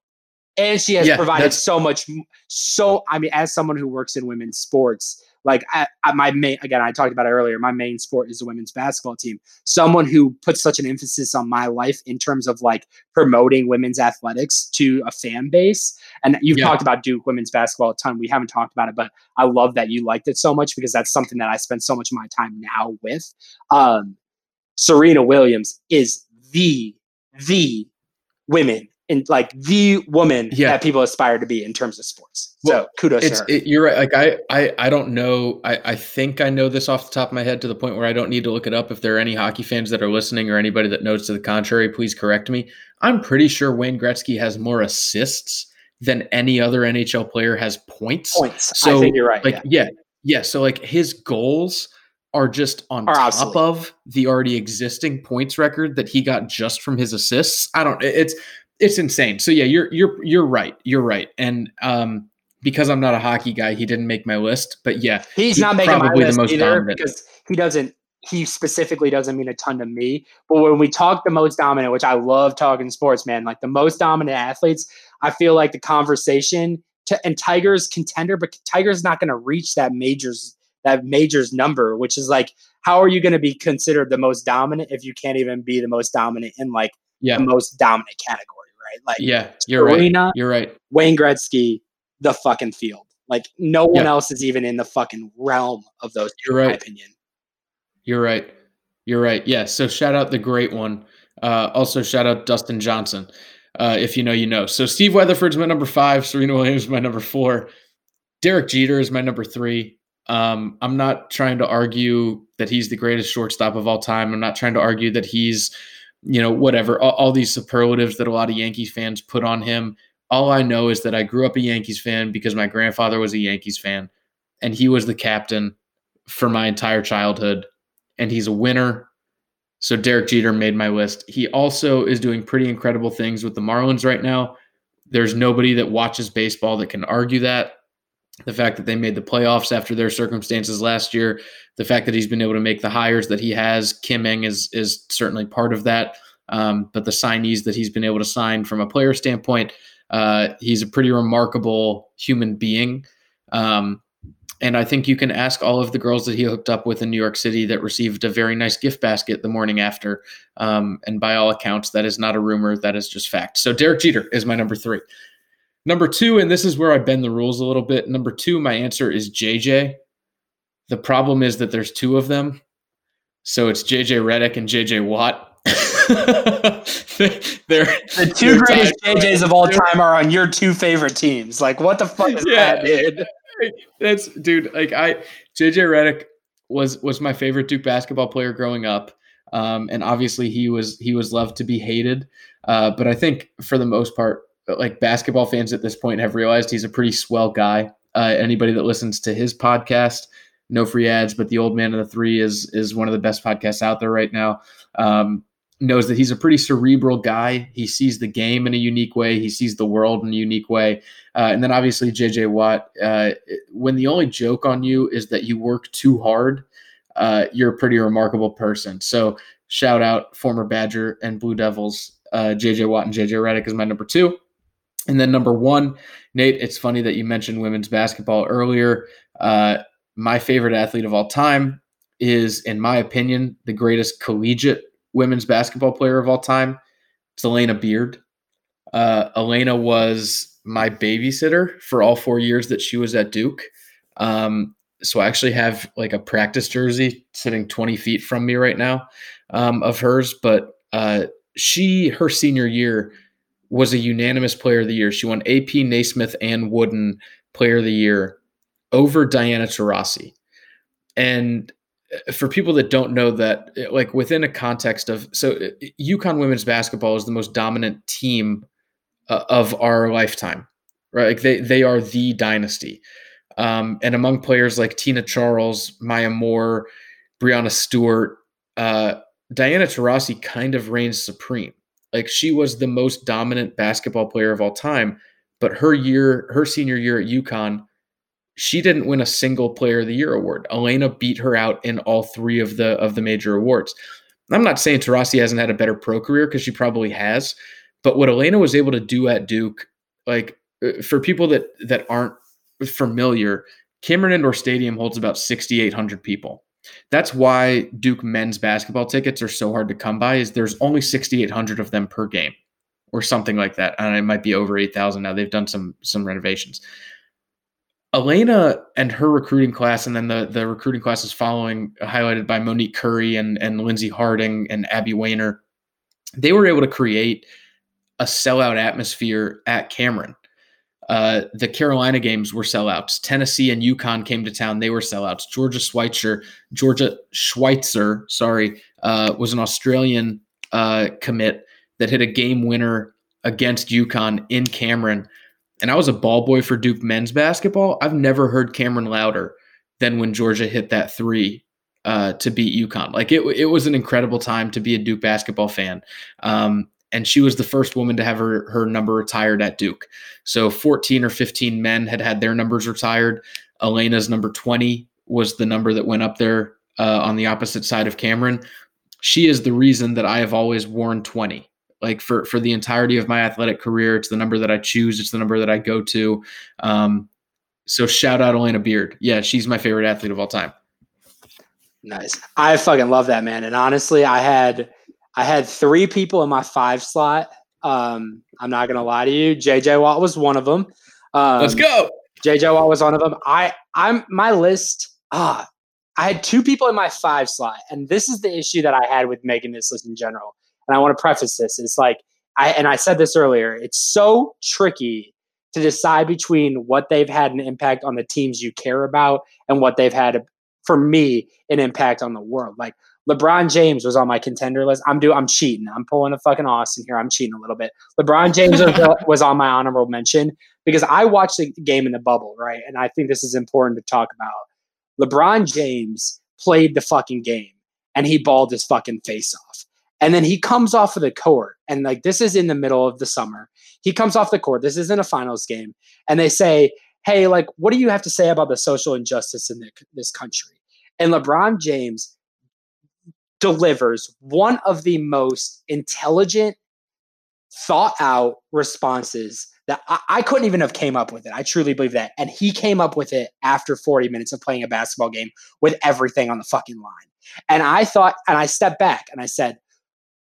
And she has Yeah, provided so much so I mean as someone who works in women's sports, like I, I, my main again I talked about it earlier, my main sport is the women's basketball team. Someone who puts such an emphasis on my life in terms of like promoting women's athletics to a fan base. And you've Yeah. talked about Duke women's basketball a ton. We haven't talked about it, but I love that you liked it so much because that's something that I spend so much of my time now with. Um, Serena Williams is the the women and like the woman Yeah. that people aspire to be in terms of sports. So Well, kudos to it's her. it, you're right. Like I, I, I don't know. I, I think I know this off the top of my head to the point where I don't need to look it up. If there are any hockey fans that are listening or anybody that knows to the contrary, please correct me. I'm pretty sure Wayne Gretzky has more assists than any other NHL player has points. Points. So, I think you're right. Like yeah. yeah, yeah. So like his goals are just on Are top obsolete. of the already existing points record that he got just from his assists. I don't. It's it's insane. So yeah, you're you're you're right. You're right. And um, because I'm not a hockey guy, he didn't make my list. But yeah, He's he's not making my probably the most either dominant. because he doesn't. He specifically doesn't mean a ton to me. But when we talk the most dominant, which I love talking sports, man, like the most dominant athletes, I feel like the conversation to and Tiger's contender, but Tiger's not going to reach that majors that majors number, which is like, how are you going to be considered the most dominant if you can't even be the most dominant in like Yeah, the most dominant category, right? Like yeah, you're right. Serena, You're right. Wayne Gretzky, the fucking field. Like no one Yeah. else is even in the fucking realm of those. You're in my right. opinion. You're right. You're right. Yeah. So shout out the great one. Uh, also shout out Dustin Johnson. Uh, if you know, you know. So Steve Weatherford's my number five. Serena Williams my number four. Derek Jeter is my number three. Um, I'm not trying to argue that he's the greatest shortstop of all time. I'm not trying to argue that he's, you know, whatever, all, all these superlatives that a lot of Yankees fans put on him. All I know is that I grew up a Yankees fan because my grandfather was a Yankees fan and he was the captain for my entire childhood and he's a winner. So Derek Jeter made my list. He also is doing pretty incredible things with the Marlins right now. There's nobody that watches baseball that can argue that. The fact that they made the playoffs after their circumstances last year, the fact that he's been able to make the hires that he has, Kim Ng is is certainly part of that. Um, but the signees that he's been able to sign from a player standpoint, uh, he's a pretty remarkable human being. Um, and I think you can ask all of the girls that he hooked up with in New York City that received a very nice gift basket the morning after. Um, and by all accounts, that is not a rumor. That is just fact. So Derek Jeter is my number three. Number two, and this is where I bend the rules a little bit. Number two, my answer is JJ. The problem is that there's two of them. So it's JJ Redick and JJ Watt. they're, The two greatest JJs of all time are on your two favorite teams. Like, what the fuck is Yeah. that, dude? That's dude. Like I, JJ Redick was was my favorite Duke basketball player growing up, um, and obviously he was he was loved to be hated. Uh, but I think for the most part, like basketball fans at this point have realized he's a pretty swell guy. Uh, anybody that listens to his podcast, no free ads, but the Old Man of the Three is is one of the best podcasts out there right now. Um, knows that he's a pretty cerebral guy. He sees the game in a unique way. He sees the world in a unique way. Uh, and then obviously JJ Watt. Uh, when the only joke on you is that you work too hard, uh, you're a pretty remarkable person. So shout out former Badger and Blue Devils, uh, JJ Watt and JJ Redick is my number two. And then number one, Nate. It's funny that you mentioned women's basketball earlier. Uh, my favorite athlete of all time is, in my opinion, the greatest collegiate women's basketball player of all time. It's Alana Beard. Uh, Alana was my babysitter for all four years that she was at Duke. Um, so I actually have like a practice jersey sitting 20 feet from me right now um, of hers. But uh, she her senior year was a unanimous player of the year. She won AP Naismith and Wooden player of the year over Diana Taurasi. And uh, for people that don't know that, uh, like within a context of so uh, UConn women's basketball is the most dominant team uh, of our lifetime, right? Like they they are the dynasty. Um, and among players like Tina Charles, Maya Moore, Breanna Stewart, uh, Diana Taurasi kind of reigns supreme. Like she was the most dominant basketball player of all time, but her year, her senior year at UConn, she didn't win a single player of the year award. Alana beat her out in all three of the of the major awards. I'm not saying Taurasi hasn't had a better pro career because she probably has, but what Alana was able to do at Duke, like uh, for people that that aren't familiar, Cameron Indoor Stadium holds about 6,800 people. That's why Duke men's basketball tickets are so hard to come by. Is there's only 6,800 of them per game, or something like that, and it might be over 8,000 now. They've done some some renovations. Alana and her recruiting class, and then the the recruiting classes following, uh, highlighted by Monique Currie and and Lindsey Harding and Abby Waner, they were able to create a sellout atmosphere at Cameron. Uh, the Carolina games were sellouts. Tennessee and UConn came to town; they were sellouts. Georgia Schweitzer, Georgia Schweitzer, sorry, uh, was an Australian uh, commit that hit a game winner against UConn in Cameron. And I was a ball boy for Duke men's basketball. I've never heard Cameron louder than when Georgia hit that three uh, to beat UConn. Like it, it was an incredible time to be a Duke basketball fan. Um, and she was the first woman to have her, her number retired at Duke. So 14 or 15 men had had their numbers retired. Alana's number 20 was the number that went up there uh, on the opposite side of Cameron. She is the reason that I have always worn 20. Like for for the entirety of my athletic career, it's the number that I choose. It's the number that I go to. Um, so shout out Alana Beard. Yeah, she's my favorite athlete of all time. Nice. I fucking love that man. And honestly, I had I had three people in my five slot. Um, I'm not gonna lie to you. JJ Watt was one of them. Um, Let's go. JJ Watt was one of them. I I'm my list. Ah, I had two people in my five slot, and this is the issue that I had with making this list in general. And I want to preface this: it's like I and I said this earlier. It's so tricky to decide between what they've had an impact on the teams you care about and what they've had for me an impact on the world. Like LeBron James was on my contender list. I'm doing. I'm cheating. I'm pulling a fucking Austin here. I'm cheating a little bit. LeBron James was, uh, was on my honorable mention because I watched the game in the bubble, right? And I think this is important to talk about. LeBron James played the fucking game and he balled his fucking face off. And then he comes off of the court, and like this is in the middle of the summer. He comes off the court. This isn't a finals game, and they say, "Hey, like, what do you have to say about the social injustice in the, this country?" And LeBron James delivers one of the most intelligent, thought out responses that I, I, couldn't even have came up with it. I truly believe that. And he came up with it after 40 minutes of playing a basketball game with everything on the fucking line. And I thought, and I stepped back and I said,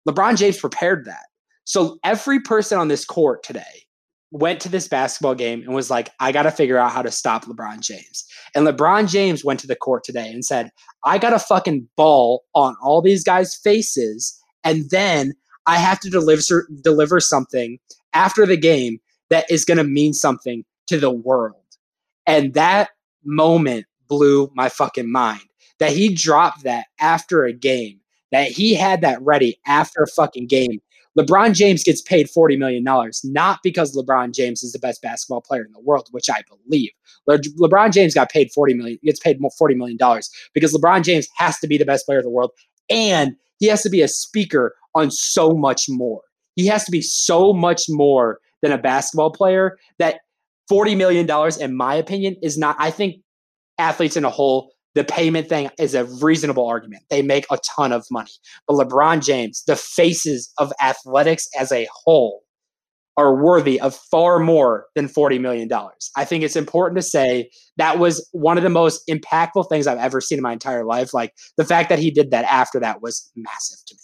LeBron James prepared that. So every person on this court today went to this basketball game and was like, I got to figure out how to stop LeBron James. And LeBron James went to the court today and said, I got a fucking ball on all these guys' faces. And then I have to deliver, deliver something after the game that is going to mean something to the world. And that moment blew my fucking mind that he dropped that after a game, that he had that ready after a fucking game LeBron James gets paid $40 million, not because LeBron James is the best basketball player in the world, which I believe. Le- LeBron James got paid 40 million, gets paid more $40 million because LeBron James has to be the best player in the world and he has to be a speaker on so much more. He has to be so much more than a basketball player that $40 million, in my opinion, is not, I think athletes in a whole the payment thing is a reasonable argument. They make a ton of money. But LeBron James, the faces of athletics as a whole, are worthy of far more than $40 million. I think it's important to say that was one of the most impactful things I've ever seen in my entire life. Like the fact that he did that after that was massive to me.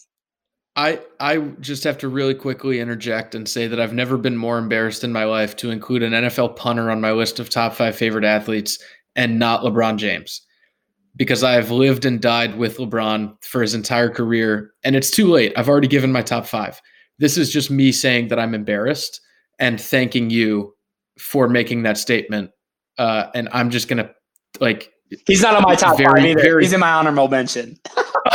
I I just have to really quickly interject and say that I've never been more embarrassed in my life to include an NFL punter on my list of top 5 favorite athletes and not LeBron James because I have lived and died with LeBron for his entire career, and it's too late. I've already given my top five. This is just me saying that I'm embarrassed and thanking you for making that statement. Uh, and I'm just gonna like. He's not on my top Very, five either. very- He's in my honorable mention.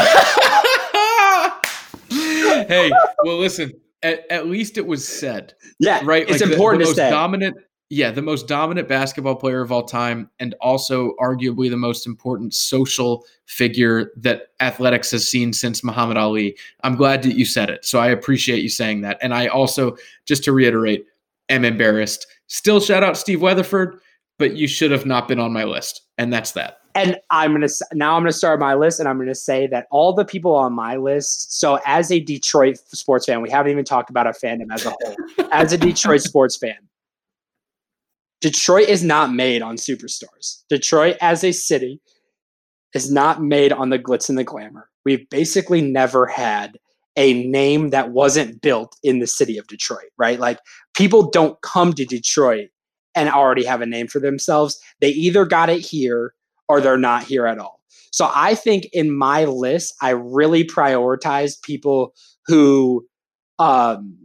hey, well, listen. At, at least it was said. Yeah, right? It's like important the, to most say. dominant. Yeah, the most dominant basketball player of all time, and also arguably the most important social figure that athletics has seen since Muhammad Ali. I'm glad that you said it, so I appreciate you saying that. And I also, just to reiterate, am embarrassed. Still, shout out Steve Weatherford, but you should have not been on my list, and that's that. and I'm gonna now I'm gonna start my list, and I'm gonna say that all the people on my list. So, as a Detroit sports fan, we haven't even talked about our fandom as a whole. as a Detroit sports fan, Detroit is not made on superstars. Detroit, as a city, is not made on the glitz and the glamour. We've basically never had a name that wasn't built in the city of Detroit, right? Like people don't come to Detroit and already have a name for themselves. They either got it here or they're not here at all. So I think in my list, I really prioritize people who um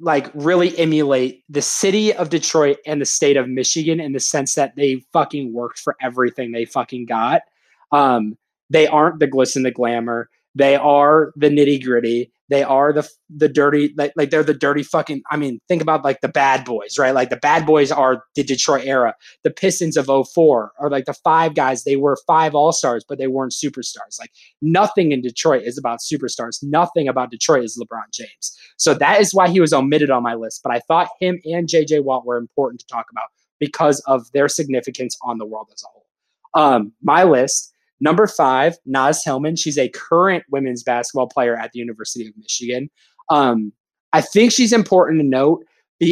like really emulate the city of Detroit and the state of Michigan in the sense that they fucking worked for everything they fucking got. Um, they aren't the glitz and the glamour. They are the nitty gritty. They are the the dirty like like they're the dirty fucking. I mean, think about like the bad boys, right? Like the bad boys are the Detroit era. The Pistons of 04 are like the five guys. They were five all stars, but they weren't superstars. Like nothing in Detroit is about superstars. Nothing about Detroit is LeBron James. So that is why he was omitted on my list. But I thought him and JJ Watt were important to talk about because of their significance on the world as a whole. Um, my list number five, Naz Hillmon. She's a current women's basketball player at the University of Michigan. Um, I think she's important to note.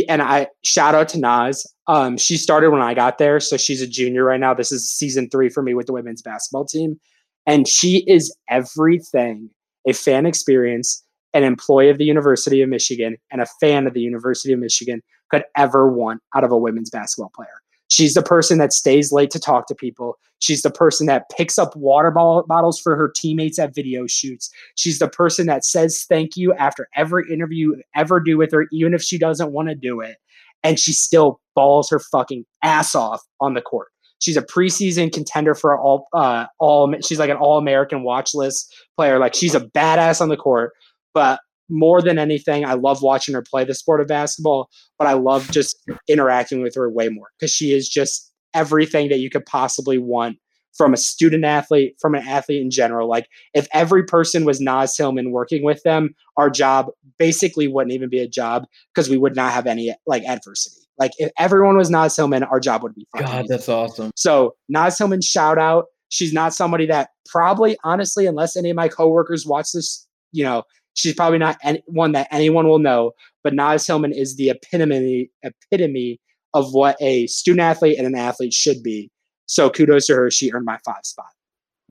And I shout out to Naz. Um, she started when I got there, so she's a junior right now. This is season three for me with the women's basketball team, and she is everything a fan experience an employee of the University of Michigan and a fan of the University of Michigan could ever want out of a women's basketball player. She's the person that stays late to talk to people. She's the person that picks up water bottles for her teammates at video shoots. She's the person that says thank you after every interview you ever do with her, even if she doesn't want to do it. And she still balls her fucking ass off on the court. She's a preseason contender for all uh all she's like an all American watch list player. Like she's a badass on the court. But more than anything, I love watching her play the sport of basketball, but I love just interacting with her way more because she is just everything that you could possibly want from a student athlete, from an athlete in general. Like if every person was Naz Hillmon working with them, our job basically wouldn't even be a job because we would not have any like adversity. Like if everyone was Naz Hillmon, our job would be fucking God, that's awesome. So Naz Hillmon, shout out. She's not somebody that probably, honestly, unless any of my coworkers watch this, you know, she's probably not any, one that anyone will know. But Naz Hillmon is the epitome epitome of what a student athlete and an athlete should be. So kudos to her. She earned my five spot.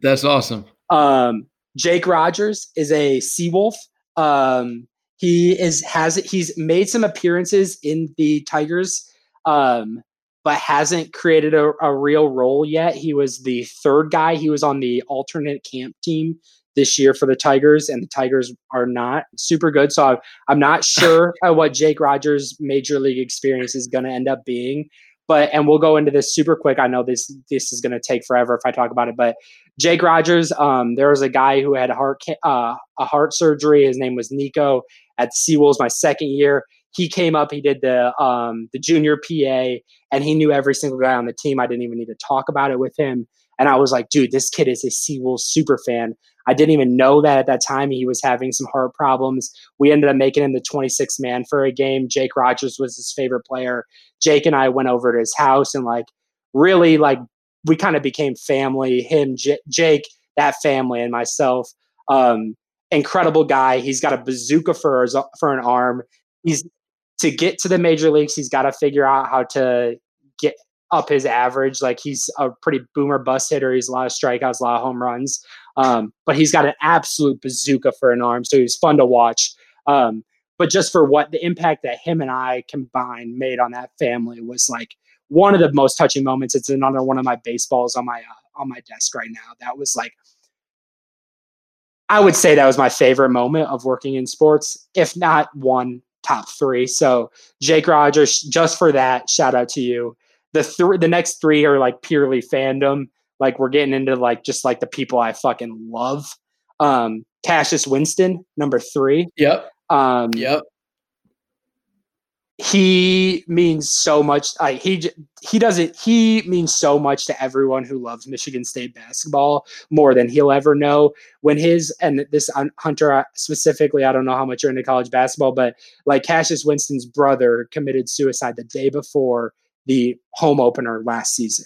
That's awesome. Um, Jake Rogers is a Seawolf. Um, he is has he's made some appearances in the Tigers, um, but hasn't created a, a real role yet. He was the third guy. He was on the alternate camp team this year for the Tigers, and the Tigers are not super good. So I'm, I'm not sure what Jake Rogers' major league experience is going to end up being. But and we'll go into this super quick. I know this this is going to take forever if I talk about it, but Jake Rogers, um, there was a guy who had a heart uh, a heart surgery. His name was Nico at Seawolves my second year. He came up, he did the um, the junior PA, and he knew every single guy on the team. I didn't even need to talk about it with him. And I was like, dude, this kid is a Seawolves super fan. I didn't even know that at that time he was having some heart problems. We ended up making him the 26th man for a game. Jake Rogers was his favorite player. Jake and I went over to his house and like really like we kind of became family. Him, J- Jake, that family, and myself. Um, incredible guy. He's got a bazooka for his, for an arm. He's to get to the major leagues. He's got to figure out how to get up his average. Like he's a pretty boomer bust hitter. He's a lot of strikeouts, a lot of home runs. Um, but he's got an absolute bazooka for an arm. So he was fun to watch. Um, but just for what the impact that him and I combined made on that family was like one of the most touching moments. It's another one of my baseballs on my uh, on my desk right now. That was like I would say that was my favorite moment of working in sports, if not one top three. So Jake Rogers, just for that, shout out to you. The three, the next three are like purely fandom. Like we're getting into like just like the people I fucking love. Um, Cassius Winston, number three. Yep. Um, Yep. he means so much. I he he doesn't. He means so much to everyone who loves Michigan State basketball more than he'll ever know. When his and this Hunter specifically, I don't know how much you're into college basketball, but like Cassius Winston's brother committed suicide the day before the home opener last season.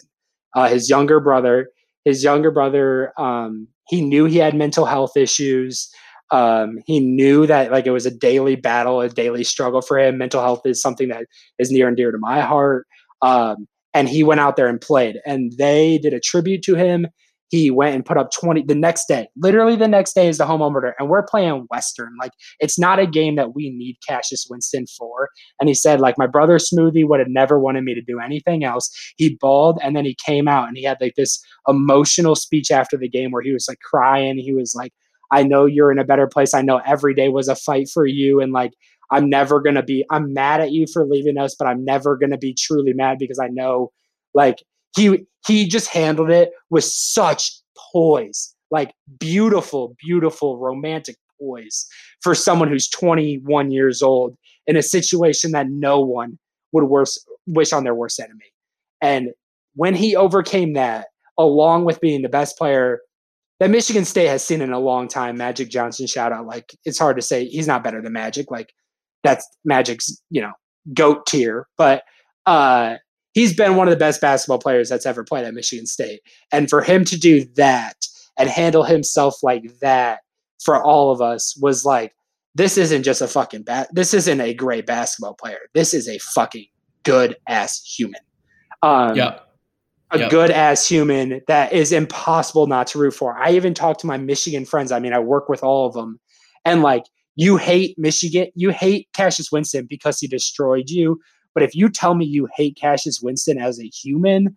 Uh, his younger brother, his younger brother, um, he knew he had mental health issues. Um, he knew that like it was a daily battle a daily struggle for him. Mental health is something that is near and dear to my heart. Um, and he went out there and played. And they did a tribute to him he went and put up 20 the next day literally the next day is the home opener and we're playing western like it's not a game that we need cassius winston for and he said like my brother smoothie would have never wanted me to do anything else he bawled and then he came out and he had like this emotional speech after the game where he was like crying he was like I know you're in a better place. I know every day was a fight for you. And like, I'm never going to be, I'm mad at you for leaving us, but I'm never going to be truly mad because I know like he, he just handled it with such poise, like beautiful, beautiful, romantic poise for someone who's 21 years old in a situation that no one would worse, wish on their worst enemy. And when he overcame that, along with being the best player that Michigan State has seen in a long time. Magic Johnson shout out. Like it's hard to say he's not better than Magic. Like that's Magic's, you know, goat tier. But uh he's been one of the best basketball players that's ever played at Michigan State. And for him to do that and handle himself like that for all of us was like, this isn't just a fucking bat. This isn't a great basketball player. This is a fucking good ass human. Um, Yep. a Yep. good ass human that is impossible not to root for. I even talk to my Michigan friends. I mean, I work with all of them, and like you hate Michigan, you hate Cassius Winston because he destroyed you. But if you tell me you hate Cassius Winston as a human,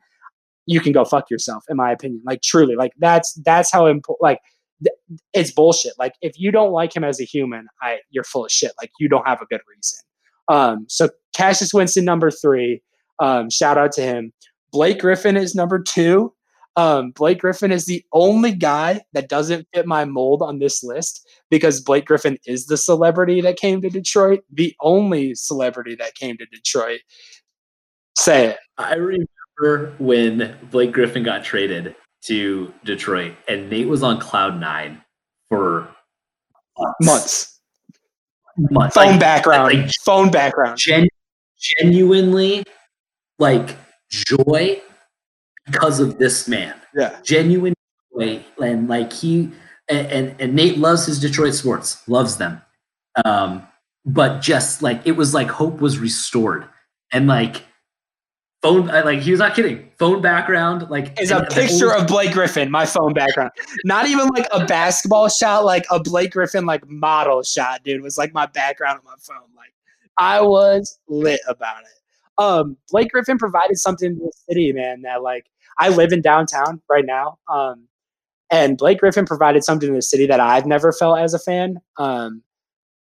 you can go fuck yourself. In my opinion, like truly, like that's that's how important. Like th- it's bullshit. Like if you don't like him as a human, I you're full of shit. Like you don't have a good reason. Um, so Cassius Winston number three. Um, shout out to him. Blake Griffin is number two. Um, Blake Griffin is the only guy that doesn't fit my mold on this list because Blake Griffin is the celebrity that came to Detroit, the only celebrity that came to Detroit. Say it. I remember when Blake Griffin got traded to Detroit, and Nate was on cloud nine for Months. Months. Phone Like, background. like- phone background. gen- genuinely, like joy because of this man. Yeah. Genuine joy, and like he and, and and Nate loves his Detroit sports, loves them. Um, but just like it was like hope was restored, and like phone, like he was not kidding. Phone background, like Is a picture only- of Blake Griffin, my phone background. Not even like a basketball shot, like a Blake Griffin like model shot, dude, was like my background on my phone. Like I was lit about it. Um, Blake Griffin provided something to the city, man, that like I live in downtown right now. Um, and Blake Griffin provided something to the city that I've never felt as a fan. Um,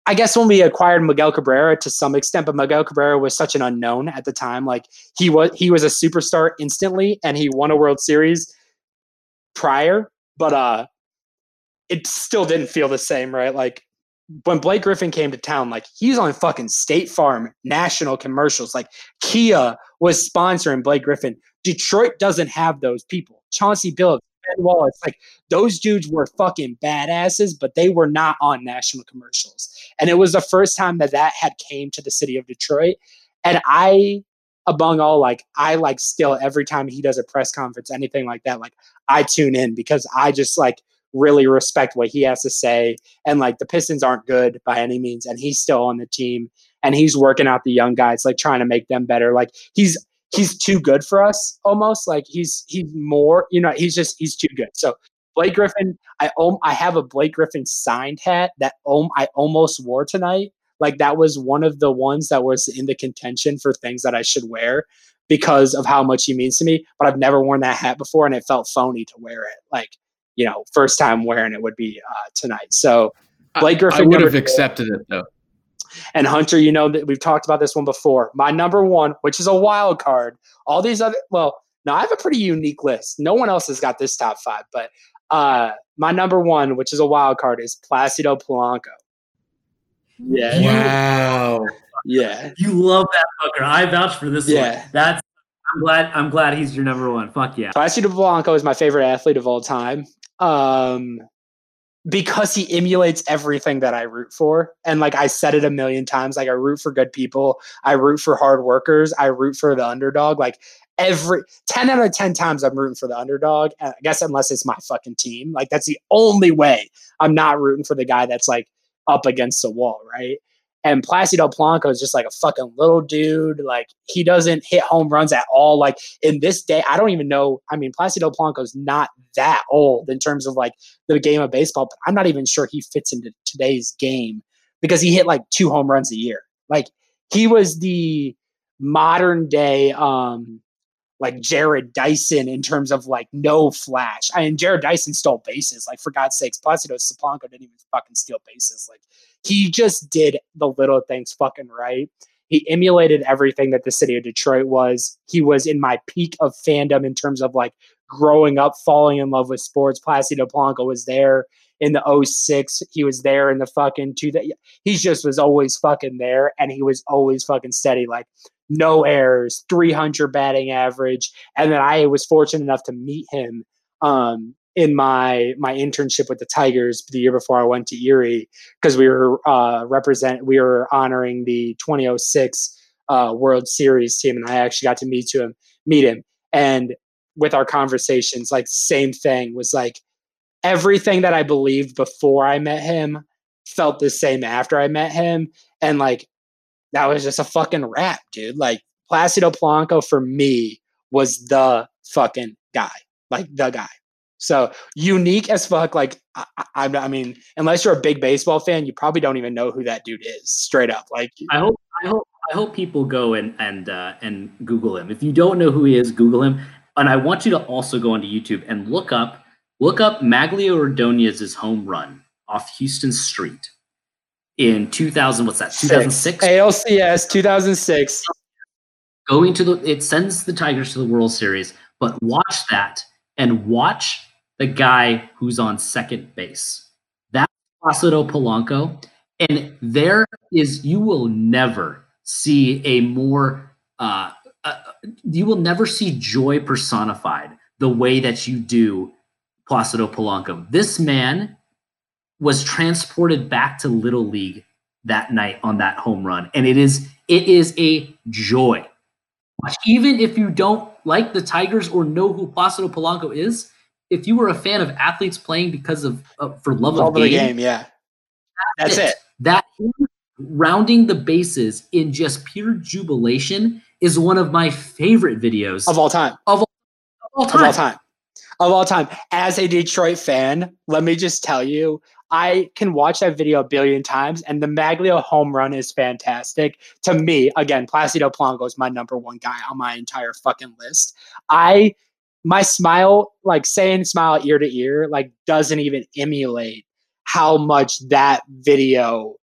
I guess when we acquired Miguel Cabrera to some extent, but Miguel Cabrera was such an unknown at the time. Like he was, he was a superstar instantly, and he won a World Series prior, but uh, it still didn't feel the same, right? Like when Blake Griffin came to town, like he's on fucking State Farm national commercials. Like Kia was sponsoring Blake Griffin. Detroit doesn't have those people. Chauncey Billups, Ben Wallace, like those dudes were fucking badasses, but they were not on national commercials. And it was the first time that that had came to the city of Detroit. And I, among all, like I like still every time he does a press conference, anything like that, like I tune in because I just like really respect what he has to say. And like the Pistons aren't good by any means, and he's still on the team and he's working out the young guys, like trying to make them better. Like he's he's too good for us almost. Like he's he's more, you know, he's just he's too good. So Blake Griffin, I om- I have a Blake Griffin signed hat that om- I almost wore tonight. Like that was one of the ones that was in the contention for things that I should wear because of how much he means to me. But I've never worn that hat before, and it felt phony to wear it. Like you know, first time wearing it would be uh, tonight. So Blake Griffin I would have accepted it though. And Hunter, you know that we've talked about this one before. My number one, which is a wild card. All these other, well, now I have a pretty unique list. No one else has got this top five, but uh, my number one, which is a wild card, is Placido Polanco. Yeah, Wow. yeah, You love that fucker. I vouch for this Yeah. one. That's I'm glad I'm glad he's your number one. Fuck yeah. Placido Polanco is my favorite athlete of all time. Um, because he emulates everything that I root for. And like I said it a million times, like I root for good people, I root for hard workers, I root for the underdog. Like every 10 out of 10 times I'm rooting for the underdog. I guess unless it's my fucking team. Like that's the only way I'm not rooting for the guy that's like up against the wall, right? And Placido Polanco is just like a fucking little dude. Like he doesn't hit home runs at all. Like in this day, I don't even know. I mean, Placido Polanco is not that old in terms of like the game of baseball, but I'm not even sure he fits into today's game because he hit like two home runs a year. Like he was the modern day um like Jarrod Dyson in terms of like no flash. I mean, Jarrod Dyson stole bases. Like for God's sakes, Placido Polanco didn't even fucking steal bases. Like he just did the little things fucking right. He emulated everything that the city of Detroit was. He was in my peak of fandom in terms of like growing up, falling in love with sports. Placido Polanco was there in the 06. He was there in the fucking two he just was always fucking there and he was always fucking steady. Like no errors, 300 batting average. And then I was fortunate enough to meet him um, in my my internship with the Tigers the year before I went to Erie because we were uh, represent we were honoring the 2006 uh, World Series team, and I actually got to meet to him meet him. And with our conversations, like same thing was like everything that I believed before I met him felt the same after I met him, and like that was just a fucking rap, dude. Like Placido Polanco for me was the fucking guy, like the guy. So unique as fuck. Like I, I, I mean, unless you're a big baseball fan, you probably don't even know who that dude is. Straight up, like I hope I hope I hope people go and and uh, and Google him. If you don't know who he is, Google him. And I want you to also go onto YouTube and look up look up Magglio Ordonez's home run off Huston Street in 2000. What's that? 2006. ALCS 2006. Going to the it sends the Tigers to the World Series. But watch that and watch the guy who's on second base. That's Placido Polanco. And there is, you will never see a more, uh, uh, you will never see joy personified the way that you do Placido Polanco. This man was transported back to Little League that night on that home run. And it is, it is a joy. Even if you don't like the Tigers or know who Placido Polanco is, if you were a fan of athletes playing because of uh, for love, of of the game, yeah. That's it. That rounding the bases in just pure jubilation is one of my favorite videos Of all time. of all Of time. all time. Of all time. As a Detroit fan, let me just tell you, I can watch that video a billion times, and the Magglio home run is fantastic. To me, again, Placido Polanco is my number one guy on my entire fucking list. I my smile, like saying smile ear to ear, like doesn't even emulate how much that video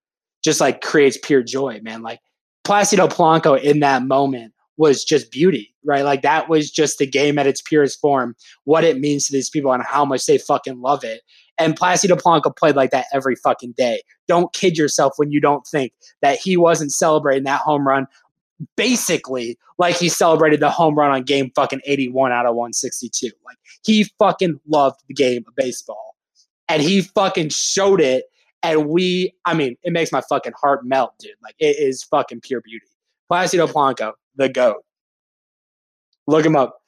just like creates pure joy, man. Like Placido Polanco in that moment was just beauty, right? Like that was just the game at its purest form, what it means to these people and how much they fucking love it. And Placido Polanco played like that every fucking day. Don't kid yourself when you don't think that he wasn't celebrating that home run basically like he celebrated the home run on game fucking 81 out of 162. Like he fucking loved the game of baseball. And he fucking showed it. And we, I mean, it makes my fucking heart melt, dude. Like it is fucking pure beauty. Placido Polanco, the GOAT. Look him up.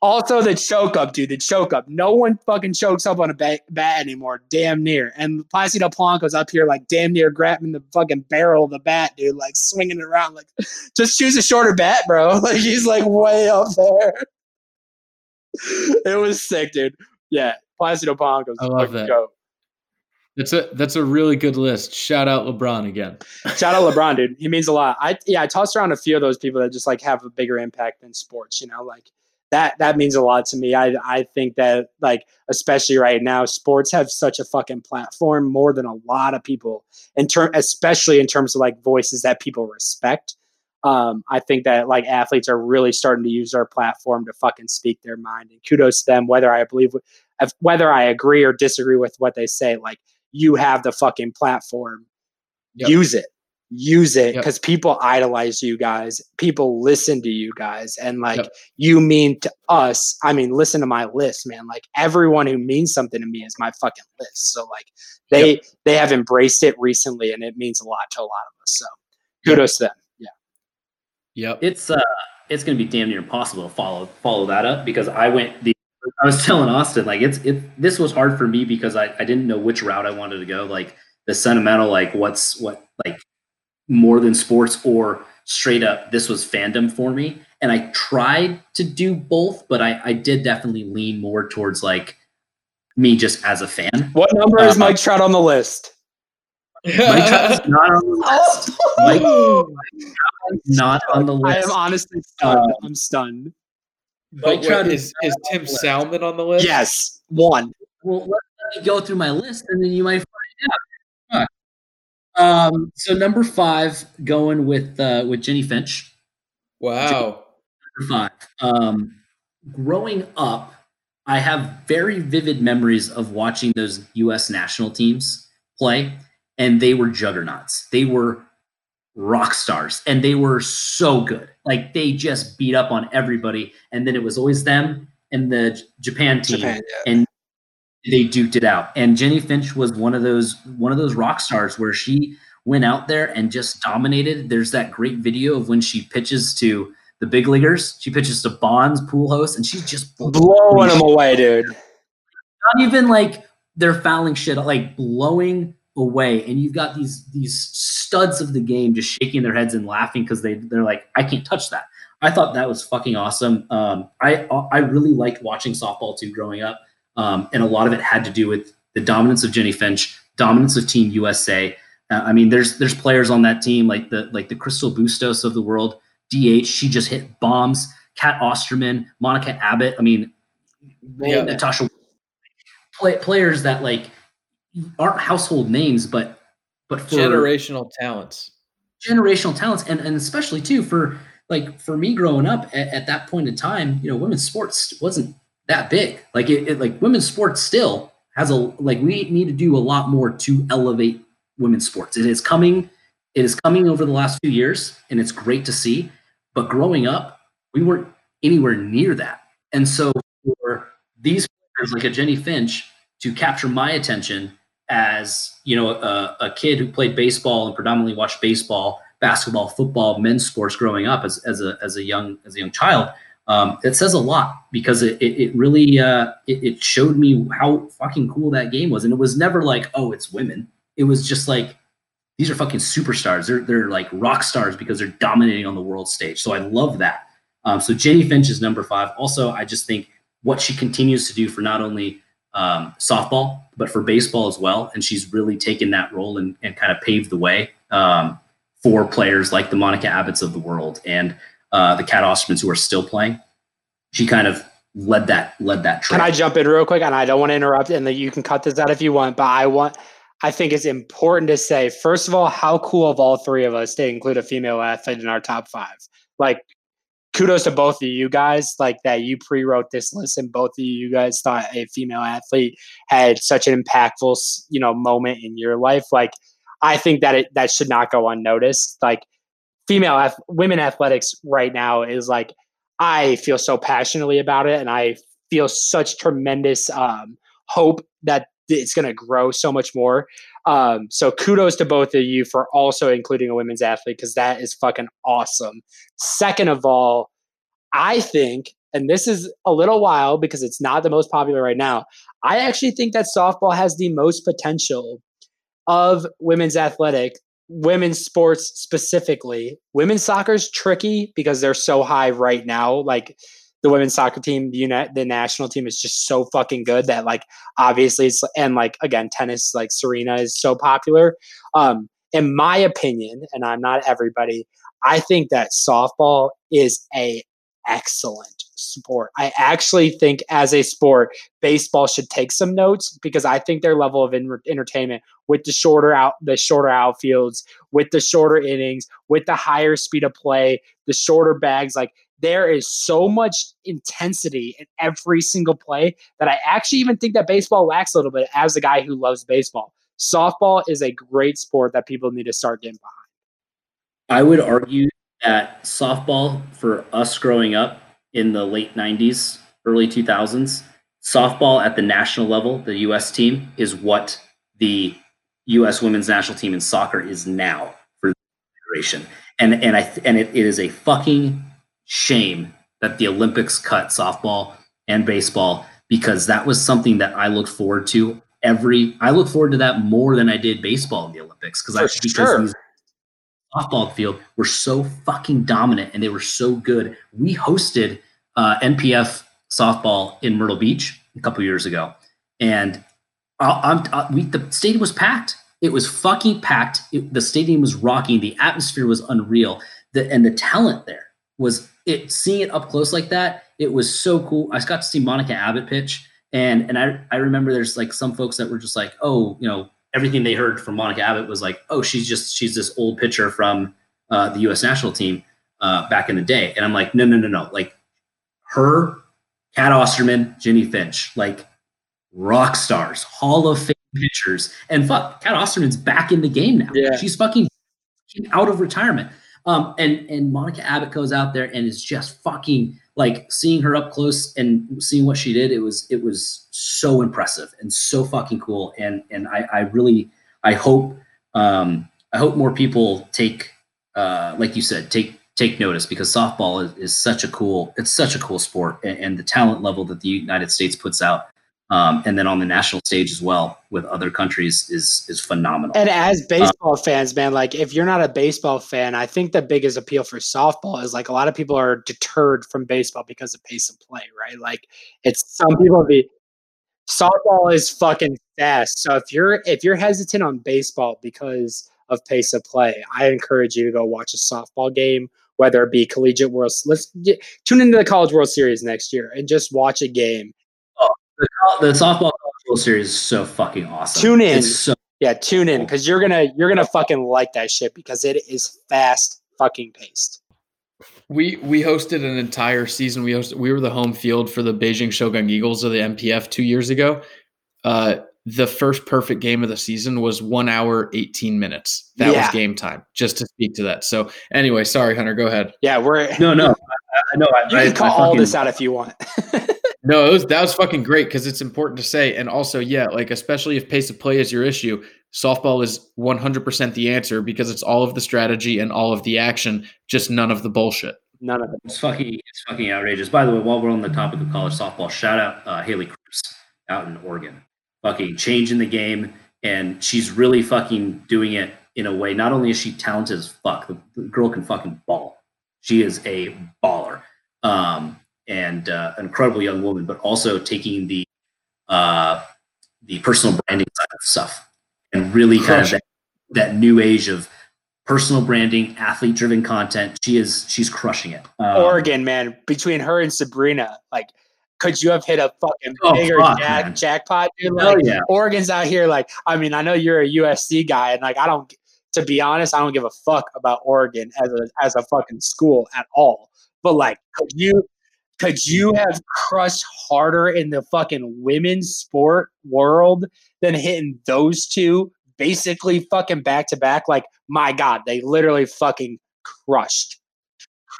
Also, the choke up, dude. The choke up. No one fucking chokes up on a bat, bat anymore. Damn near. And Placido Polanco's up here, like damn near grabbing the fucking barrel of the bat, dude. Like swinging it around. Like, just choose a shorter bat, bro. Like he's like way up there. it was sick, dude. Yeah, Placido Polanco's I love that. goat. That's a that's a really good list. Shout out LeBron again. Shout out LeBron, dude. He means a lot. I yeah, I tossed around a few of those people that just like have a bigger impact than sports. You know, like that that means a lot to me. I I think that like especially right now, sports have such a fucking platform more than a lot of people in term, especially in terms of like voices that people respect. Um, I think that like athletes are really starting to use their platform to fucking speak their mind, and kudos to them. Whether I believe, whether I agree or disagree with what they say, like you have the fucking platform. Yep. Use it. Use it because yep. people idolize you guys. People listen to you guys. And like yep. you mean to us, I mean, listen to my list, man. Like everyone who means something to me is my fucking list. So like they they have embraced it recently and it means a lot to a lot of us. So kudos to them. Yeah. Yep. It's uh it's gonna be damn near impossible to follow follow that up because I went the I was telling Austin, like it's it this was hard for me because I, I didn't know which route I wanted to go. Like the sentimental, like what's what like more than sports or straight up this was fandom for me. And I tried to do both, but I, I did definitely lean more towards like me just as a fan. What number is uh, Mike Trout on the list? Mike Trout's not on the list. Mike, Mike not on the list. I am honestly stunned. Uh, I'm stunned. But wait, is, is Tim Salmon on the list? Yes, one. Well, let me go through my list, and then you might find out. Um, so number five, going with uh, with Jennie Finch. Wow. Number five. Um, growing up, I have very vivid memories of watching those U.S. national teams play, and they were juggernauts. They were rock stars and they were so good. Like they just beat up on everybody. And then it was always them and the Japan team. Japan, yeah. And they duked it out. And Jennie Finch was one of those one of those rock stars where she went out there and just dominated. There's that great video of when she pitches to the big leaguers. She pitches to Bonds, Pujols, and she's just blowing them away, dude. Not even like they're fouling shit, like blowing away and you've got these these studs of the game just shaking their heads and laughing because they they're like i can't touch that i thought that was fucking awesome um, i i really liked watching softball too growing up um, and a lot of it had to do with the dominance of Jennie finch dominance of team usa uh, i mean there's there's players on that team like the like the crystl bustos of the world dh she just hit bombs. Cat osterman monica abbott i mean yeah. natasha play, players that like aren't household names, but but for generational talents, generational talents, and and especially too for like for me growing up at, at that point in time, you know, women's sports wasn't that big. Like it, it, like women's sports still has a like we need to do a lot more to elevate women's sports. It is coming. It is coming over the last few years, and it's great to see. But growing up, we weren't anywhere near that. And so for these players like a Jennie Finch to capture my attention as you know a, a, kid who played baseball and predominantly watched baseball basketball football men's sports growing up as, as a as a young as a young child um, it says a lot because it, it, it really uh, it, it, showed me how fucking cool that game was. And it was never like oh it's women. It was just like these are fucking superstars. They're they're like rock stars because they're dominating on the world stage. So i love that. Um, so jennie finch is number five. Also i just think what she continues to do for not only um, softball, but for baseball as well. And she's really taken that role and, and kind of paved the way um, for players like the Monica Abbotts of the world. And uh, the Cat Ostermans who are still playing. She kind of led that led that trail. Can I jump in real quick? And I don't want to interrupt, and you can cut this out if you want. But I want, I think it's important to say first of all how cool of all three of us to include a female athlete in our top five. Like kudos to both of you guys like that you pre-wrote this list and both of you guys thought a female athlete had such an impactful you know moment in your life like i think that it that should not go unnoticed like female women athletics right now is like i feel so passionately about it and i feel such tremendous um, hope that it's going to grow so much more um, so kudos to both of you for also including a women's athlete because that is fucking awesome. Second of all, I think, and this is a little while because it's not the most popular right now. I actually think that softball has the most potential of women's athletic, women's sports specifically. Women's soccer is tricky because they're so high right now. Like the women's soccer team, the the national team is just so fucking good that like obviously it's and like again tennis like Serena is so popular. Um, in my opinion, and I'm not everybody, I think that softball is a excellent sport. I actually think as a sport, baseball should take some notes because I think their level of in- entertainment with the shorter out the shorter outfields, with the shorter innings, with the higher speed of play, the shorter bags, like there is so much intensity in every single play that I actually even think that baseball lacks a little bit as a guy who loves baseball. Softball is a great sport that people need to start getting behind. I would argue that softball for us growing up in the late 90s, early 2000s, softball at the national level, the US team, is what the US women's national team in soccer is now for the generation. And and I and it, it is a fucking shame that the Olympics cut softball and baseball because that was something that I looked forward to every I look forward to that more than I did baseball in the Olympics because I because sure. these softball field were so fucking dominant and they were so good. We hosted uh, NPF softball in Myrtle Beach a couple years ago, and I, I, we, the stadium was packed. It was fucking packed. It, the stadium was rocking. The atmosphere was unreal. The, and the talent there was it. Seeing it up close like that, it was so cool. I got to see Monica Abbott pitch, and and I I remember there's like some folks that were just like, oh, you know, everything they heard from Monica Abbott was like, oh, she's just she's this old pitcher from uh, the U.S. national team uh, back in the day, and I'm like, no, no, no, no, like her, Cat Osterman, Jennie Finch, like rock stars, Hall of Fame pitchers, and fuck, Cat Osterman's back in the game now. Yeah. she's fucking out of retirement. Um, and and Monica Abbott goes out there and is just fucking like seeing her up close and seeing what she did. It was it was so impressive and so fucking cool. And and I, I really I hope um, I hope more people take uh, like you said take take notice because softball is, is such a cool it's such a cool sport and, and the talent level that the United States puts out um, and then on the national stage as well with other countries is is phenomenal. And as baseball fans, man, like if you're not a baseball fan, I think the biggest appeal for softball is like a lot of people are deterred from baseball because of pace of play, right? Like it's some people be softball is fucking fast. So if you're if you're hesitant on baseball because of pace of play, I encourage you to go watch a softball game, whether it be collegiate world. Let's get, tune into the College World Series next year and just watch a game the, the softball World Series is so fucking awesome. Tune in. It's so Yeah, tune in because you're gonna you're gonna fucking like that shit because it is fast fucking paced. We we hosted an entire season. We hosted we were the home field for the Beijing Shougang Eagles of the NPF two years ago. Uh, the first perfect game of the season was one hour eighteen minutes. That Yeah. was game time. Just to speak to that. So anyway, sorry, Hunter. Go ahead. Yeah, we're no, no. I, I know. I, you I, can call I all this out if you want. No, was, that was fucking great because it's important to say. And also, yeah, like especially if pace of play is your issue, softball is 100% the answer because it's all of the strategy and all of the action, just none of the bullshit. None of it. It's fucking, it's fucking outrageous. By the way, while we're on the topic of college softball, shout out uh, Haley Cruse out in Oregon, fucking changing the game, and she's really fucking doing it in a way. Not only is she talented as fuck, the, the girl can fucking ball. She is a baller, um, and uh, an incredible young woman, but also taking the uh, the personal branding side of stuff and really kind of that, that new age of personal branding, athlete driven content. She is she's crushing it. Um, Oregon, man, between her and Sabrina, like, could you have hit a fucking Oh, bigger fuck, jack, jackpot, dude? Like, yeah. Oregon's out here, like, I mean, I know you're a USC guy, and like, I don't, to be honest, I don't give a fuck about Oregon as a as a fucking school at all. But like, could you could you have crushed harder in the fucking women's sport world than hitting those two basically fucking back to back? Like, my God, they literally fucking crushed.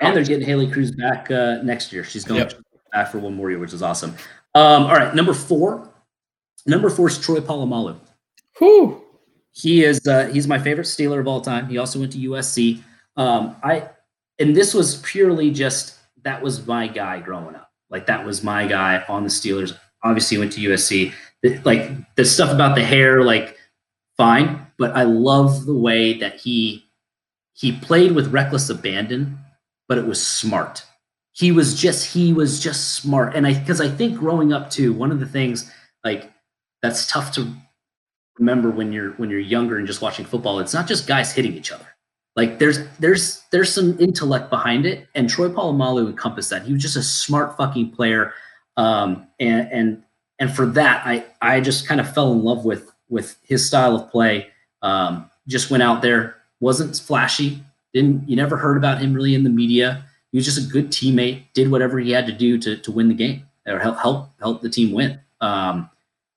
and they're getting Haley Cruse back uh, next year. She's going Yep. back for one more year, which is awesome. Um, all right, number four. Number four is Troy Polamalu. Whew. He is uh, he's my favorite Steeler of all time. He also went to USC. Um, I and this was purely just that was my guy growing up. Like that was my guy on the Steelers. Obviously went to USC. Like the stuff about the hair, like fine, but I love the way that he he played with reckless abandon, but it was smart. he was just he was just smart and i because i think growing up too one of the things like that's tough to remember when you're when you're younger and just watching football it's not just guys hitting each other like there's there's there's some intellect behind it and troy polamalu encompassed that he was just a smart fucking player um and and and for that i i just kind of fell in love with with his style of play um just went out there wasn't flashy didn't you never heard about him really in the media he was just a good teammate, did whatever he had to do to, to win the game or help help help the team win. Um,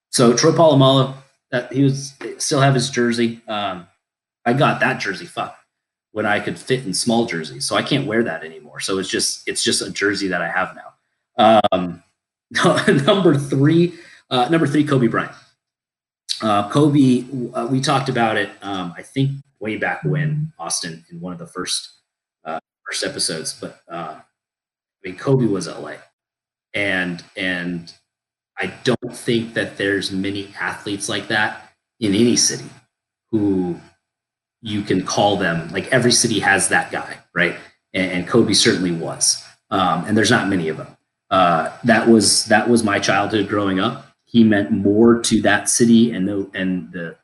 so Troy Polamalu, that he was still have his jersey. Um, I got that jersey fuck when I could fit in small jerseys, so I can't wear that anymore. So it's just it's just a jersey that I have now. Um, number three, uh, number three, Kobe Bryant. Uh, Kobe, uh, we talked about it. Um, I think way back when Austin in one of the first first episodes, but uh, I mean, Kobe was LA, and and I don't think that there's many athletes like that in any city who you can call them like every city has that guy, right? And, and Kobe certainly was, um, and there's not many of them. Uh, that was that was my childhood growing up. He meant more to that city and the and the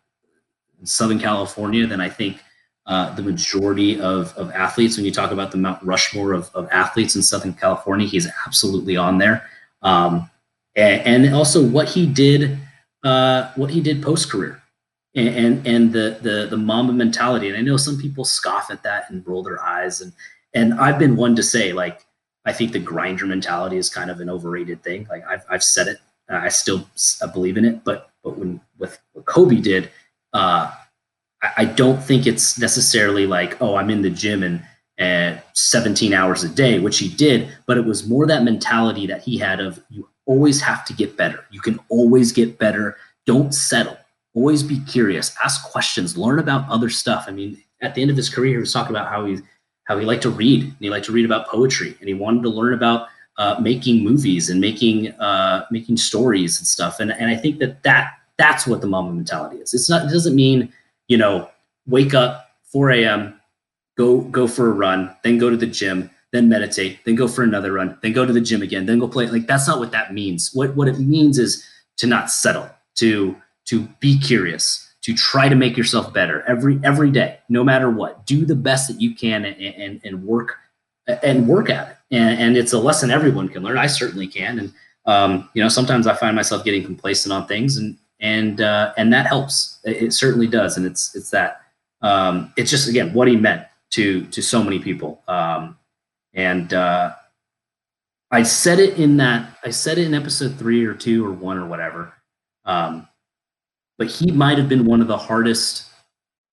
Southern California than I think uh, the majority of, of athletes. When you talk about the Mount Rushmore of, of athletes in Southern California, he's absolutely on there. Um, and, and, also what he did, uh, what he did post career, and, and the the the Mamba mentality. And I know some people scoff at that and roll their eyes, and and I've been one to say like I think the grinder mentality is kind of an overrated thing. Like I've I've said it, I still believe in it, but but when with what Kobe did. Uh, I don't think it's necessarily like, oh, I'm in the gym and and 17 hours a day, which he did, but it was more that mentality that he had of you always have to get better. You can always get better. Don't settle. Always be curious. Ask questions. Learn about other stuff. I mean, at the end of his career, he was talking about how he how he liked to read and he liked to read about poetry and he wanted to learn about uh, making movies and making uh, making stories and stuff. And and I think that that that's what the Mamba mentality is. It's not. It doesn't mean you know, wake up 4 a.m., go go for a run, then go to the gym, then meditate, then go for another run, then go to the gym again, then go play. Like that's not what that means. What what it means is to not settle, to to be curious, to try to make yourself better every every day, no matter what. Do the best that you can and and, and work and work at it. And, and it's a lesson everyone can learn. I certainly can. And um, you know, sometimes I find myself getting complacent on things, and and uh, and that helps. It, it, certainly does, and it's it's that um, it's just again what he meant to to so many people. Um, and uh, I said it in that I said it in episode three or two or one or whatever. Um, but he might have been one of the hardest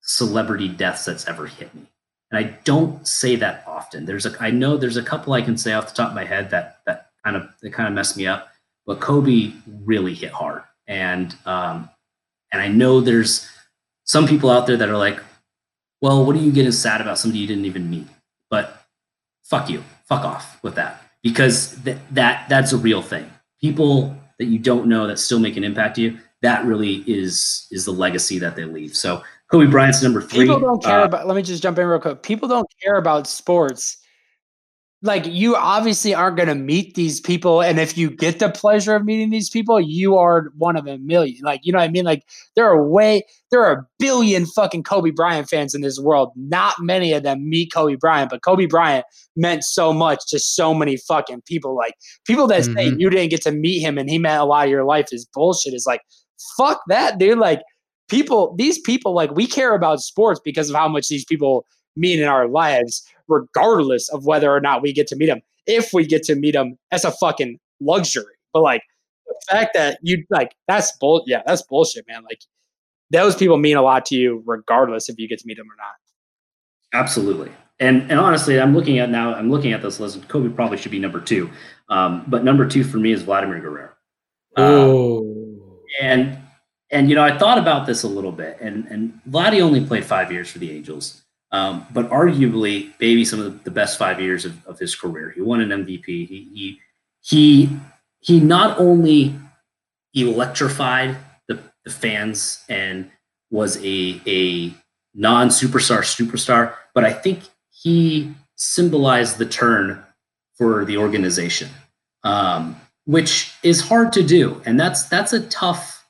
celebrity deaths that's ever hit me. And I don't say that often. There's a I know there's a couple I can say off the top of my head that that kind of that kind of messed me up. But Kobe really hit hard and um, and I know there's some people out there that are like, well, what are you getting sad about somebody you didn't even meet? But fuck you, fuck off with that because th- that that's a real thing. People that you don't know that still make an impact to you. That really is is the legacy that they leave. So Kobe Bryant's number three. People don't care uh, about. Let me just jump in real quick. People don't care about sports like you obviously aren't going to meet these people and if you get the pleasure of meeting these people you are one of a million like you know what i mean like there are way there are a billion fucking kobe bryant fans in this world not many of them meet kobe bryant but kobe bryant meant so much to so many fucking people like people that mm-hmm. say you didn't get to meet him and he meant a lot of your life is bullshit is like fuck that dude like people these people like we care about sports because of how much these people mean in our lives regardless of whether or not we get to meet them. If we get to meet them, that's a fucking luxury. But like the fact that you like that's bull yeah, that's bullshit, man. Like those people mean a lot to you regardless if you get to meet them or not. Absolutely. And and honestly, I'm looking at now, I'm looking at this list. Kobe probably should be number two. Um, but number two for me is Vladimir Guerrero. Oh. And and you know, I thought about this a little bit, and and Vladdy only played five years for the Angels. Um, but arguably, maybe some of the best five years of, of his career. He won an MVP. He he he, he not only electrified the, the fans and was a a non superstar superstar, but I think he symbolized the turn for the organization, um, which is hard to do, and that's that's a tough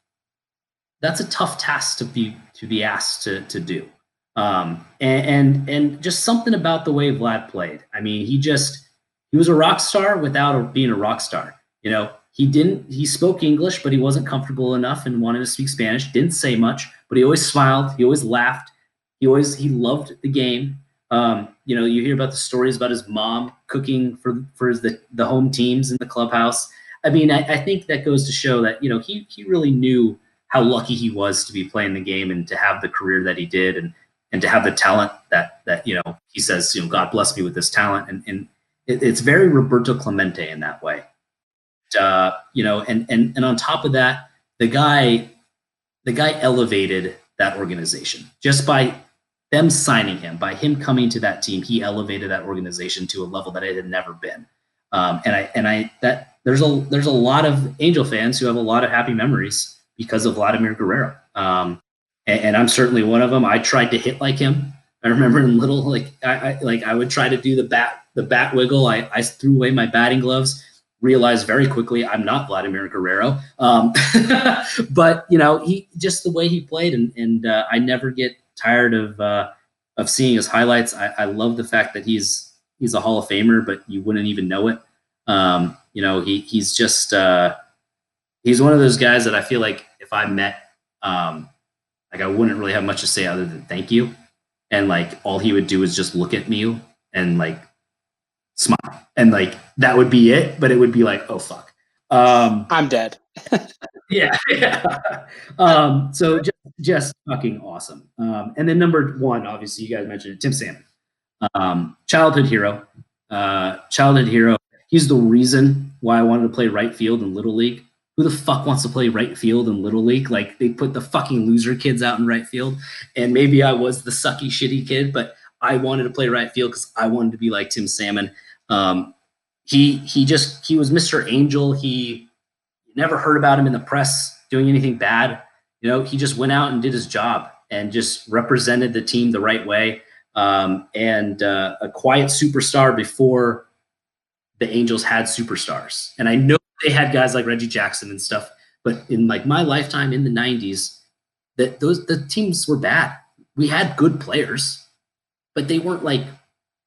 that's a tough task to be to be asked to to do. Um, and, and and just something about the way Vlad played. I mean, he just he was a rock star without being a rock star. You know, he didn't he spoke English, but he wasn't comfortable enough and wanted to speak Spanish. Didn't say much, but he always smiled. He always laughed. He always he loved the game. Um, you know, you hear about the stories about his mom cooking for for the the home teams in the clubhouse. I mean, I, I think that goes to show that you know he he really knew how lucky he was to be playing the game and to have the career that he did and and to have the talent that that you know he says you know God bless me with this talent and and it, it's very Roberto Clemente in that way. Uh, you know, and and and on top of that, the guy the guy elevated that organization just by them signing him, by him coming to that team, he elevated that organization to a level that it had never been. Um, and I and I that there's a there's a lot of Angel fans who have a lot of happy memories because of Vladimir Guerrero. Um, and, and, I'm certainly one of them. I tried to hit like him. I remember in little like I, I like I would try to do the bat the bat wiggle. I, I threw away my batting gloves realized very quickly I'm not Vladimir Guerrero. Um, but you know, he just the way he played, and and uh, I never get tired of uh, of seeing his highlights. I, I, love the fact that he's he's a Hall of Famer, but you wouldn't even know it. Um, you know, he he's just uh, he's one of those guys that I feel like if I met, um, like I wouldn't really have much to say other than thank you, and like all he would do is just look at me and like smile, and like that would be it. But it would be like, oh fuck, um, I'm dead. yeah, yeah. Um, so just, just fucking awesome. Um, and then number one, obviously, you guys mentioned it, Tim Salmon, um, childhood hero, uh, childhood hero. He's the reason why I wanted to play right field in Little League. Who the fuck wants to play right field in Little League? Like they put the fucking loser kids out in right field, and maybe I was the sucky, shitty kid, but I wanted to play right field because I wanted to be like Tim Salmon. Um, he he just he was Mr. Angel. He never heard about him in the press doing anything bad. You know, he just went out and did his job and just represented the team the right way. Um, and uh, a quiet superstar before the Angels had superstars. And I know they had guys like Reggie Jackson and stuff, but in like my lifetime in the '90s, that those the teams were bad. We had good players, but they weren't like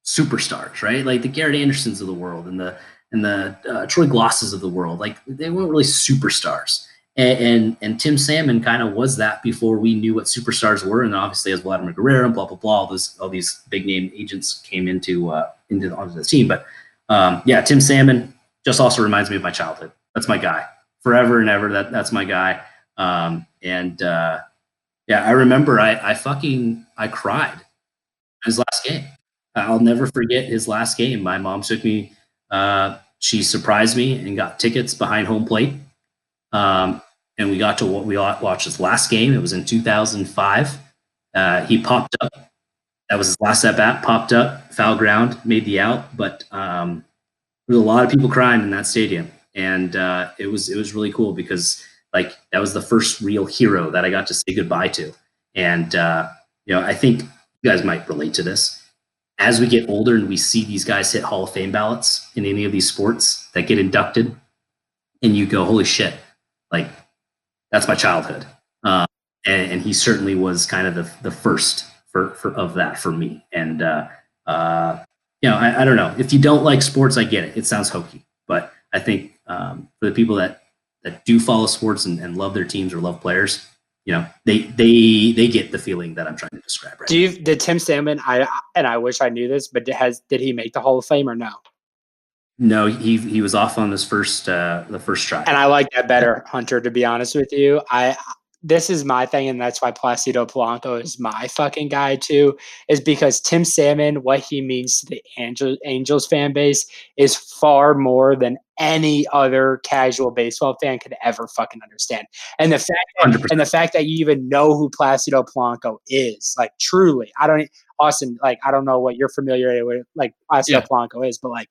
superstars, right? Like the Garrett Andersons of the world and the and the uh, Troy Glauses of the world. Like they weren't really superstars. And and, and Tim Salmon kind of was that before we knew what superstars were. And obviously, as Vladimir Guerrero and blah blah blah, all those all these big name agents came into uh, into the, onto the team. But um, yeah, Tim Salmon just also reminds me of my childhood. That's my guy forever and ever. That that's my guy. Um, and uh, yeah, I remember I I fucking I cried his last game. I'll never forget his last game. My mom took me. Uh, she surprised me and got tickets behind home plate. Um, and we got to what we watched his last game. It was in 2005. Uh, he popped up. That was his last at bat. Popped up, foul ground, made the out. But um, there was a lot of people crying in that stadium, and uh, it was it was really cool because like that was the first real hero that I got to say goodbye to. And uh, you know, I think you guys might relate to this as we get older and we see these guys hit Hall of Fame ballots in any of these sports that get inducted, and you go, holy shit, like that's my childhood. Uh, and, and, he certainly was kind of the, the first for, for of that for me. And, uh, uh, you know, I, I, don't know if you don't like sports, I get it. It sounds hokey, but I think um, for the people that, that do follow sports and, and love their teams or love players, you know they they they get the feeling that I'm trying to describe. Right. Do you did Tim Salmon? I and I wish I knew this, but has did he make the Hall of Fame or no? No, he he was off on his first uh the first try. And I like that better, Hunter. To be honest with you, I this is my thing, and that's why Placido Polanco is my fucking guy too, is because Tim Salmon, what he means to the Angel, Angels fan base is far more than any other casual baseball fan could ever fucking understand. And the fact that, and the fact that you even know who Placido Polanco is, like truly, I don't Austin, like I don't know what you're familiar with like Placido yeah. Polanco is, but like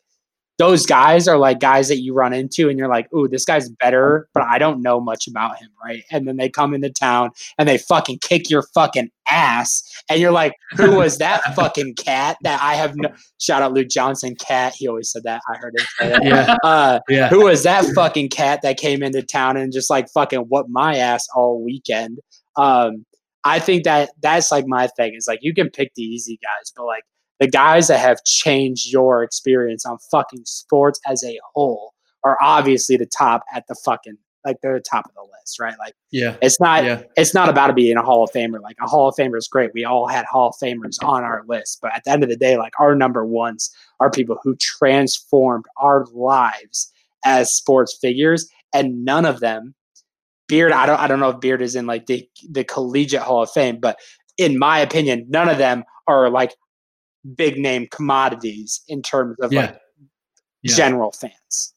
those guys are like guys that you run into and you're like, ooh, this guy's better, but I don't know much about him, right? And then they come into town and they fucking kick your fucking ass. And you're like, who was that fucking cat that I have no shout out Luke Johnson, cat. He always said that. I heard him say that. Yeah. Uh, Yeah. who was that fucking cat that came into town and just like fucking whooped my ass all weekend? Um, I think that that's like my thing is like you can pick the easy guys, but like the guys that have changed your experience on fucking sports as a whole are obviously the top at the fucking like they're the top of the list, right? Like Yeah. it's not Yeah. it's not about being a Hall of Famer. Like a Hall of Famer is great. We all had Hall of Famers on our list, but at the end of the day, like our number ones are people who transformed our lives as sports figures, and none of them. Beard, I don't, I don't know if Beard is in like the the collegiate Hall of Fame, but in my opinion, none of them are like big name commodities in terms of Yeah. like Yeah. general fans.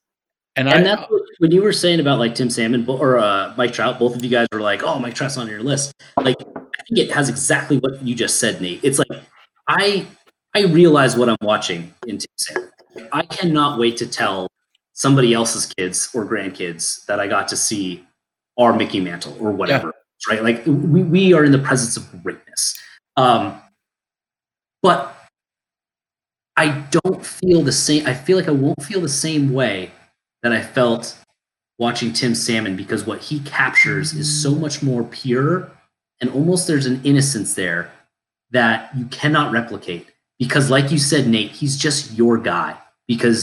And, And I, that's what, when you were saying about like Tim Salmon or uh, Mike Trout, both of you guys were like, "Oh, Mike Trout's on your list." Like, I think it has exactly what you just said, Nate. It's like I I realize what I'm watching in Tim Salmon. I cannot wait to tell somebody else's kids or grandkids that I got to see our Mickey Mantle or whatever. Right? Like we we are in the presence of greatness. Um, but I don't feel the same. I feel like I won't feel the same way that I felt watching Tim Salmon because what he captures is so much more pure and almost there's an innocence there that you cannot replicate. Because, like you said, Nate, he's just your guy. Because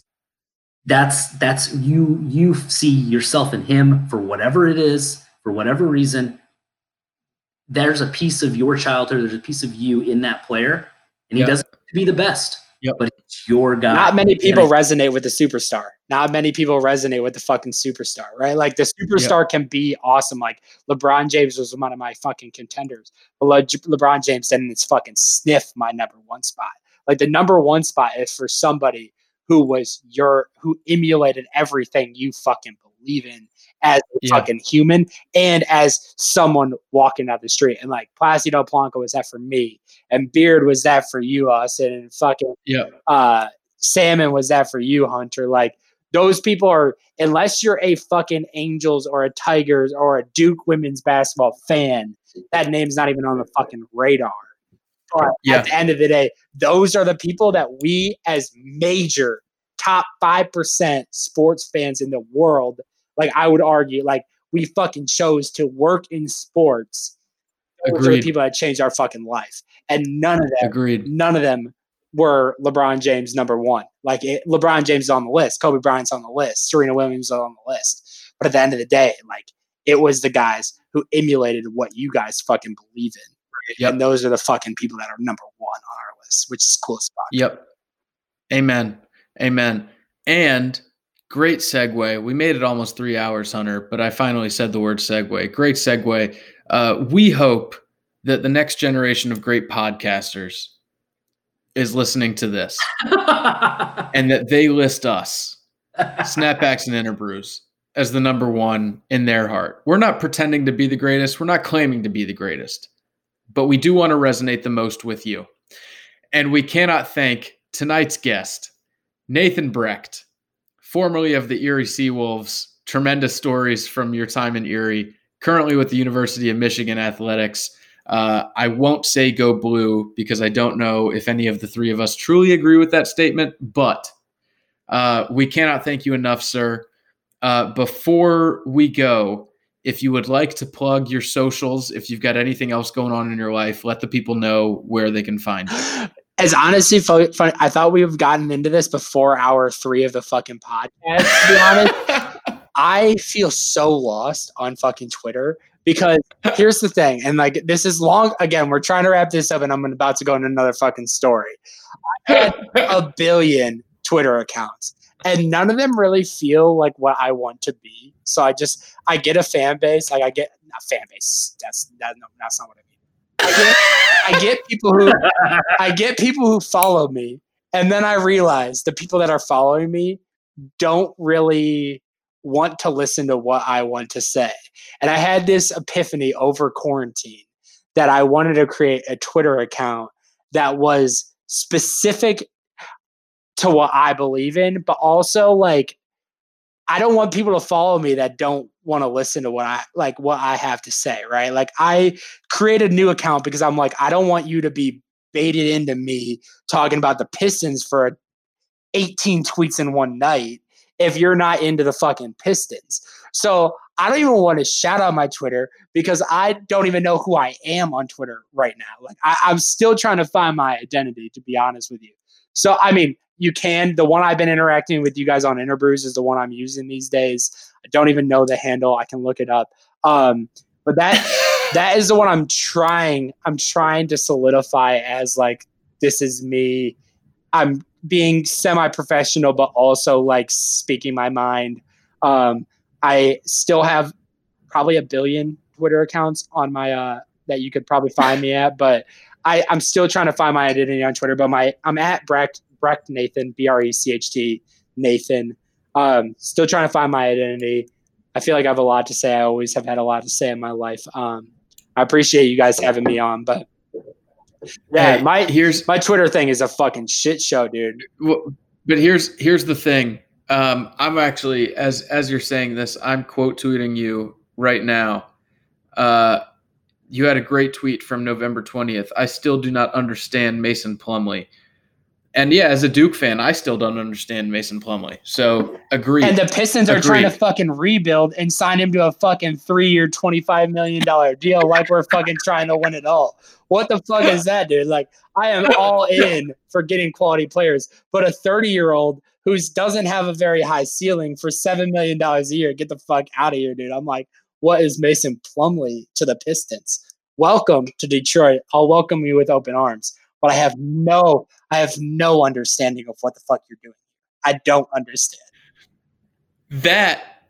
that's that's you you see yourself in him for whatever it is, for whatever reason. There's a piece of your childhood, there's a piece of you in that player, and he Yeah. doesn't have to be the best. Yep. But it's your guy. Not many people I- resonate with the superstar. Not many people resonate with the fucking superstar, right? Like the superstar can be awesome. Like LeBron James was one of my fucking contenders, but Le- LeBron James didn't fucking sniff my number one spot. Like the number one spot is for somebody who was your who emulated everything you fucking believe in as a Yeah. fucking human and as someone walking down the street. And like Placido Polanco was that for me, and Beard was that for you, Austin, and fucking yeah. uh salmon was that for you hunter like those people are unless you're a fucking angels or a tigers or a duke women's basketball fan that name's not even on the fucking radar but Yeah. at the end of the day those are the people that we as major top 5% sports fans in the world like i would argue like we fucking chose to work in sports are the people that changed our fucking life and none of them Agreed. none of them were LeBron James number one. Like it, LeBron James is on the list, Kobe Bryant's on the list, Serena Williams is on the list. But at the end of the day, like it was the guys who emulated what you guys fucking believe in. Yep. And those are the fucking people that are number one on our list, which is cool spot. Yep. Amen. Amen. And great segue. We made it almost three hours, Hunter, but I finally said the word segue. Great segue. Uh, we hope that the next generation of great podcasters is listening to this and that they list us, Snapbacks and Interbrews, as the number one in their heart. We're not pretending to be the greatest. We're not claiming to be the greatest, but we do want to resonate the most with you. And we cannot thank tonight's guest, Nathan Brecht, formerly of the Erie Seawolves. Tremendous stories from your time in Erie, currently with the University of Michigan Athletics. Uh, I won't say go blue because I don't know if any of the three of us truly agree with that statement, but uh, we cannot thank you enough, sir. Uh, before we go, if you would like to plug your socials, if you've got anything else going on in your life, let the people know where they can find you. As honestly I thought we have gotten into this before hour three of the fucking podcast, to be honest. I feel so lost on fucking Twitter because here's the thing, and like this is long again, we're trying to wrap this up, and I'm about to go into another fucking story. I had a billion Twitter accounts, and none of them really feel like what I want to be. So I just I get a fan base, like I get a fan base. That's that, no, that's not what I. I get, I get people who I get people who follow me, and then I realize the people that are following me don't really want to listen to what I want to say. And I had this epiphany over quarantine that I wanted to create a Twitter account that was specific to what I believe in, but also like I don't want people to follow me that don't want to listen to what I like what I have to say, right? Like I create a new account because I'm like I don't want you to be baited into me talking about the Pistons for 18 tweets in one night if you're not into the fucking Pistons. So I don't even want to shout out my Twitter because I don't even know who I am on Twitter right now. Like I, I'm still trying to find my identity, to be honest with you. So I mean, you can. The one I've been interacting with you guys on Interbrews is the one I'm using these days. I don't even know the handle. I can look it up. Um, but that that is the one I'm trying. I'm trying to solidify as like this is me. I'm being semi-professional, but also like speaking my mind. Um, I still have probably a billion Twitter accounts on my uh, that you could probably find me at, but I, I'm still trying to find my identity on Twitter. But my I'm at Brecht Brecht Nathan B R E C H T Nathan. Um, still trying to find my identity. I feel like I have a lot to say. I always have had a lot to say in my life. Um, I appreciate you guys having me on, but yeah, Hey, my here's my Twitter thing is a fucking shit show, dude. Well, but here's here's the thing. Um, I'm actually as as you're saying this, I'm quote tweeting you right now. Uh, you had a great tweet from November 20th. I still do not understand Mason Plumlee. And yeah, as a Duke fan, I still don't understand Mason Plumlee. So agree. And the Pistons are trying to fucking rebuild and sign him to a fucking three year, $25 million deal like we're fucking trying to win it all. What the fuck is that, dude? Like, I am all in for getting quality players, but a 30 year old who doesn't have a very high ceiling for $7 million a year, get the fuck out of here, dude. I'm like, what is Mason Plumlee to the Pistons? Welcome to Detroit. I'll welcome you with open arms, but I have no, I have no understanding of what the fuck you're doing. I don't understand. that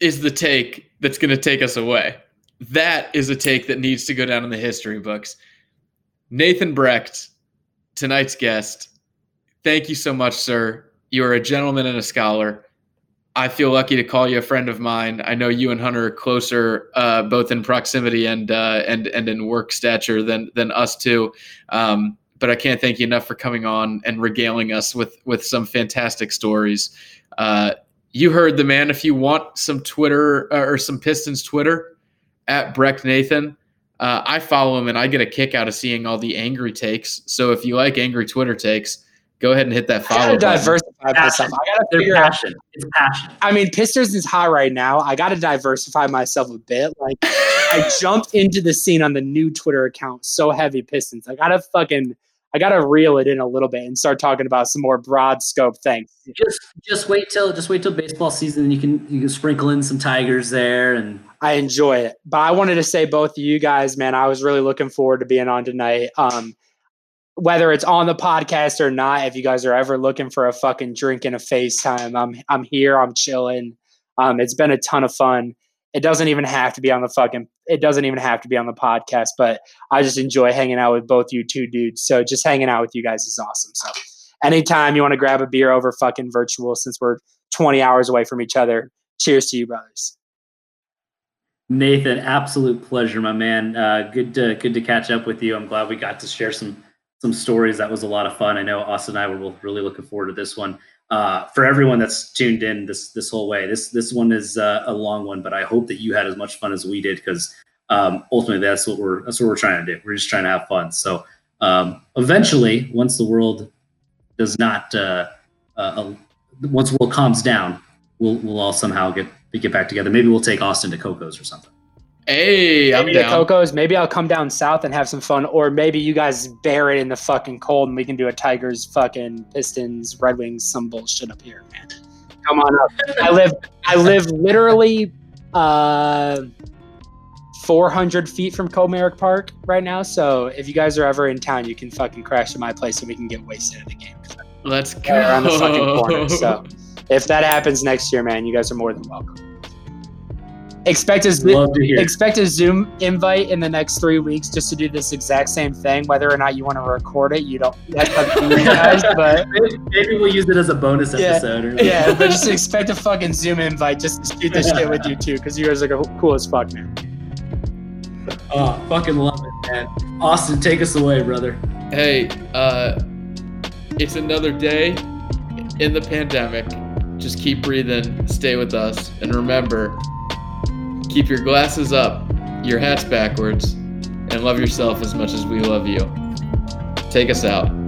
is the take that's going to take us away. That is a take that needs to go down in the history books. Nathan Brecht, tonight's guest. Thank you so much, sir. You are a gentleman and a scholar. I feel lucky to call you a friend of mine. I know you and Hunter are closer, uh, both in proximity and uh, and and in work stature than than us two. Um, but I can't thank you enough for coming on and regaling us with with some fantastic stories. Uh, you heard the man. If you want some Twitter uh, or some Pistons Twitter at Breck Nathan, uh, I follow him and I get a kick out of seeing all the angry takes. So if you like angry Twitter takes, go ahead and hit that follow. I follow. gotta diversify myself. I gotta They're figure out. passion. It's passion. I mean, Pistons is hot right now. I gotta diversify myself a bit. Like, I jumped into the scene on the new Twitter account so heavy Pistons. I gotta fucking, I gotta reel it in a little bit and start talking about some more broad scope things. Just just wait till just wait till baseball season. You can you can sprinkle in some Tigers there and I enjoy it. But I wanted to say both of you guys, man, I was really looking forward to being on tonight. Um, whether it's on the podcast or not, if you guys are ever looking for a fucking drink and a FaceTime, I'm I'm here, I'm chilling. Um, it's been a ton of fun. It doesn't even have to be on the fucking it doesn't even have to be on the podcast, but I just enjoy hanging out with both you two dudes. So just hanging out with you guys is awesome. So anytime you want to grab a beer over fucking virtual since we're 20 hours away from each other, cheers to you brothers. Nathan, absolute pleasure, my man. Uh, good to good to catch up with you. I'm glad we got to share some some stories. That was a lot of fun. I know Austin and I were both really looking forward to this one. Uh, for everyone that's tuned in this this whole way, this this one is uh, a long one, but I hope that you had as much fun as we did because um, ultimately that's what we're that's what we're trying to do. We're just trying to have fun. So um, eventually, once the world does not, uh, uh, once the world calms down, we'll we'll all somehow get get back together. Maybe we'll take Austin to Coco's or something. Hey, I'm the down. Cocos. Maybe I'll come down south and have some fun, or maybe you guys bear it in the fucking cold and we can do a Tigers, fucking Pistons, Red Wings, some bullshit up here, man. Come on up. I live. I live literally uh, 400 feet from Comerica Park right now. So if you guys are ever in town, you can fucking crash at my place and we can get wasted at the game. Let's go. Around the fucking corner. So if that happens next year, man, you guys are more than welcome. Expect a Zo- Love to hear. expect a Zoom invite in the next three weeks just to do this exact same thing. Whether or not you want to record it, you don't. That's up to you guys. But Maybe, maybe we'll use it as a bonus Yeah, episode. Or yeah, but just expect a fucking Zoom invite just to shoot this shit with you too, because you guys are co- cool as fuck, man. Oh, fucking love it, man. Austin, take us away, brother. Hey, uh, it's another day. in the pandemic. Just keep breathing, stay with us, and remember keep your glasses up, your hats backwards, and love yourself as much as we love you. Take us out.